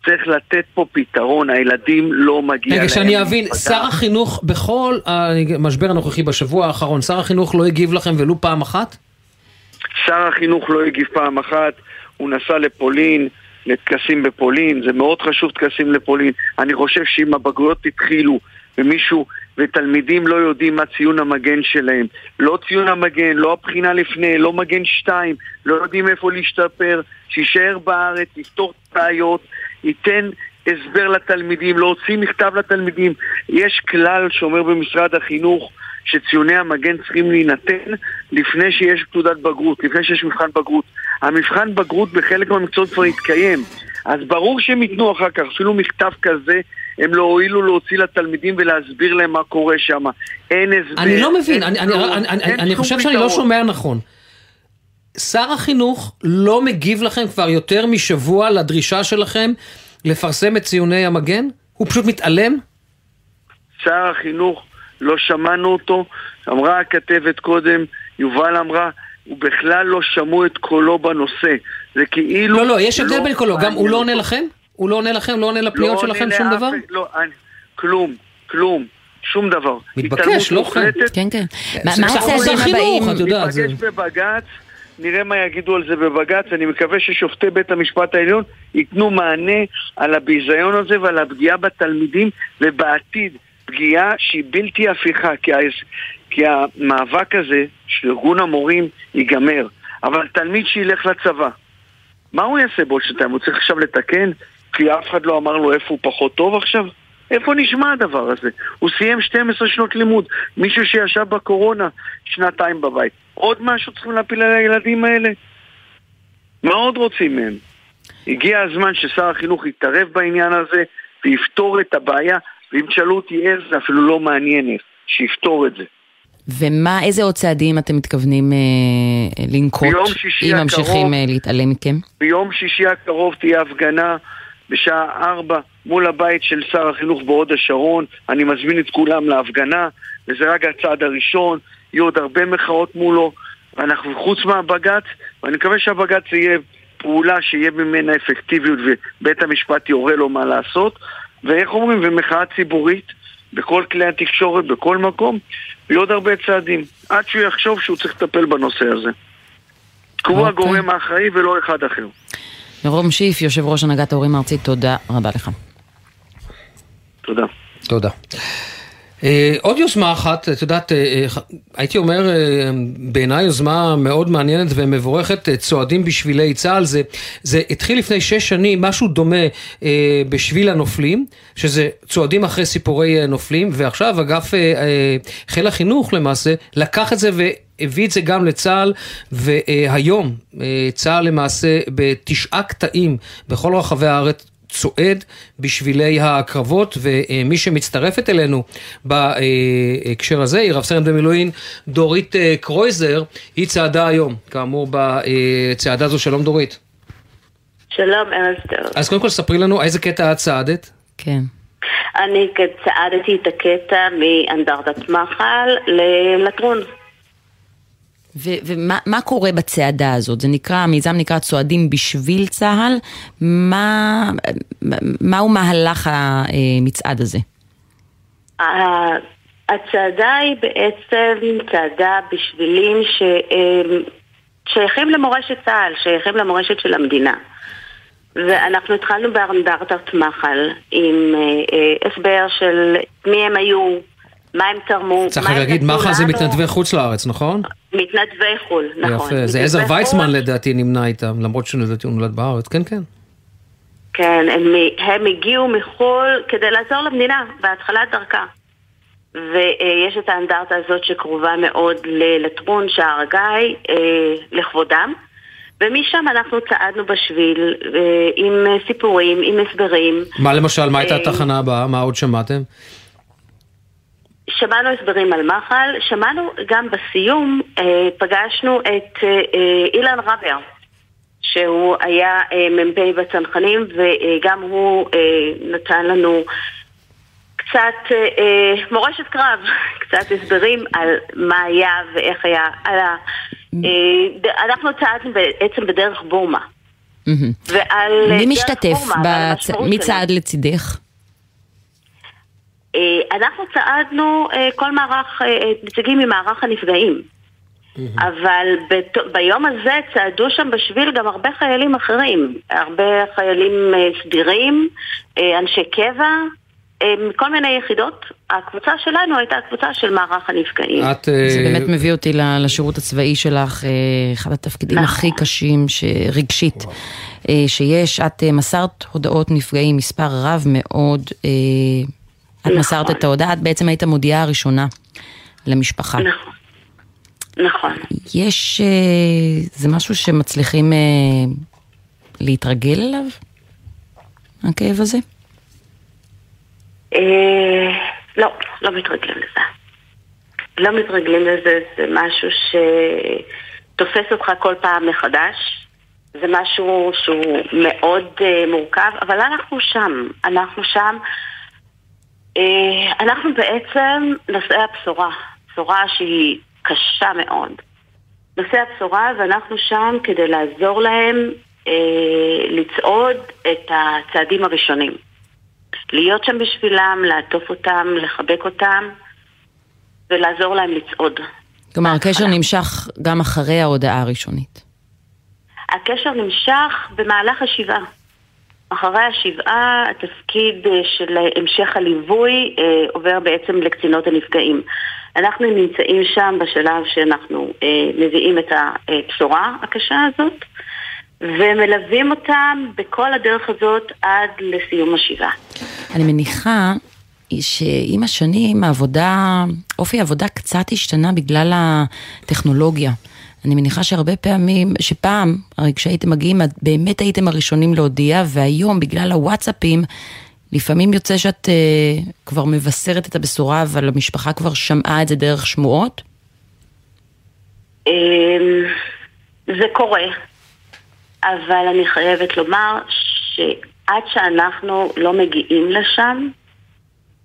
Speaker 34: צריך לתת פה פתרון. הילדים לא מגיע להם.
Speaker 3: רגע, שאני אבין. שר החינוך בכל המשבר הנוכחי בשבוע האחרון, שר החינוך לא הגיב לכם ולו פעם אחת?
Speaker 34: שר החינוך לא הגיב פעם אחת, הוא נסע לפולין, לטקסים בפולין, זה מאוד חשוב טקסים לפולין. אני חושב שאם הבגרויות התחילו ומישהו ותלמידים לא יודעים מה ציון המגן שלהם, לא ציון המגן, לא הבחינה לפני, לא מגן שתיים, לא יודעים איפה להשתפר, שיישאר בארץ, יפתור בעיות, ייתן הסבר לתלמידים, להוציא מכתב לתלמידים. יש כלל שאומר במשרד החינוך שציוני המגן צריכים להינתן לפני שיש תעודת בגרות, לפני שיש מבחן בגרות. המבחן בגרות בחלק מהמקצועות כבר התקיים. אז ברור שהם ייתנו אחר כך, אפילו מכתב כזה, הם לא הועילו להוציא לתלמידים ולהסביר להם מה קורה שם. אין הסבר.
Speaker 3: אני לא מבין, אני- אני- אני- אני- חושב שאני לא. שומע נכון. שר החינוך לא מגיב לכם כבר יותר משבוע לדרישה שלכם לפרסם את ציוני המגן? הוא פשוט מתעלם?
Speaker 34: שר החינוך, לא שמענו אותו, אמרה הכתבת קודם, יובל אמרה, הוא בכלל לא שמעו את קולו בנושא. זה כאילו...
Speaker 3: לא, לא, יש הבדל בין קולו, גם הוא לא עונה. לכם? הוא לא עונה לכם? לא עונה לפניות
Speaker 34: לא
Speaker 3: שלכם
Speaker 34: עונה
Speaker 3: שום
Speaker 34: לאף-
Speaker 3: דבר?
Speaker 34: לא, אני- כלום, כלום, שום דבר.
Speaker 3: מתבקש, לא
Speaker 34: מוחלטת.
Speaker 2: כן, כן. מה
Speaker 3: זה חינוך,
Speaker 2: הבאים?
Speaker 3: את יודעת, זה-
Speaker 34: ניפגש בבג"ץ, נראה מה יגידו על זה בבג"ץ, אני מקווה ששופטי בית המשפט העליון ייתנו מענה על הביזיון הזה ועל הפגיעה בתלמידים ובעתיד, פגיעה שהיא בלתי הפיכה, כי, ההס... כי המאבק הזה של ארגון המורים ייגמר, אבל תלמיד שילך לצבא, מה הוא יעשה בעוד שנתיים? הוא צריך עכשיו לתקן? כי אף אחד לא אמר לו איפה הוא פחות טוב עכשיו? איפה נשמע הדבר הזה? הוא סיים 12 שנות לימוד, מישהו שישב בקורונה שנתיים בבית. עוד משהו צריכים להפיל על הילדים האלה? מה עוד רוצים מהם? הגיע הזמן ששר החינוך יתערב בעניין הזה ויפתור את הבעיה, ואם תשאלו אותי איך זה אפילו לא מעניין איך, שיפתור את זה.
Speaker 2: ומה, איזה עוד צעדים אתם מתכוונים אה, לנקוט אם
Speaker 34: הקרוב-
Speaker 2: ממשיכים אה, להתעלם מכם?
Speaker 34: ביום שישי הקרוב תהיה הפגנה בשעה ארבע מול הבית של שר החינוך בהוד השרון. אני מזמין את כולם להפגנה, וזה רק הצעד הראשון. יהיו עוד הרבה מחאות מולו. אנחנו חוץ מהבג"ץ, ואני מקווה שהבג"ץ יהיה פעולה שיהיה ממנה אפקטיביות ובית המשפט יורה לו מה לעשות. ואיך אומרים, ומחאה ציבורית בכל כלי התקשורת, בכל מקום, ויהיו עוד הרבה צעדים. עד שהוא יחשוב שהוא צריך לטפל בנושא הזה. כי הוא
Speaker 2: אוקיי.
Speaker 34: הגורם האחראי ולא אחד אחר.
Speaker 2: מרום שיף, יושב ראש הנהגת ההורים הארצית, תודה רבה לך.
Speaker 34: תודה.
Speaker 3: תודה. אה, עוד יוזמה אחת, את יודעת, אה, אה, הייתי אומר, בעיניי יוזמה מאוד מעניינת ומבורכת, צועדים בשבילי צה"ל, זה, זה התחיל לפני שש שנים, משהו דומה בשביל הנופלים, שזה צועדים אחרי סיפורי נופלים, ועכשיו אגף חיל החינוך למעשה לקח את זה ו... הביא את זה גם לצה"ל, והיום צה"ל למעשה בתשעה קטעים בכל רחבי הארץ צועד בשבילי הקרבות, ומי שמצטרפת אלינו בהקשר הזה היא רב סרן במילואים דורית אה, קרויזר, היא צעדה היום, כאמור בצעדה הזו. שלום דורית.
Speaker 35: שלום, ערב טוב.
Speaker 3: אז קודם כל ספרי לנו איזה קטע את צעדת.
Speaker 2: כן.
Speaker 35: אני צעדתי את הקטע מאנדרטת מחל ללטרון.
Speaker 2: ו- ומה מה קורה בצעדה הזאת? זה נקרא, המיזם נקרא צועדים בשביל צה"ל. מה, מהו מהלך המצעד הזה?
Speaker 35: הצעדה היא בעצם צעדה בשבילים ששייכים למורשת צה"ל, שייכים למורשת של המדינה. ואנחנו התחלנו באנדרטת מחל עם אה, אה, הסבר של מי הם היו, מה הם תרמו,
Speaker 3: צריך
Speaker 35: מה הם
Speaker 3: להגיד,
Speaker 35: נתנו
Speaker 3: מח"ל זה. מתנדבי חוץ לארץ, נכון?
Speaker 35: מתנדבי חו"ל, נכון.
Speaker 3: יפה, זה עזר
Speaker 35: חו"ל.
Speaker 3: ויצמן לדעתי נמנה איתם, למרות שלדעתי הוא נולד בארץ, כן, כן.
Speaker 35: כן, הם, הם הגיעו מחו"ל כדי לעזור למדינה בהתחלת דרכה. ויש את האנדרטה הזאת שקרובה מאוד ללטרון, שער הגיא, אה, לכבודם. ומשם אנחנו צעדנו בשביל אה, עם סיפורים, עם הסברים.
Speaker 3: מה למשל, מה הייתה
Speaker 35: אה,
Speaker 3: התחנה הבאה? מה עוד שמעתם?
Speaker 35: שמענו הסברים על מחל, שמענו גם בסיום, אה, פגשנו את אה, אה, אילן רבר, שהוא היה אה, מ"פ בצנחנים, וגם הוא אה, נתן לנו קצת אה, אה, מורשת קרב, [LAUGHS] קצת הסברים על מה היה ואיך היה. על ה, אה, אנחנו צעדנו בעצם בדרך בורמה. ועל
Speaker 2: מי משתתף? בצ- מי. צעד לצידך?
Speaker 35: אה, אנחנו צעדנו אה, כל מערך, אה, נציגים ממערך הנפגעים. אבל בת... ביום הזה צעדו שם בשביל גם הרבה חיילים אחרים, הרבה חיילים סדירים, אנשי קבע, מכל מיני יחידות. הקבוצה שלנו הייתה הקבוצה של מערך הנפגעים.
Speaker 3: את...
Speaker 2: זה באמת מביא אותי לשירות הצבאי שלך, אחד התפקידים
Speaker 35: נכון.
Speaker 2: הכי קשים ש- רגשית אה, שיש. את מסרת הודעות נפגעים, מספר רב מאוד. את
Speaker 35: נכון.
Speaker 2: מסרת את ההודעה, את בעצם היית המודיעה הראשונה למשפחה.
Speaker 35: נכון. נכון.
Speaker 2: יש, אה, זה משהו שמצליחים אה, להתרגל אליו? הכאב הזה?
Speaker 35: אה, לא, לא מתרגלים לזה. לא מתרגלים לזה, זה משהו שתופס אותך כל פעם מחדש. זה משהו שהוא מאוד אה, מורכב, אבל אנחנו שם. אנחנו שם. אה, אנחנו בעצם נושאי הבשורה. בשורה שהיא קשה מאוד. נושאי הבשורה, ואנחנו שם כדי לעזור להם אה, לצעוד את הצעדים הראשונים. להיות שם בשבילם, לעטוף אותם, לחבק אותם ולעזור להם לצעוד.
Speaker 2: כלומר, הקשר נמשך גם אחרי ההודעה הראשונית.
Speaker 35: הקשר נמשך במהלך השבעה. אחרי השבעה התפקיד אה, של המשך הליווי אה, עובר בעצם לקצינות הנפגעים. אנחנו נמצאים שם בשלב שאנחנו אה, מביאים את הבשורה הקשה הזאת ומלווים אותם בכל הדרך הזאת עד לסיום השבעה.
Speaker 2: אני מניחה שעם השנים העבודה, אופי העבודה קצת השתנה בגלל הטכנולוגיה. אני מניחה שהרבה פעמים, שפעם, הרי כשהייתם מגיעים, באמת הייתם הראשונים להודיע, והיום בגלל הוואטסאפים, לפעמים יוצא שאת uh, כבר מבשרת את הבשורה, אבל המשפחה כבר שמעה את זה דרך שמועות?
Speaker 35: אמ, זה קורה, אבל אני חייבת לומר שעד שאנחנו לא מגיעים לשם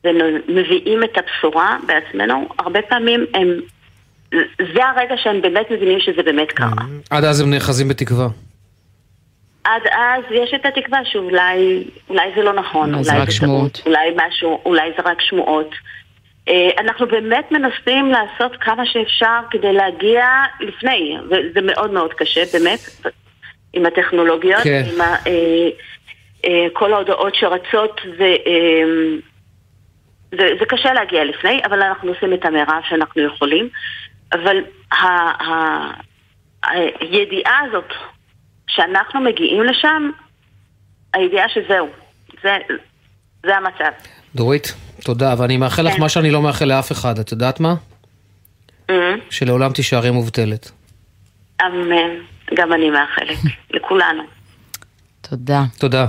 Speaker 35: ומביאים את הבשורה בעצמנו, הרבה פעמים הם, זה הרגע שהם באמת מבינים שזה באמת קרה.
Speaker 3: עד אז הם נאחזים בתקווה.
Speaker 35: עד אז יש את התקווה שאולי אולי זה לא נכון,
Speaker 2: אולי זה רק
Speaker 35: טעות,
Speaker 2: שמועות.
Speaker 35: אולי משהו, אולי זה רק שמועות. אה, אנחנו באמת מנסים לעשות כמה שאפשר כדי להגיע לפני, וזה מאוד מאוד קשה, באמת, עם הטכנולוגיות,
Speaker 36: כן.
Speaker 35: עם ה, אה, אה, כל ההודעות שרצות, ו, אה, זה, זה קשה להגיע לפני, אבל אנחנו עושים את המרב שאנחנו יכולים. אבל ה, ה, הידיעה הזאת שאנחנו מגיעים לשם, הידיעה שזהו, זה, זה המצב.
Speaker 3: דורית, תודה, ואני מאחל לך
Speaker 35: כן.
Speaker 3: מה שאני לא מאחל לאף אחד, את יודעת מה?
Speaker 35: Mhm.
Speaker 3: שלעולם תישארי מובטלת.
Speaker 35: אמן. גם אני מאחלת, [LAUGHS] לכולנו.
Speaker 2: תודה.
Speaker 3: תודה.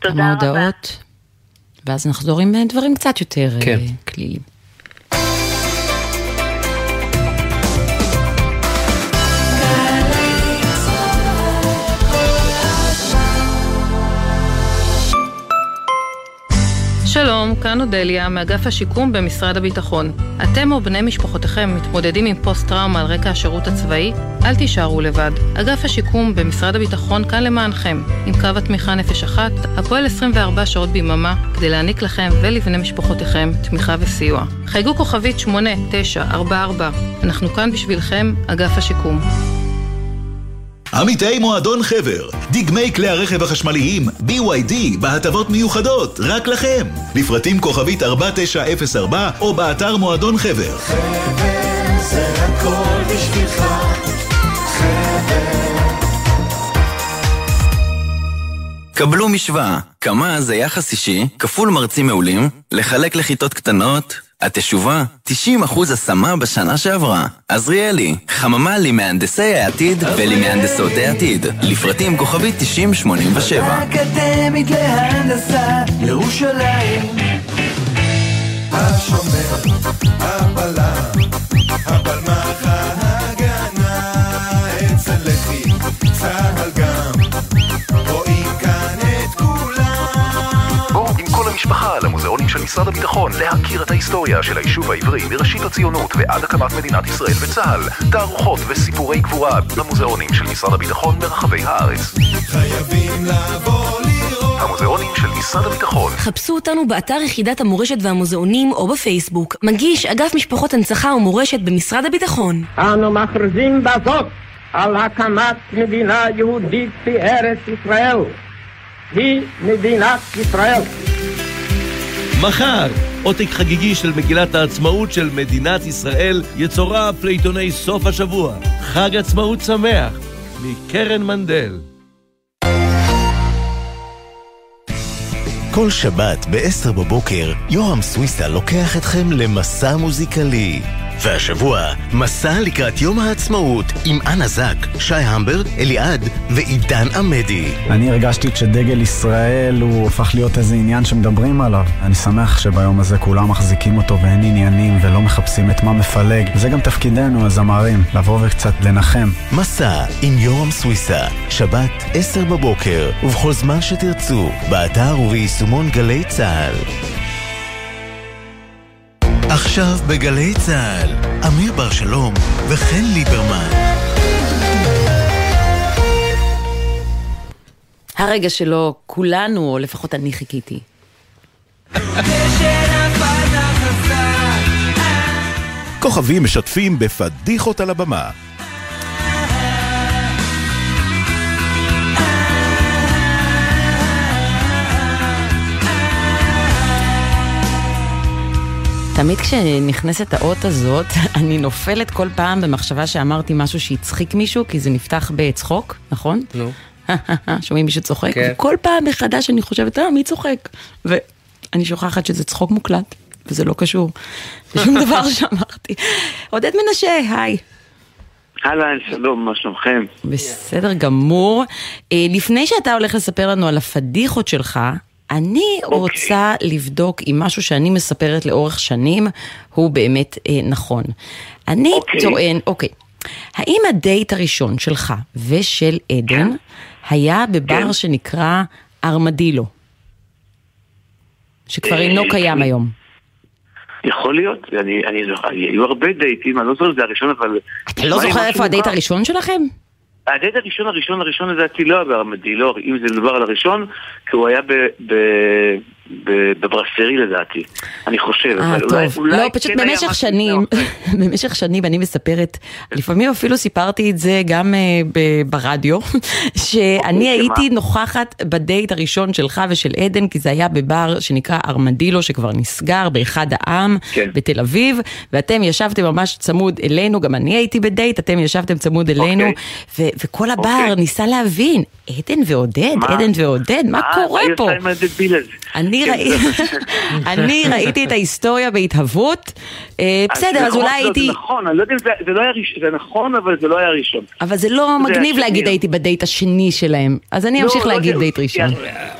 Speaker 35: תודה
Speaker 2: כמה
Speaker 35: רבה.
Speaker 2: הודעות, ואז נחזור עם אה, דברים קצת יותר אה,
Speaker 3: כן.
Speaker 2: כלילים.
Speaker 36: שלום, כאן אודליה, מאגף השיקום במשרד הביטחון. אתם או בני משפחותיכם מתמודדים עם פוסט-טראומה על רקע השירות הצבאי? אל תישארו לבד. אגף השיקום במשרד הביטחון כאן למענכם, עם קו התמיכה נפש אחת, הפועל 24 שעות ביממה, כדי להעניק לכם ולבני משפחותיכם תמיכה וסיוע. חייגו כוכבית 8944, אנחנו כאן בשבילכם, אגף השיקום.
Speaker 37: עמיתי מועדון חבר, דגמי כלי הרכב החשמליים BYD בהטבות מיוחדות, רק לכם. לפרטים כוכבית 4904 או באתר מועדון חבר.
Speaker 11: חבר זה הכל בשבילך, חבר.
Speaker 25: קבלו משוואה, כמה זה יחס אישי, כפול מרצים מעולים, לחלק לכיתות קטנות, התשובה, 90% השמה בשנה שעברה. עזריאלי, חממה למהנדסי העתיד ולמהנדסות העתיד. לפרטים כוכבית 9087.
Speaker 11: האקדמית להנדסה, ירושלים.
Speaker 38: השומר, הבלם, הבלמח
Speaker 39: המשפחה למוזיאונים של משרד הביטחון להכיר את ההיסטוריה של היישוב העברי מראשית הציונות ועד הקמת מדינת ישראל וצה"ל. תערוכות וסיפורי גבורה במוזיאונים של משרד הביטחון ברחבי הארץ.
Speaker 38: חייבים לבוא לראות.
Speaker 39: המוזיאונים של משרד הביטחון.
Speaker 24: חפשו אותנו באתר יחידת המורשת והמוזיאונים או בפייסבוק. מגיש אגף משפחות הנצחה ומורשת במשרד הביטחון.
Speaker 40: אנו מכריזים בזאת על הקמת מדינה יהודית בארץ ישראל. היא מדינת ישראל.
Speaker 41: מחר, עותק חגיגי של מגילת העצמאות של מדינת ישראל יצורף לעיתוני סוף השבוע. חג עצמאות שמח, מקרן מנדל.
Speaker 16: כל שבת ב-10 בבוקר, יורם סוויסה לוקח אתכם למסע מוזיקלי. והשבוע, מסע לקראת יום העצמאות עם אנה זק, שי המברג, אליעד ועידן עמדי.
Speaker 42: אני הרגשתי שדגל ישראל הוא הפך להיות איזה עניין שמדברים עליו. אני שמח שביום הזה כולם מחזיקים אותו ואין עניינים ולא מחפשים את מה מפלג. זה גם תפקידנו, הזמרים, לבוא וקצת לנחם.
Speaker 16: מסע עם יורם סוויסה, שבת 10 בבוקר, ובכל זמן שתרצו, באתר וביישומון גלי צה"ל. עכשיו בגלי צה"ל, אמיר בר שלום וחן ליברמן.
Speaker 2: הרגע שלו כולנו, או לפחות אני חיכיתי.
Speaker 39: כוכבים משתפים בפדיחות על הבמה.
Speaker 2: תמיד כשנכנסת האות הזאת, [LAUGHS] אני נופלת כל פעם במחשבה שאמרתי משהו שהצחיק מישהו, כי זה נפתח בצחוק, נכון?
Speaker 3: נו. [LAUGHS]
Speaker 2: שומעים מישהו צוחק,
Speaker 3: כן.
Speaker 2: וכל פעם מחדש אני חושבת, אה, מי צוחק? ואני שוכחת שזה צחוק מוקלט, וזה לא קשור לשום [LAUGHS] דבר שאמרתי. עודד מנשה, היי.
Speaker 33: אהלן, שלום, מה שלומכם?
Speaker 2: בסדר גמור. אה, לפני שאתה הולך לספר לנו על הפדיחות שלך, אני רוצה לבדוק אם משהו שאני מספרת לאורך שנים הוא באמת אה, נכון. אני טוען, אוקיי, האם הדייט הראשון שלך ושל עדן היה בבר שנקרא ארמדילו? שכבר אינו קיים היום.
Speaker 33: יכול להיות, אני, אני, היו הרבה דייטים, אני לא זוכר אם זה הראשון, אבל...
Speaker 2: אתה לא זוכר איפה הדייט הראשון שלכם?
Speaker 33: הדייט הראשון הראשון הראשון לדעתי לא היה בארמדי, לא, אם זה מדובר על הראשון, כי הוא היה ב... ב... בברסרי לדעתי, אני חושב,
Speaker 2: אה,
Speaker 33: אבל אולי,
Speaker 2: טוב.
Speaker 33: אולי
Speaker 2: לא, פשוט
Speaker 33: כן
Speaker 2: במשך שנים, [LAUGHS] במשך שנים אני מספרת, לפעמים אפילו סיפרתי את זה גם אה, ברדיו, [LAUGHS] שאני
Speaker 33: אוקיי,
Speaker 2: הייתי? נוכחת בדייט הראשון שלך ושל עדן, כי זה היה בבר שנקרא ארמדילו, שכבר נסגר באחד העם,
Speaker 33: כן.
Speaker 2: בתל אביב, ואתם ישבתם ממש צמוד אלינו, גם אני הייתי בדייט, אתם ישבתם צמוד אלינו, ו- וכל הבר ניסה להבין, עדן ועודד? עדן ועודד, מה
Speaker 33: אה,
Speaker 2: קורה פה? אני
Speaker 33: כן, [LAUGHS]
Speaker 2: אני ראיתי את ההיסטוריה בהתהוות, אה, בסדר, אז אולי
Speaker 33: לא,
Speaker 2: הייתי,
Speaker 33: זה נכון, אני לא יודע אם זה, לא היה ראשון, זה נכון, אבל זה לא היה ראשון.
Speaker 2: אבל זה לא מגניב. להגיד הייתי בדייט השני שלהם, אז אני
Speaker 33: לא,
Speaker 2: אמשיך
Speaker 33: לא,
Speaker 2: להגיד דייט ראשון.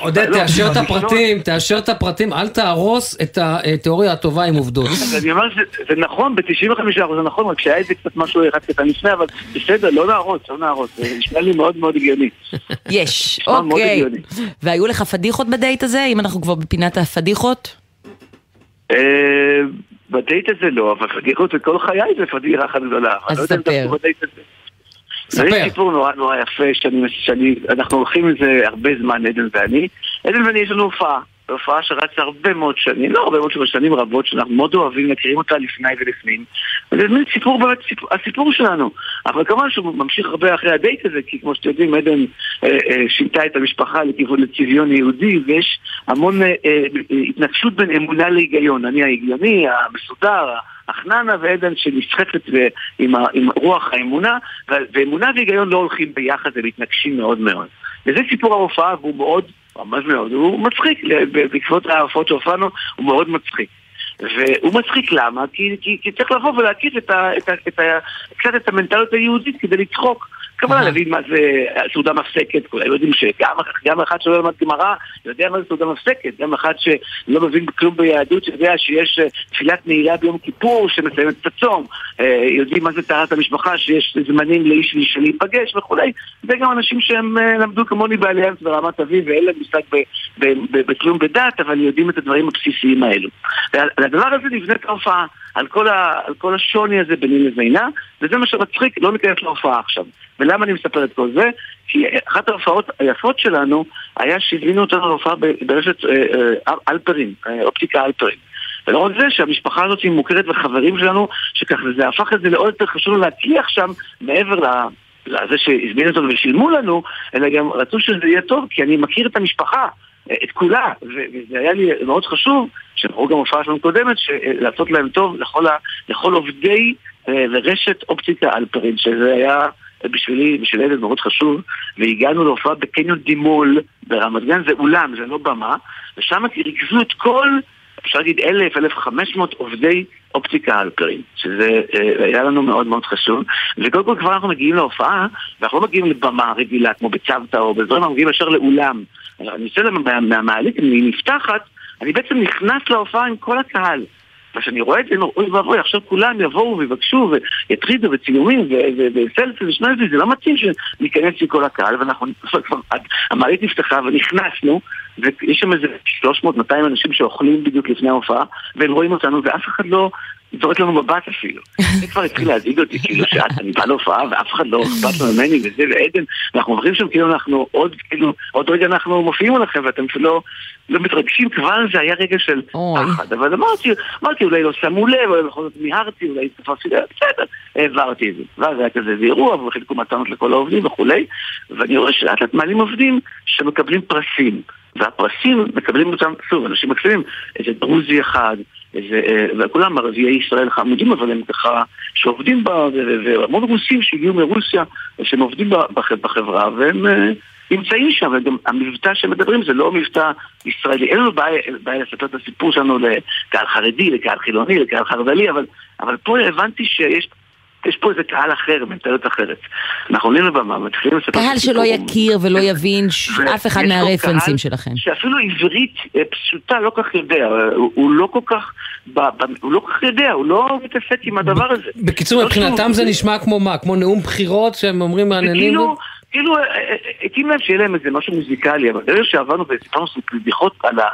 Speaker 3: עודד,
Speaker 33: לא,
Speaker 3: תאשר את הפרטים, תאשר את הפרטים, אל תהרוס את התיאוריה הטובה עם עובדות.
Speaker 33: אז אני אומר שזה זה נכון, ב-95% זה נכון, רק שהיה איזה קצת משהו אחד קטן לפני, אבל בסדר, לא נהרוס, לא נהרוס, זה נשמע לי מאוד מאוד הגיוני.
Speaker 2: יש, אוקיי. והיו לך פדיחות בדייט הזה, אם אנחנו כבר בפינת הפדיחות?
Speaker 34: אה, בדייט הזה לא, אבל חגיגות בכל חיי זה פדירה אחת גדולה.
Speaker 2: אז
Speaker 34: לא
Speaker 2: ספר. ספר.
Speaker 34: זה סיפור נורא נורא יפה, שאני, שאני, אנחנו הולכים עם זה הרבה זמן, עדן ואני. עדן ואני יש לנו הופעה, הופעה שרצה הרבה מאוד שנים, לא הרבה מאוד שנים, שנים רבות, שאנחנו מאוד אוהבים, מכירים אותה לפני ולפנים. וזה מין סיפור באמת, סיפור, הסיפור שלנו. אבל כמובן שהוא ממשיך הרבה אחרי הדייט הזה, כי כמו שאתם יודעים, עדן אה, אה, שינתה את המשפחה לכיוון לצביון יהודי, ויש המון אה, אה, התנגשות בין אמונה להיגיון. אני ההגיוני, המסודר, החננה ועדן שנסחפת ו- עם, עם רוח האמונה, ואמונה והיגיון לא הולכים ביחד, הם מתנגשים מאוד מאוד. וזה סיפור ההופעה, והוא מאוד, ממש מאוד, הוא מצחיק, בעקבות ההופעות שהופענו, הוא מאוד מצחיק. והוא מצחיק למה? כי, כי, כי צריך לבוא ולהקיף את ה, את ה, את קצת את המנטליות היהודית כדי לצחוק. כמובן להבין מה זה סעודה מפסקת, כולם יודעים שגם גם אחד שלא למד גמרא יודע מה זה סעודה מפסקת, גם אחד שלא מבין כלום ביהדות יודע שיש אה, תפילת נעילה ביום כיפור שמסיימת את הצום, אה, יודעים מה זה טהרת המשפחה, שיש זמנים לאיש ואישה להיפגש וכולי, וגם אנשים שהם אה, למדו כמוני באליאנס ברמת אביב ואין להם מושג בכלום בדת, אבל יודעים את הדברים הבסיסיים האלו. על הדבר הזה נבנית ההופעה, על כל, ה, על כל השוני הזה ביני לבינה, וזה מה שמצחיק, לא ניכנס להופעה עכשיו. ולמה אני מספר את כל זה? כי אחת ההופעות היפות שלנו היה שהזמינו אותנו להופעה ברשת אה, אה, אלפרין, אה, אופטיקה אלפרין. ולא רק זה, שהמשפחה הזאת היא מוכרת וחברים שלנו, שככה זה הפך את זה לעוד יותר חשוב להצליח שם, מעבר ל... לזה שהזמינו אותנו ושילמו לנו, אלא גם רצו שזה יהיה טוב, כי אני מכיר את המשפחה, את כולה, וזה היה לי מאוד חשוב, שראו גם הופעה שלנו קודמת, לעשות להם טוב לכל, ה- לכל עובדי אה, ורשת אופטיקה אלפרין, שזה היה בשבילי, בשביל ילד מאוד חשוב, והגענו להופעה בקניון דימול ברמת גן, זה אולם, זה לא במה, ושם ריכזו את כל, אפשר להגיד אלף, אלף חמש מאות עובדי אופטיקה אלפרין, שזה אה, היה לנו מאוד מאוד חשוב, וקודם כל כבר אנחנו מגיעים להופעה, ואנחנו לא מגיעים לבמה רגילה כמו בצוותא או בדברים, אנחנו מגיעים ישר לאולם. אני יוצא מה- מהמעלית, אני נפתחת, אני בעצם נכנס להופעה עם כל הקהל. וכשאני רואה את זה, אוי ואבוי, עכשיו כולם יבואו ויבקשו ויטרידו וצילומים וסלפי ושנלפי, זה לא מתאים שניכנס עם כל הקהל, ואנחנו, כבר, המעלית נפתחה ונכנסנו, ויש שם איזה 300-200 אנשים שאוכלים בדיוק לפני ההופעה, והם רואים אותנו, ואף אחד לא זורק לנו מבט אפילו. זה כבר התחיל להדאיג אותי, כאילו שאת, אני בא להופעה ואף אחד לא אכפת לו ממני וזה, ועדן, ואנחנו עוברים שם כאילו אנחנו עוד, כאילו, עוד רגע אנחנו מופיעים עליכם ואתם לא, לא מתרגשים, כבר זה היה רגע של פחד, אבל אמרתי, אמרתי אולי לא שמו לב, אולי בכל זאת מיהרתי, אולי תפסתי, בסדר, העברתי את זה. ואז היה כזה איזה אירוע, וחילקו מתנות לכל העובדים וכולי, ואני רואה שלאט לאט מעלים עובדים שמקבלים פרסים. והפרסים מקבלים אותם, שוב, אנשים מקסימים, איזה דרוזי אחד, איזה, אה, וכולם ערביי ישראל חמודים, אבל הם ככה, שעובדים בה, והמון רוסים שהגיעו מרוסיה, שהם עובדים בחברה, והם אה, נמצאים שם, וגם המבטא שהם מדברים זה לא מבטא ישראלי. אין לנו בעיה לספר את הסיפור שלנו לקהל חרדי, לקהל חילוני, לקהל חרד"לי, אבל, אבל פה הבנתי שיש... יש פה איזה קהל אחר, מנטלת אחרת. אנחנו עולים לבמה, מתחילים לספר...
Speaker 2: קהל שלא. יכיר ולא יבין ש- אף אחד מהרפרנסים שלכם.
Speaker 34: שאפילו עברית אה, פשוטה לא כך יודע, הוא, לא כל כך, הוא לא כל כך יודע, הוא לא מתעסק עם הדבר הזה.
Speaker 3: בקיצור,
Speaker 34: לא
Speaker 3: מבחינתם זה נשמע כמו מה? כמו נאום בחירות שהם אומרים מעניינים?
Speaker 34: כאילו, כאילו, אה, אה, להם שיהיה להם איזה משהו מוזיקלי, אבל ברגע שעברנו וסיפרנו בדיחות על ה...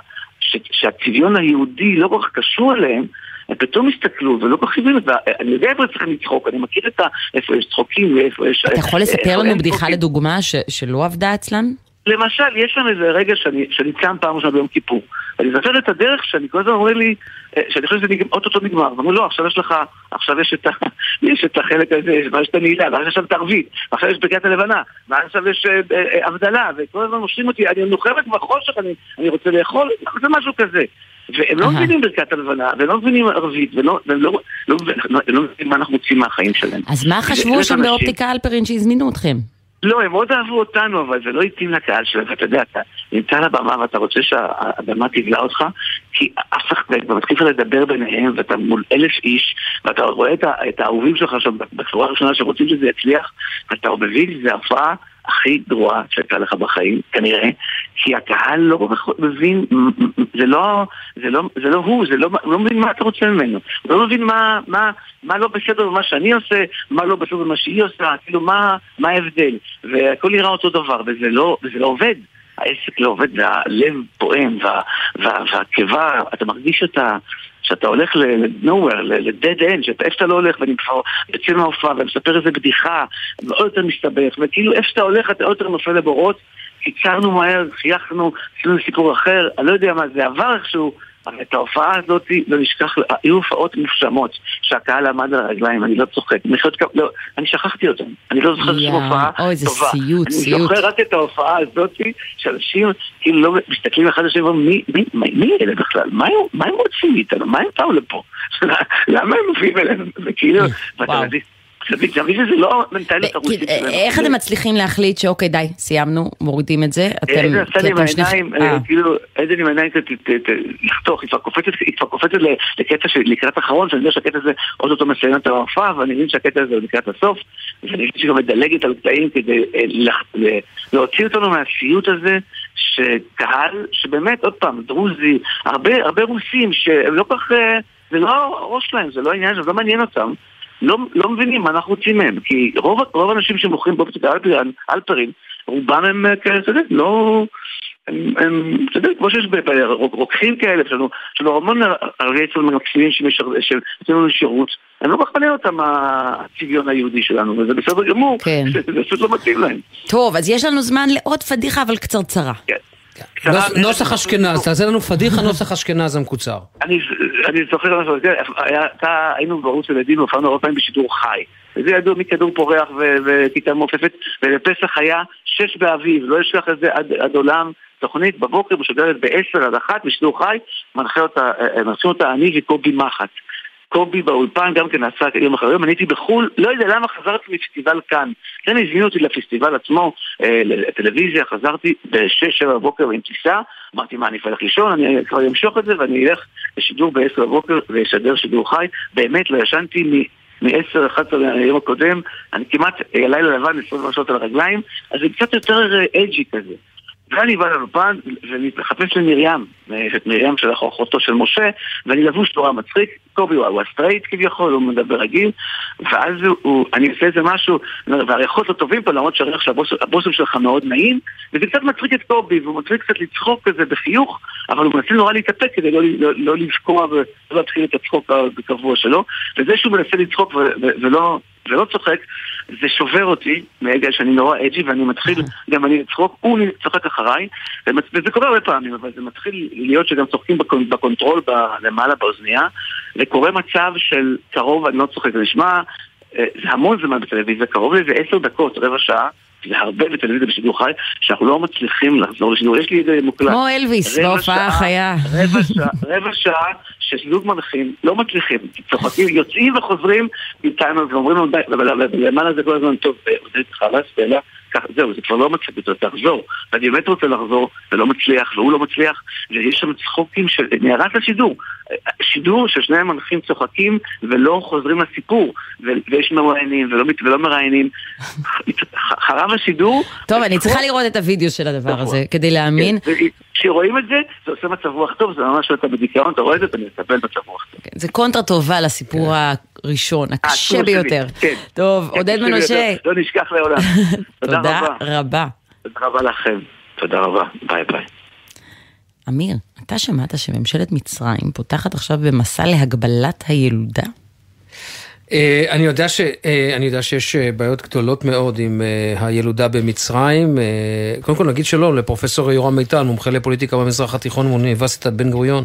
Speaker 34: ש- שהצביון היהודי לא כל כך קשור אליהם, הם פתאום הסתכלו ולא כל כך הבינו, ואני יודע איפה צריכים לצחוק, אני מכיר את ה... איפה יש צחוקים ואיפה יש...
Speaker 2: אתה יכול לספר
Speaker 34: איפה
Speaker 2: לנו
Speaker 34: אין
Speaker 2: בדיחה. לדוגמה שלא עבדה אצלן?
Speaker 34: למשל, יש שם איזה רגע שאני, שאני צם פעם ראשונה ביום כיפור. ואני זוכר את הדרך שאני כל הזמן אומר לי, אה, שאני חושב שזה אוטוטו נגמר. ואמרו, לא, עכשיו יש לך, עכשיו יש את, ה, [LAUGHS] יש את החלק הזה, ואז יש את הנעילה, ואז יש את הערבית, ועכשיו יש ברכת הלבנה, ואז עכשיו יש אה, אה, אה, הבדלה, וכל הזמן מושכים אותי, אני נוחמת בחושך, אני, אני רוצה לאכול, זה משהו כזה. והם לא. מבינים ברכת הלבנה, והם לא מבינים ערבית, והם לא, לא, לא, לא מבינים מה אנחנו רוצים מהחיים שלהם.
Speaker 2: אז מה חשבו שם. באופטיקה אלפרין שהזמינו אתכם?
Speaker 34: לא, הם מאוד אהבו אותנו, אבל זה לא התאים לקהל שלהם, ואתה יודע, אתה נמצא על הבמה ואתה רוצה שהבמה תבלע אותך, כי אף אחד, אתה מתחיל לדבר ביניהם, ואתה מול אלף איש, ואתה רואה את, האהובים שלך שם בצורה הראשונה שרוצים שזה יצליח, ואתה מבין שזו ההופעה הכי גרועה שהייתה לך בחיים, כנראה, כי הקהל לא מבין, זה לא, זה לא, זה לא הוא, זה לא, הוא לא מבין מה אתה רוצה ממנו, הוא לא מבין מה, מה, מה לא בסדר במה שאני עושה, מה לא בסדר במה שהיא עושה, כאילו מה, מה ההבדל, והכל נראה אותו דבר, וזה לא, וזה לא עובד. העסק לא עובד, והלב פועם, וה, וה, והקיבה, אתה מרגיש אותה, שאתה הולך ל-nowhere, ל-dead שאתה איפה שאתה לא הולך, ואני כבר יוצא מההופעה ומספר איזה בדיחה, ועוד יותר מסתבך, וכאילו איפה שאתה הולך אתה עוד יותר נופל לבורות, קיצרנו מהר, חייכנו, עשינו סיפור אחר, אני לא יודע מה זה עבר איכשהו, אבל את ההופעה הזאת לא נשכח, היו הופעות מופשמות, שהקהל עמד על הרגליים, אני לא צוחק, מחיאות כפ- לא, אני שכחתי אותן, אני לא זוכר שום הופעה
Speaker 2: אוי, איזה
Speaker 34: טובה.
Speaker 2: סיוט,
Speaker 34: אני
Speaker 2: סיוט.
Speaker 34: זוכר רק את ההופעה הזאת, שאנשים כאילו לא מסתכלים אחד על השני ואומרים, "מי- מי- מי מי אלה בכלל? מה מה הם רוצים מאיתנו? מה הם באו לפה? [LAUGHS] למה הם מביאים אלינו? וכאילו, ואתה מבין, לא מנטליות הרוסית שלנו.
Speaker 2: איך אתם מצליחים להחליט שאוקיי, די, סיימנו, מורידים את זה? אתם,
Speaker 34: עדן עם העיניים,
Speaker 2: אה.
Speaker 34: אה, כאילו, עדן עם העיניים קצת ת- ת- לחתוך, היא כבר קופצת, לקטע לקראת האחרון, שאני יודע שהקטע הזה אוטוטו מסיים את ההופעה, ואני מבין שהקטע הזה הוא לקראת הסוף, ואני מבין שהיא גם מדלגת על קטעים כדי אה, להוציא אותנו מהסיוט הזה, שקהל, שבאמת, עוד פעם, דרוזי, הרבה הרבה רוסים, שהם לא כך, אה, זה לא הראש שלהם, זה לא העניין, זה לא מעניין אותם. לא, לא מבינים מה אנחנו רוצים מהם, כי רוב, רוב האנשים שמוכרים באופציה אלפרין, אלפרין, רובם הם אה, כאלה, אתה יודע, לא... הם, הם, אתה יודע, כמו שיש רוקחים כאלה, יש לנו המון ערבי אצלנו מקסימים שנותנים לנו שירות, הם לא מעניין אותם הצביון היהודי שלנו, וזה בסדר גמור,
Speaker 2: כן. [LAUGHS]
Speaker 34: זה פשוט לא מתאים להם.
Speaker 2: טוב, אז יש לנו זמן לעוד פדיחה, אבל קצרצרה.
Speaker 3: נוס- נוסח אשכנז, תעשה לנו פדיחה [LAUGHS] נוסח אשכנז המקוצר.
Speaker 34: אני, זוכר כן, היינו בערוץ ילדים, הופענו הרבה פעמים בשידור חי. וזה ידוע מכדור פורח וכיתה מעופפת, ולפסח היה שש באביב, לא אשכח את זה עד, עולם. תוכנית בבוקר משודרת בעשר עד אחת בשידור חי, מנחה אותה, אה, מנחים אותה אני וקובי מחט. קובי באולפן גם כן עשה יום אחר יום, אני הייתי בחו"ל, לא יודע למה חזרתי מפסטיבל כאן. כן הזמינו אותי לפסטיבל עצמו, אה, לטלוויזיה, חזרתי בשש-שבע בבוקר עם טיסה, אמרתי מה אני אלך לישון, אני כבר אמשוך את זה ואני אלך לשידור בעשר בבוקר ואשדר שידור חי. באמת לא ישנתי מ... מ-10, 11 ליום הקודם, אני כמעט אה, לילה לבן, 20 שעות על הרגליים, אז זה קצת יותר edgy כזה. ואני בא לאולפן ואני מחפש למרים, את מרים של אחותו של משה, ואני לבוש נורא מצחיק, קובי הוא הסטרייט כביכול, הוא מדבר רגיל, ואז הוא, אני עושה איזה משהו, והריחות לא טובים פה, למרות שהריח של הבושם שלך מאוד נעים, וזה קצת מצחיק את קובי, והוא מתחיל קצת לצחוק כזה בחיוך, אבל הוא מנסה נורא להתאפק כדי לא, לא, לא לבקוע ולא להתחיל את הצחוק הקבוע שלו, וזה שהוא מנסה לצחוק ולא... ולא צוחק, זה שובר אותי, בגלל שאני נורא edgy ואני מתחיל [LAUGHS] גם אני לצחוק, הוא צוחק אחריי, וזה קורה הרבה פעמים, אבל זה מתחיל להיות שגם צוחקים ב con- ב control ב- למעלה באוזנייה, וקורה מצב של קרוב, אני לא צוחק, זה נשמע, אה, זה המון זמן בטלוויזיה, קרוב לאיזה עשר דקות, רבע שעה, זה הרבה בטלוויזיה בשידור חי, שאנחנו לא מצליחים לחזור לשידור, יש לי את זה מוקלט.
Speaker 2: כמו אלוויס בהופעה החיה.
Speaker 34: רבע שעה, רבע שעה שזוג מנחים לא מצליחים, צוחקים, יוצאים וחוזרים עם טיימר ואומרים לו די, ולמעלה זה כל הזמן טוב, עודד חלאס, ואלה, זהו, זה כבר לא מצליח יותר, תחזור. ואני באמת רוצה לחזור, ולא מצליח, והוא לא מצליח, ויש שם צחוקים של, נהרס השידור. שידור ששני המנחים צוחקים ולא חוזרים לסיפור, ו- ויש מרואיינים ולא, ולא מראיינים. חרב השידור.
Speaker 2: טוב, אני צריכה לראות את הוידאו של הדבר הזה, כדי להאמין.
Speaker 34: כן, כשרואים את זה, זה עושה מצב רוח טוב, זה ממש אתה בדיכאון, אתה רואה את זה, ואני מקבל מצב רוח טוב.
Speaker 2: זה קונטרה טובה לסיפור הראשון, הקשה
Speaker 34: הסיפור שלי,
Speaker 2: ביותר.
Speaker 34: כן.
Speaker 2: טוב,
Speaker 34: כן,
Speaker 2: עודד מנשה,
Speaker 34: יותר, לא נשכח לעולם. [LAUGHS] תודה
Speaker 2: תודה
Speaker 34: רבה.
Speaker 2: רבה.
Speaker 34: תודה רבה לכם. תודה רבה. ביי ביי.
Speaker 2: אמיר, אתה שמעת שממשלת מצרים פותחת עכשיו במסע להגבלת הילודה?
Speaker 3: אה, אני יודע, ש, אה, אני יודע שיש אה, בעיות גדולות מאוד עם אה, הילודה במצרים. קודם כל נגיד שלום לפרופסור יורם מיטל, מומחה לפוליטיקה במזרח התיכון מאוניברסיטת בן גוריון.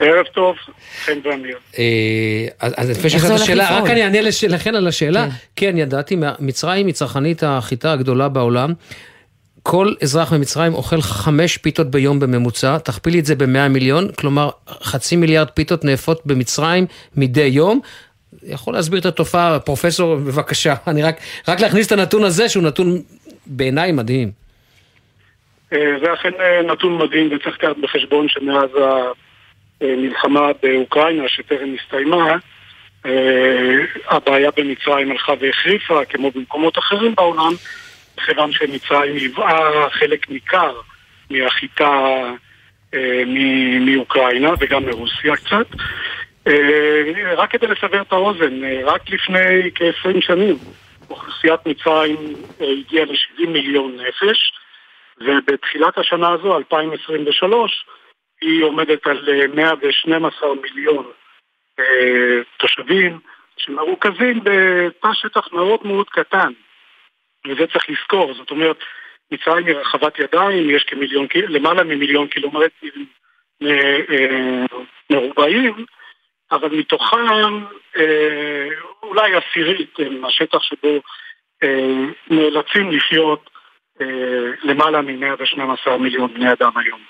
Speaker 31: ערב טוב, חן ואמיר.
Speaker 3: אה, אז לפני ששאלת השאלה? רק אני אענה לכן על השאלה. כן, ידעתי, מה- מצרים היא צרכנית החיטה הגדולה בעולם. כל אזרח במצרים אוכל חמש פיתות ביום בממוצע, תכפילי את זה במאה מיליון, כלומר חצי מיליארד פיתות נאפות במצרים מדי יום. יכול להסביר את התופעה, פרופסור, בבקשה. [LAUGHS] אני רק, רק להכניס את הנתון הזה, שהוא נתון בעיניי מדהים.
Speaker 31: אה, זה אכן אה, נתון מדהים וצריך לקחת בחשבון שמאז המלחמה באוקראינה שטרם הסתיימה, אה, הבעיה במצרים הלכה והחריפה כמו במקומות אחרים בעולם, מכיוון שמצרים היווה חלק ניכר מהחיטה אה, מאוקראינה וגם מרוסיה קצת. אה, רק כדי לסבר את האוזן, אה, רק לפני כ-20 שנים אוכלוסיית מצרים אה, הגיעה ל-70 מיליון נפש, ובתחילת השנה הזו, 2023,
Speaker 43: היא עומדת על אה, 112 מיליון אה, תושבים שמרוכזים בתא שטח מאוד מאוד קטן, וזה צריך לזכור, זאת אומרת, מצרים היא רחבת ידיים, יש כמיליון, למעלה ממיליון קילומטרים אה, אה, מרובעים, אבל מתוכם אה, אולי עשירית הם השטח שבו אה, נאלצים לחיות אה, למעלה מ-112 מיליון בני אדם היום.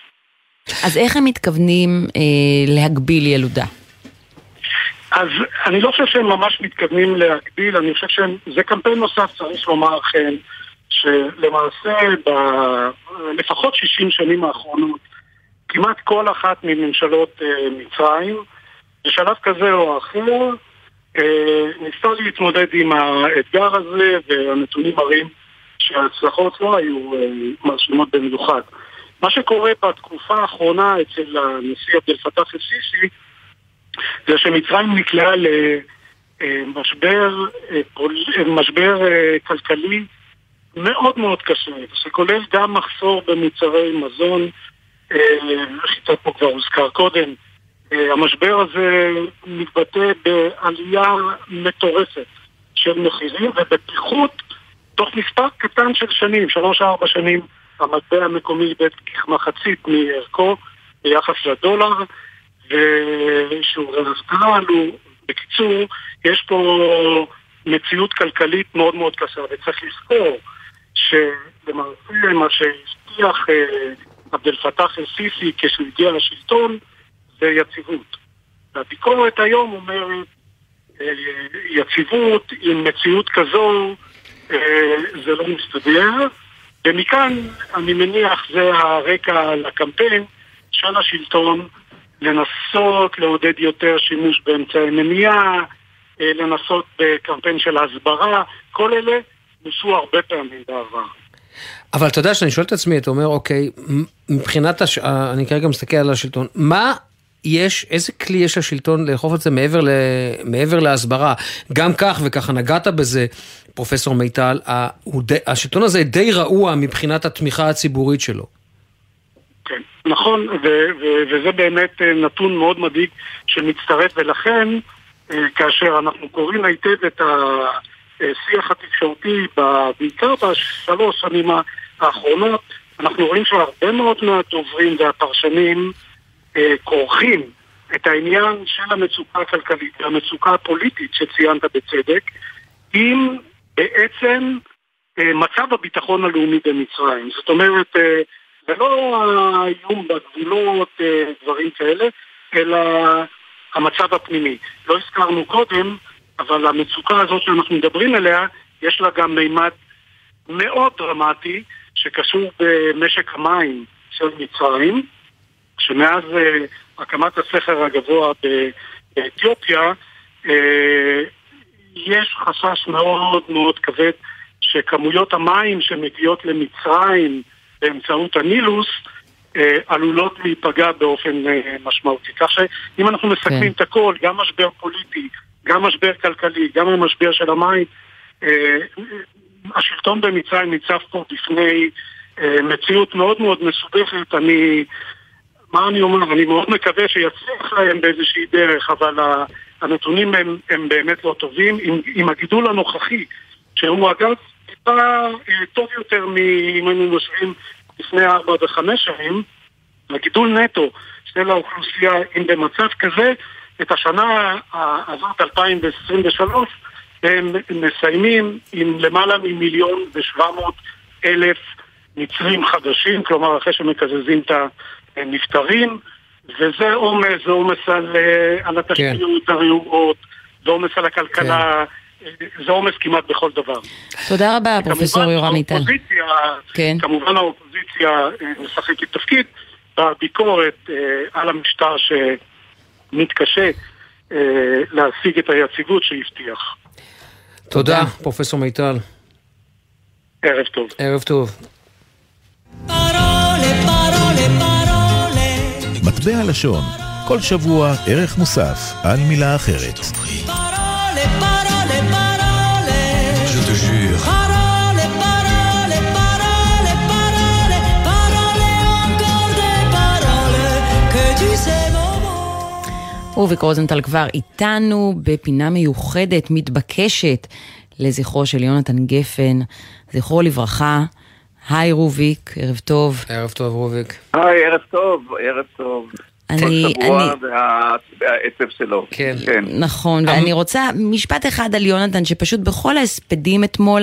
Speaker 2: אז איך הם מתכוונים אה, להגביל ילודה?
Speaker 43: אז אני לא חושב שהם ממש מתכוונים להגביל, אני חושב שזה קמפיין נוסף, צריך לומר לכם, שלמעשה בלפחות 60 שנים האחרונות, כמעט כל אחת מממשלות אה, מצרים, בשלב כזה או אחר, אה, ניסתה להתמודד עם האתגר הזה, והנתונים מראים שההצלחות לא היו אה, מרשימות במיוחד. מה שקורה בתקופה האחרונה אצל הנשיא עבד אל פתאח א-סיסי, זה שמצרים נקלעה למשבר משבר אה, כלכלי מאוד מאוד קשה, שכולל גם מחסור במוצרי מזון, אה, חיטה פה כבר הוזכר קודם. אה, המשבר הזה מתבטא בעלייה מטורפת של מחירים ובפיחות תוך מספר קטן של שנים, שלוש-ארבע שנים, המטבע המקומי איבד כמחצית מערכו ביחס לדולר, ושיעורי האבטלה עלו. בקיצור, יש פה מציאות כלכלית מאוד מאוד קשה, וצריך לזכור שלמעשה מה שהבטיח אה, עבד אל פתאח א-סיסי כשהוא הגיע לשלטון זה יציבות. והביקורת היום אומרת אה, יציבות עם מציאות כזו אה, זה לא מסתדר, ומכאן אני מניח זה הרקע לקמפיין של השלטון לנסות לעודד יותר שימוש באמצעי מניעה, אה, לנסות בקמפיין של הסברה, כל אלה נוסו הרבה פעמים בעבר.
Speaker 3: אבל אתה יודע שאני שואל את עצמי, אתה אומר, אוקיי, מבחינת, הש... אה, אני כרגע מסתכל על השלטון, מה יש, איזה כלי יש לשלטון לאכוף את זה מעבר, ל... מעבר להסברה? גם כך, וככה נגעת בזה, פרופסור מיטל. השלטון הזה די רעוע מבחינת התמיכה הציבורית שלו.
Speaker 43: כן, נכון, ו- ו- וזה באמת אה, נתון מאוד מדאיג שמצטרף, ולכן אה, כאשר אנחנו קוראים היטב את השיח התקשורתי, ב- בעיקר בשלוש שנים האחרונות, אנחנו רואים שהרבה מאוד מהדוברים והפרשנים אה, כורכים את העניין של המצוקה הכלכלית והמצוקה הפוליטית שציינת בצדק, עם בעצם אה, מצב הביטחון הלאומי במצרים. זאת אומרת, אה, זה לא האיום בגבולות, אה, דברים כאלה, אלא המצב הפנימי. לא הזכרנו קודם, אבל המצוקה הזאת שאנחנו מדברים עליה, יש לה גם מימד מאוד דרמטי שקשור במשק המים של מצרים, שמאז אה, הקמת הסכר הגבוה באתיופיה, אה, יש חשש מאוד מאוד כבד שכמויות המים שמגיעות למצרים באמצעות הנילוס אה, עלולות להיפגע באופן אה, משמעותי. כך שאם אנחנו מסכמים
Speaker 2: כן.
Speaker 43: את הכל, גם משבר פוליטי, גם משבר כלכלי, גם המשבר של המים, אה, השלטון במצרים ניצב פה בפני אה, מציאות מאוד מאוד מסובכת. אני, מה אני אומר? אני מאוד מקווה שיצליח להם באיזושהי דרך, אבל ה- הנתונים הם, הם באמת לא טובים. עם, עם הגידול הנוכחי, שהוא אגב טיפה אה, טוב יותר מאם היינו משווים לפני ארבע וחמש שנים, הגידול נטו של האוכלוסייה, אם במצב כזה, את השנה ה- הזאת, 2023, הם מסיימים עם למעלה ממיליון ושבע מאות אלף מצרים חדשים, כלומר אחרי שמקזזים את הנפטרים, וזה עומס, זה עומס על, אה, על התשתיות הרעועות, זה עומס על הכלכלה, אה, זה עומס כמעט בכל דבר.
Speaker 2: תודה רבה, פרופסור יורם.
Speaker 43: האופוזיציה,
Speaker 2: כן.
Speaker 43: כמובן האופוזיציה אה, משחקת תפקיד בביקורת אה, על המשטר שמתקשה אה, להשיג את היציבות שהבטיח.
Speaker 3: תודה, פרופסור מיטל.
Speaker 43: ערב טוב.
Speaker 3: ערב טוב.
Speaker 16: מטבע לשון, כל שבוע ערך מוסף על מילה אחרת.
Speaker 2: רוביק רוזנטל כבר איתנו בפינה מיוחדת, מתבקשת, לזכרו של יונתן גפן, זכרו לברכה. היי רוביק, ערב טוב.
Speaker 3: ערב טוב רוביק.
Speaker 34: היי, ערב טוב, ערב טוב.
Speaker 2: אני-
Speaker 34: כל שבוע
Speaker 2: אני-
Speaker 34: וה- והעצב שלו.
Speaker 3: כן.
Speaker 2: נכון, ואני רוצה משפט אחד על יונתן, שפשוט בכל ההספדים אתמול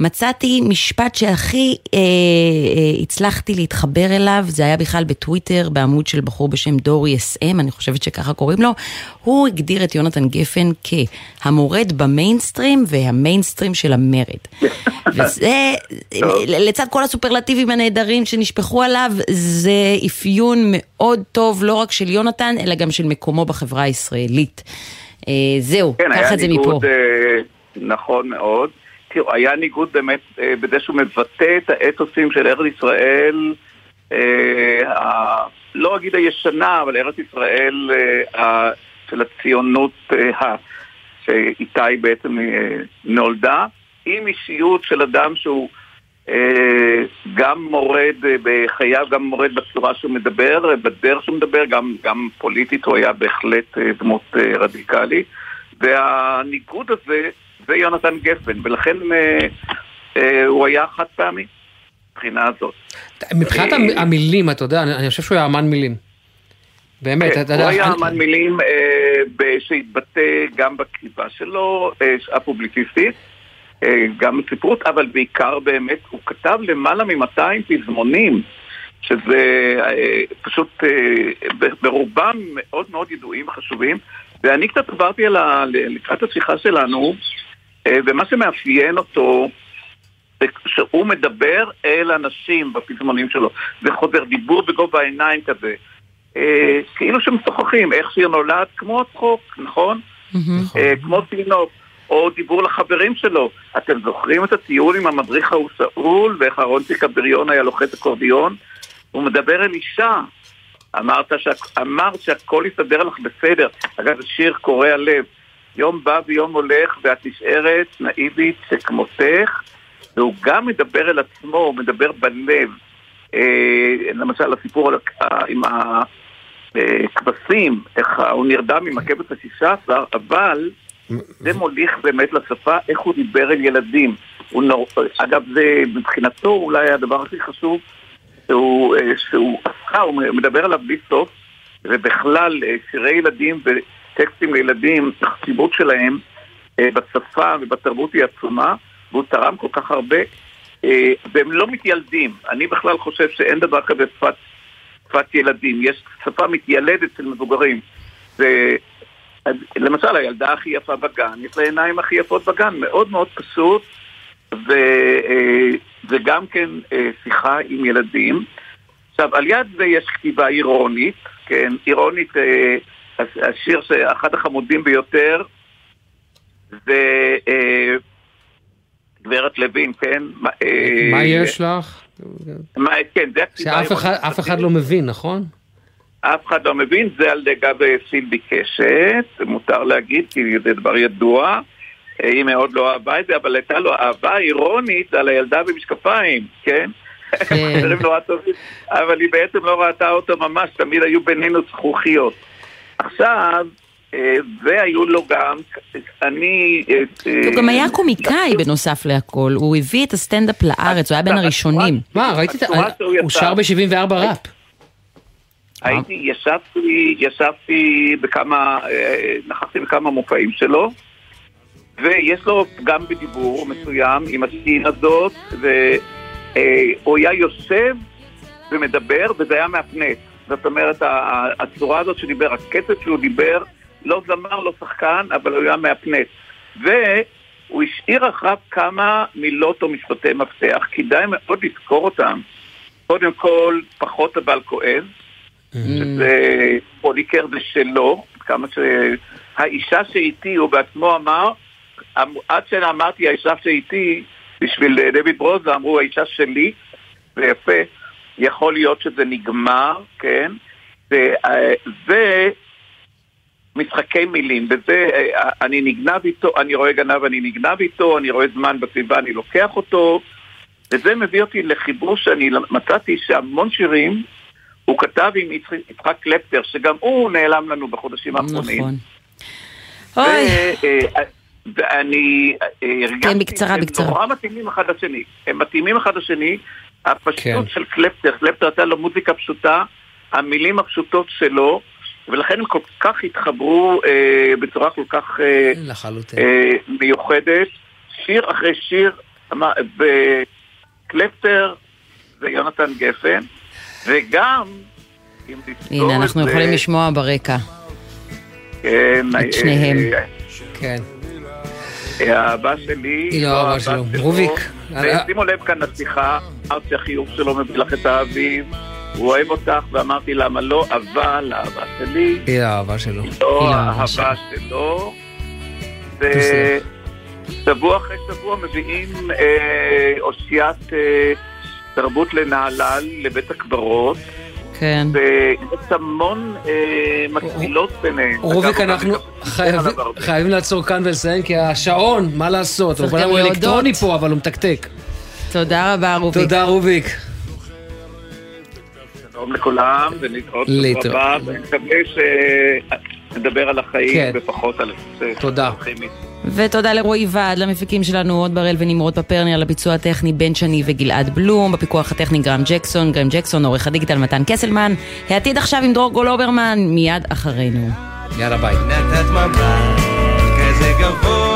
Speaker 2: מצאתי משפט שהכי אה, אה, הצלחתי להתחבר אליו, זה היה בכלל בטוויטר, בעמוד של בחור בשם דורי אס אם, אני חושבת שככה קוראים לו, הוא הגדיר את יונתן גפן כהמורד במיינסטרים והמיינסטרים של המרד. [LAUGHS] וזה, לצד כל הסופרלטיבים הנהדרים שנשפכו עליו, זה אפיון מאוד טוב, לא רק של יונתן, אלא גם של מקומו בחברה הישראלית. אה, זהו,
Speaker 34: כן,
Speaker 2: קח את זה מפה.
Speaker 34: ניגוד, אה, נכון מאוד. תראו, היה ניגוד באמת אה, בזה שהוא מבטא את האתוסים של ארץ ישראל, אה, לא אגיד הישנה, אבל ארץ ישראל אה, של הציונות אה, שאיתה היא בעצם אה, נולדה, עם אישיות של אדם שהוא גם מורד אה, בחייו, גם מורד בצורה שהוא מדבר, אה, בדרך שהוא מדבר, גם, גם פוליטית הוא היה בהחלט אה, דמות אה, רדיקלית. והניגוד הזה זה יונתן גפן, ולכן אה, אה, הוא היה חד פעמי מבחינה הזאת.
Speaker 3: מבחינת המ- המילים, אתה יודע, אני חושב שהוא היה אמן מילים. באמת,
Speaker 34: כן,
Speaker 3: אתה
Speaker 34: הוא
Speaker 3: יודע,
Speaker 34: היה
Speaker 3: אני-
Speaker 34: אמן מילים אה, שהתבטא גם בכתיבה שלו, אה, הפובליציסטית, אה, גם בספרות, אבל בעיקר באמת, הוא כתב למעלה מ-200 פזמונים, שזה אה, פשוט אה, ברובם מאוד מאוד ידועים וחשובים, ואני קצת עברתי על ה- לקראת השיחה שלנו, אה, ומה שמאפיין אותו זה שהוא מדבר אל אנשים בפזמונים שלו. זה חוזר דיבור בגובה העיניים כזה. אה, כאילו שמשוחחים, איך שיר נולד, כמו צחוק, נכון? אה, כמו תינוק, או דיבור לחברים שלו. אתם זוכרים את הטיול עם המדריך ההוא שאול, ואיך אהרונציק הבריון היה לוחץ אקורדיון? הוא מדבר אל אישה. אמרת, שה... אמרת שהכל יסתדר לך בסדר. אגב, זה שיר קורע לב. יום בא ויום הולך, ואת נשארת נאיבית שכמותך, והוא גם מדבר אל עצמו, הוא מדבר בלב. אה, למשל, הסיפור על, ה- עם הכבשים, איך הוא נרדם עם הכבש השישה עשר, אבל זה מוליך באמת לשפה, איך הוא דיבר אל ילדים. נור... אגב, זה מבחינתו אולי הדבר הכי חשוב שהוא, אה, שהוא עשה, הוא מדבר עליו בלי סוף, ובכלל אה, שירי ילדים וטקסטים לילדים, החשיבות שלהם אה, בשפה ובתרבות היא עצומה, והוא תרם כל כך הרבה, אה, והם לא מתיילדים. אני בכלל חושב שאין דבר כזה שפת, שפת ילדים, יש שפה מתיילדת של מבוגרים. זה, למשל, הילדה הכי יפה בגן, יש לה עיניים הכי יפות בגן, מאוד מאוד פשוט, ו, אה, וגם כן אה, שיחה עם ילדים. עכשיו, על יד זה יש כתיבה אירונית, כן, אירונית, אה, הש- השיר שאחד החמודים ביותר, זה אה, גברת לוין, כן? מה, אה,
Speaker 3: יש לך?
Speaker 34: מה, כן, זה הכתיבה
Speaker 3: שאף אחד-
Speaker 34: האירונית.
Speaker 3: אף אחד לא מבין, נכון?
Speaker 34: אף אחד לא מבין, זה על גב סילבי קשת, מותר להגיד, כי זה דבר ידוע. אה, היא מאוד לא אהבה את זה, אבל הייתה לו אהבה אירונית על הילדה במשקפיים, כן? חברים נורא טובים, אבל היא בעצם לא ראתה אותו ממש, תמיד היו בינינו זכוכיות. עכשיו, אה, והיו לו גם, אני... אה,
Speaker 2: הוא
Speaker 34: אה,
Speaker 2: גם היה קומיקאי בנוסף להכל, הוא הביא את הסטנדאפ לארץ, הוא היה בין [LAUGHS] הראשונים.
Speaker 3: מה, ראיתי את ה... הוא שר ב-74 ראפ.
Speaker 34: הייתי, ישבתי, ישבתי בכמה, אה, נכחתי בכמה מופעים שלו, ויש לו פגם בדיבור מסוים עם הסין הזאת, והוא היה יושב ומדבר, וזה היה מהפנט. זאת אומרת, הצורה הזאת שדיבר, הקצב שהוא דיבר, לא זמר, לא שחקן, אבל הוא היה מהפנט. והוא השאיר אחריו כמה מילות או משפטי מפתח, כדאי מאוד לזכור אותם. קודם כל, פחות אבל כואב. שזה פוליקר זה שלו, כמה שהאישה שאיתי, הוא בעצמו אמר, אמ- עד שאמרתי האישה שאיתי, בשביל אה, דויד ברוזה אמרו האישה שלי, זה יפה, יכול להיות שזה נגמר, כן? אה, זה משחקי מילים, וזה, אה, אני נגנב איתו, אני רואה גנב, אני נגנב איתו, אני רואה זמן בסביבה, אני לוקח אותו, וזה מביא אותי לחיבור שאני מצאתי שהמון שירים הוא כתב עם יצחק- קלפטר, שגם הוא נעלם לנו בחודשים האחרונים.
Speaker 2: נכון. אוי.
Speaker 34: אה, ואני אה, הרגשתי
Speaker 2: כן, בקצרה,
Speaker 34: שהם
Speaker 2: בקצרה.
Speaker 34: נורא מתאימים אחד לשני. הם מתאימים אחד לשני. הפשטות
Speaker 3: כן.
Speaker 34: של קלפטר, קלפטר הייתה לו מוזיקה פשוטה, המילים הפשוטות שלו, ולכן הם כל כך התחברו אה, בצורה כל כך אה,
Speaker 3: לחלוטין.
Speaker 34: אה, מיוחדת, שיר אחרי שיר, אמר- בקלפטר ויונתן גפן, וגם, אם
Speaker 2: הנה,
Speaker 34: את
Speaker 2: אנחנו
Speaker 34: זה,
Speaker 2: יכולים לשמוע ברקע.
Speaker 34: כן,
Speaker 2: את
Speaker 34: אה,
Speaker 2: שניהם.
Speaker 34: אה,
Speaker 3: כן.
Speaker 34: האהבה שלי,
Speaker 3: היא לא האהבה שלו. רוביק, אה,
Speaker 34: ושימו לב כאן לשיחה, אמרתי שהחיוך שלו מביא לך את האביב, הוא אוהב אותך, ואמרתי למה לא, אבל האהבה שלי,
Speaker 3: היא האהבה שלו.
Speaker 34: לא האהבה שלו, ושבוע אחרי שבוע מביאים אושיית אה, תרבות לנהלל, לבית הקברות,
Speaker 2: כן.
Speaker 34: ויש המון אה, מקבילות ביניהם.
Speaker 3: רוביק, אנחנו חייב-. חייבים לעצור כאן ולסיים, כי השעון, מה לעשות? הוא
Speaker 2: להודות.
Speaker 3: אלקטרוני פה, אבל הוא מתקתק.
Speaker 2: תודה רבה, רוביק.
Speaker 3: תודה, רוביק.
Speaker 34: שלום לכולם, ולהתראות בשבוע. הבא, ואני מקווה שנדבר על החיים
Speaker 2: כן.
Speaker 34: ופחות על...
Speaker 3: תודה.
Speaker 2: ותודה לרועי ועד, למפיקים שלנו הוד בראל ונמרוד פפרני, על הביצוע הטכני בן שני וגלעד בלום, בפיקוח הטכני גרם ג'קסון, גרם ג'קסון, עורך הדיגיטל מתן קסלמן, העתיד עכשיו עם דרור גלוברמן, מיד אחרינו.
Speaker 3: יאללה ביי.
Speaker 41: נתת מבט כזה גבוה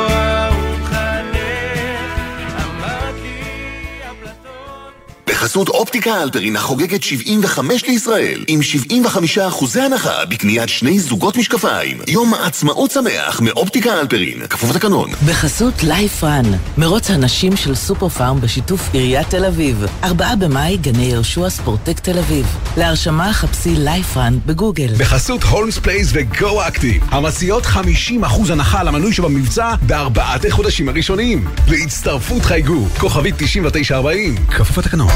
Speaker 16: בחסות אופטיקה אלפרין החוגגת 75 לישראל, עם 75 אחוזי הנחה בקניית שני זוגות משקפיים. יום עצמאות שמח מאופטיקה אלפרין, כפוף לתקנון.
Speaker 30: בחסות לייף רן, מרוץ הנשים של סופר פארם בשיתוף עיריית תל אביב. ארבעה במאי, גני יהושע ספורטק תל אביב. להרשמה חפשי לייף רן בגוגל.
Speaker 44: בחסות הולמס פלייס וגו אקטיב, המציעות 50% הנחה על המנוי שבמבצע בארבעת החודשים הראשונים. להצטרפות חייגו, כוכבית 9940, כפוף לתקנון.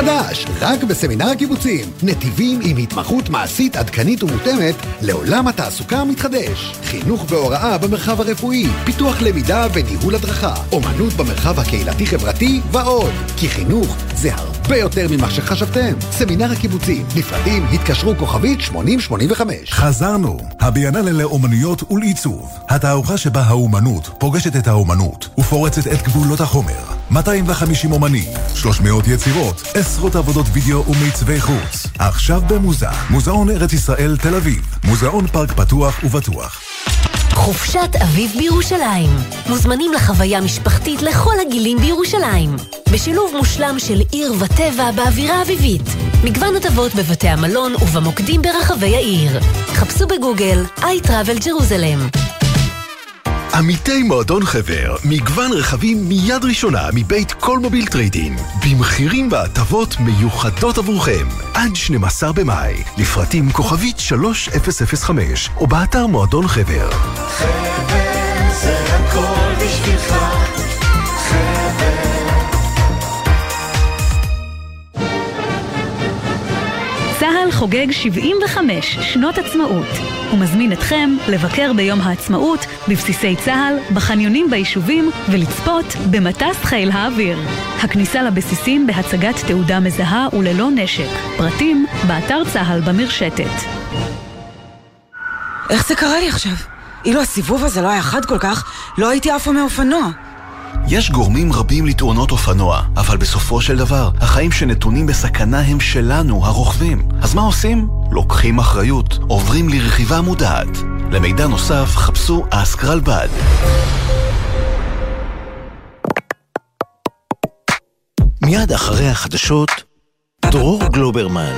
Speaker 15: חדש, רק בסמינר הקיבוצים. נתיבים עם התמחות מעשית עדכנית ומותאמת לעולם התעסוקה המתחדש. חינוך והוראה במרחב הרפואי, פיתוח למידה וניהול הדרכה, אומנות במרחב הקהילתי-חברתי ועוד. כי חינוך זה הרבה יותר ממה שחשבתם. סמינר הקיבוצים, נפרדים, התקשרו כוכבית 8085.
Speaker 4: חזרנו, הביאנלה לאומנויות ולעיצוב. התערוכה שבה האומנות פוגשת את האומנות ופורצת את גבולות החומר. 250 אומנים, 300 יצירות, עשרות עבודות וידאו ומעצבי חוץ. עכשיו במוזה, מוזיאון ארץ ישראל תל אביב, מוזיאון פארק פתוח ובטוח.
Speaker 45: חופשת אביב בירושלים. מוזמנים לחוויה משפחתית לכל הגילים בירושלים. בשילוב מושלם של עיר וטבע באווירה אביבית. מגוון הטבות בבתי המלון ובמוקדים ברחבי העיר. חפשו בגוגל iTravel Jerusalem.
Speaker 44: עמיתי מועדון חבר, מגוון רכבים מיד ראשונה מבית כל מוביל טרייד-אין, במחירים והטבות מיוחדות עבורכם, עד 12 במאי, לפרטים כוכבית 3005, או באתר מועדון חבר.
Speaker 41: זה הכל בשבילך
Speaker 12: צה"ל חוגג 75 שנות עצמאות ומזמין אתכם לבקר ביום העצמאות בבסיסי צה"ל, בחניונים ביישובים ולצפות במטס חיל האוויר. הכניסה לבסיסים בהצגת תעודה מזהה וללא נשק. פרטים באתר צה"ל במרשתת.
Speaker 46: איך זה קרה לי עכשיו? אילו הסיבוב הזה לא היה חד כל כך, לא הייתי עפה מאופנוע.
Speaker 16: יש גורמים רבים לתאונות אופנוע, אבל בסופו של דבר, החיים שנתונים בסכנה הם שלנו, הרוכבים. אז מה עושים? לוקחים אחריות, עוברים לרכיבה מודעת. למידע נוסף, חפשו אסקרלבד.
Speaker 47: מיד אחרי החדשות, דרור גלוברמן.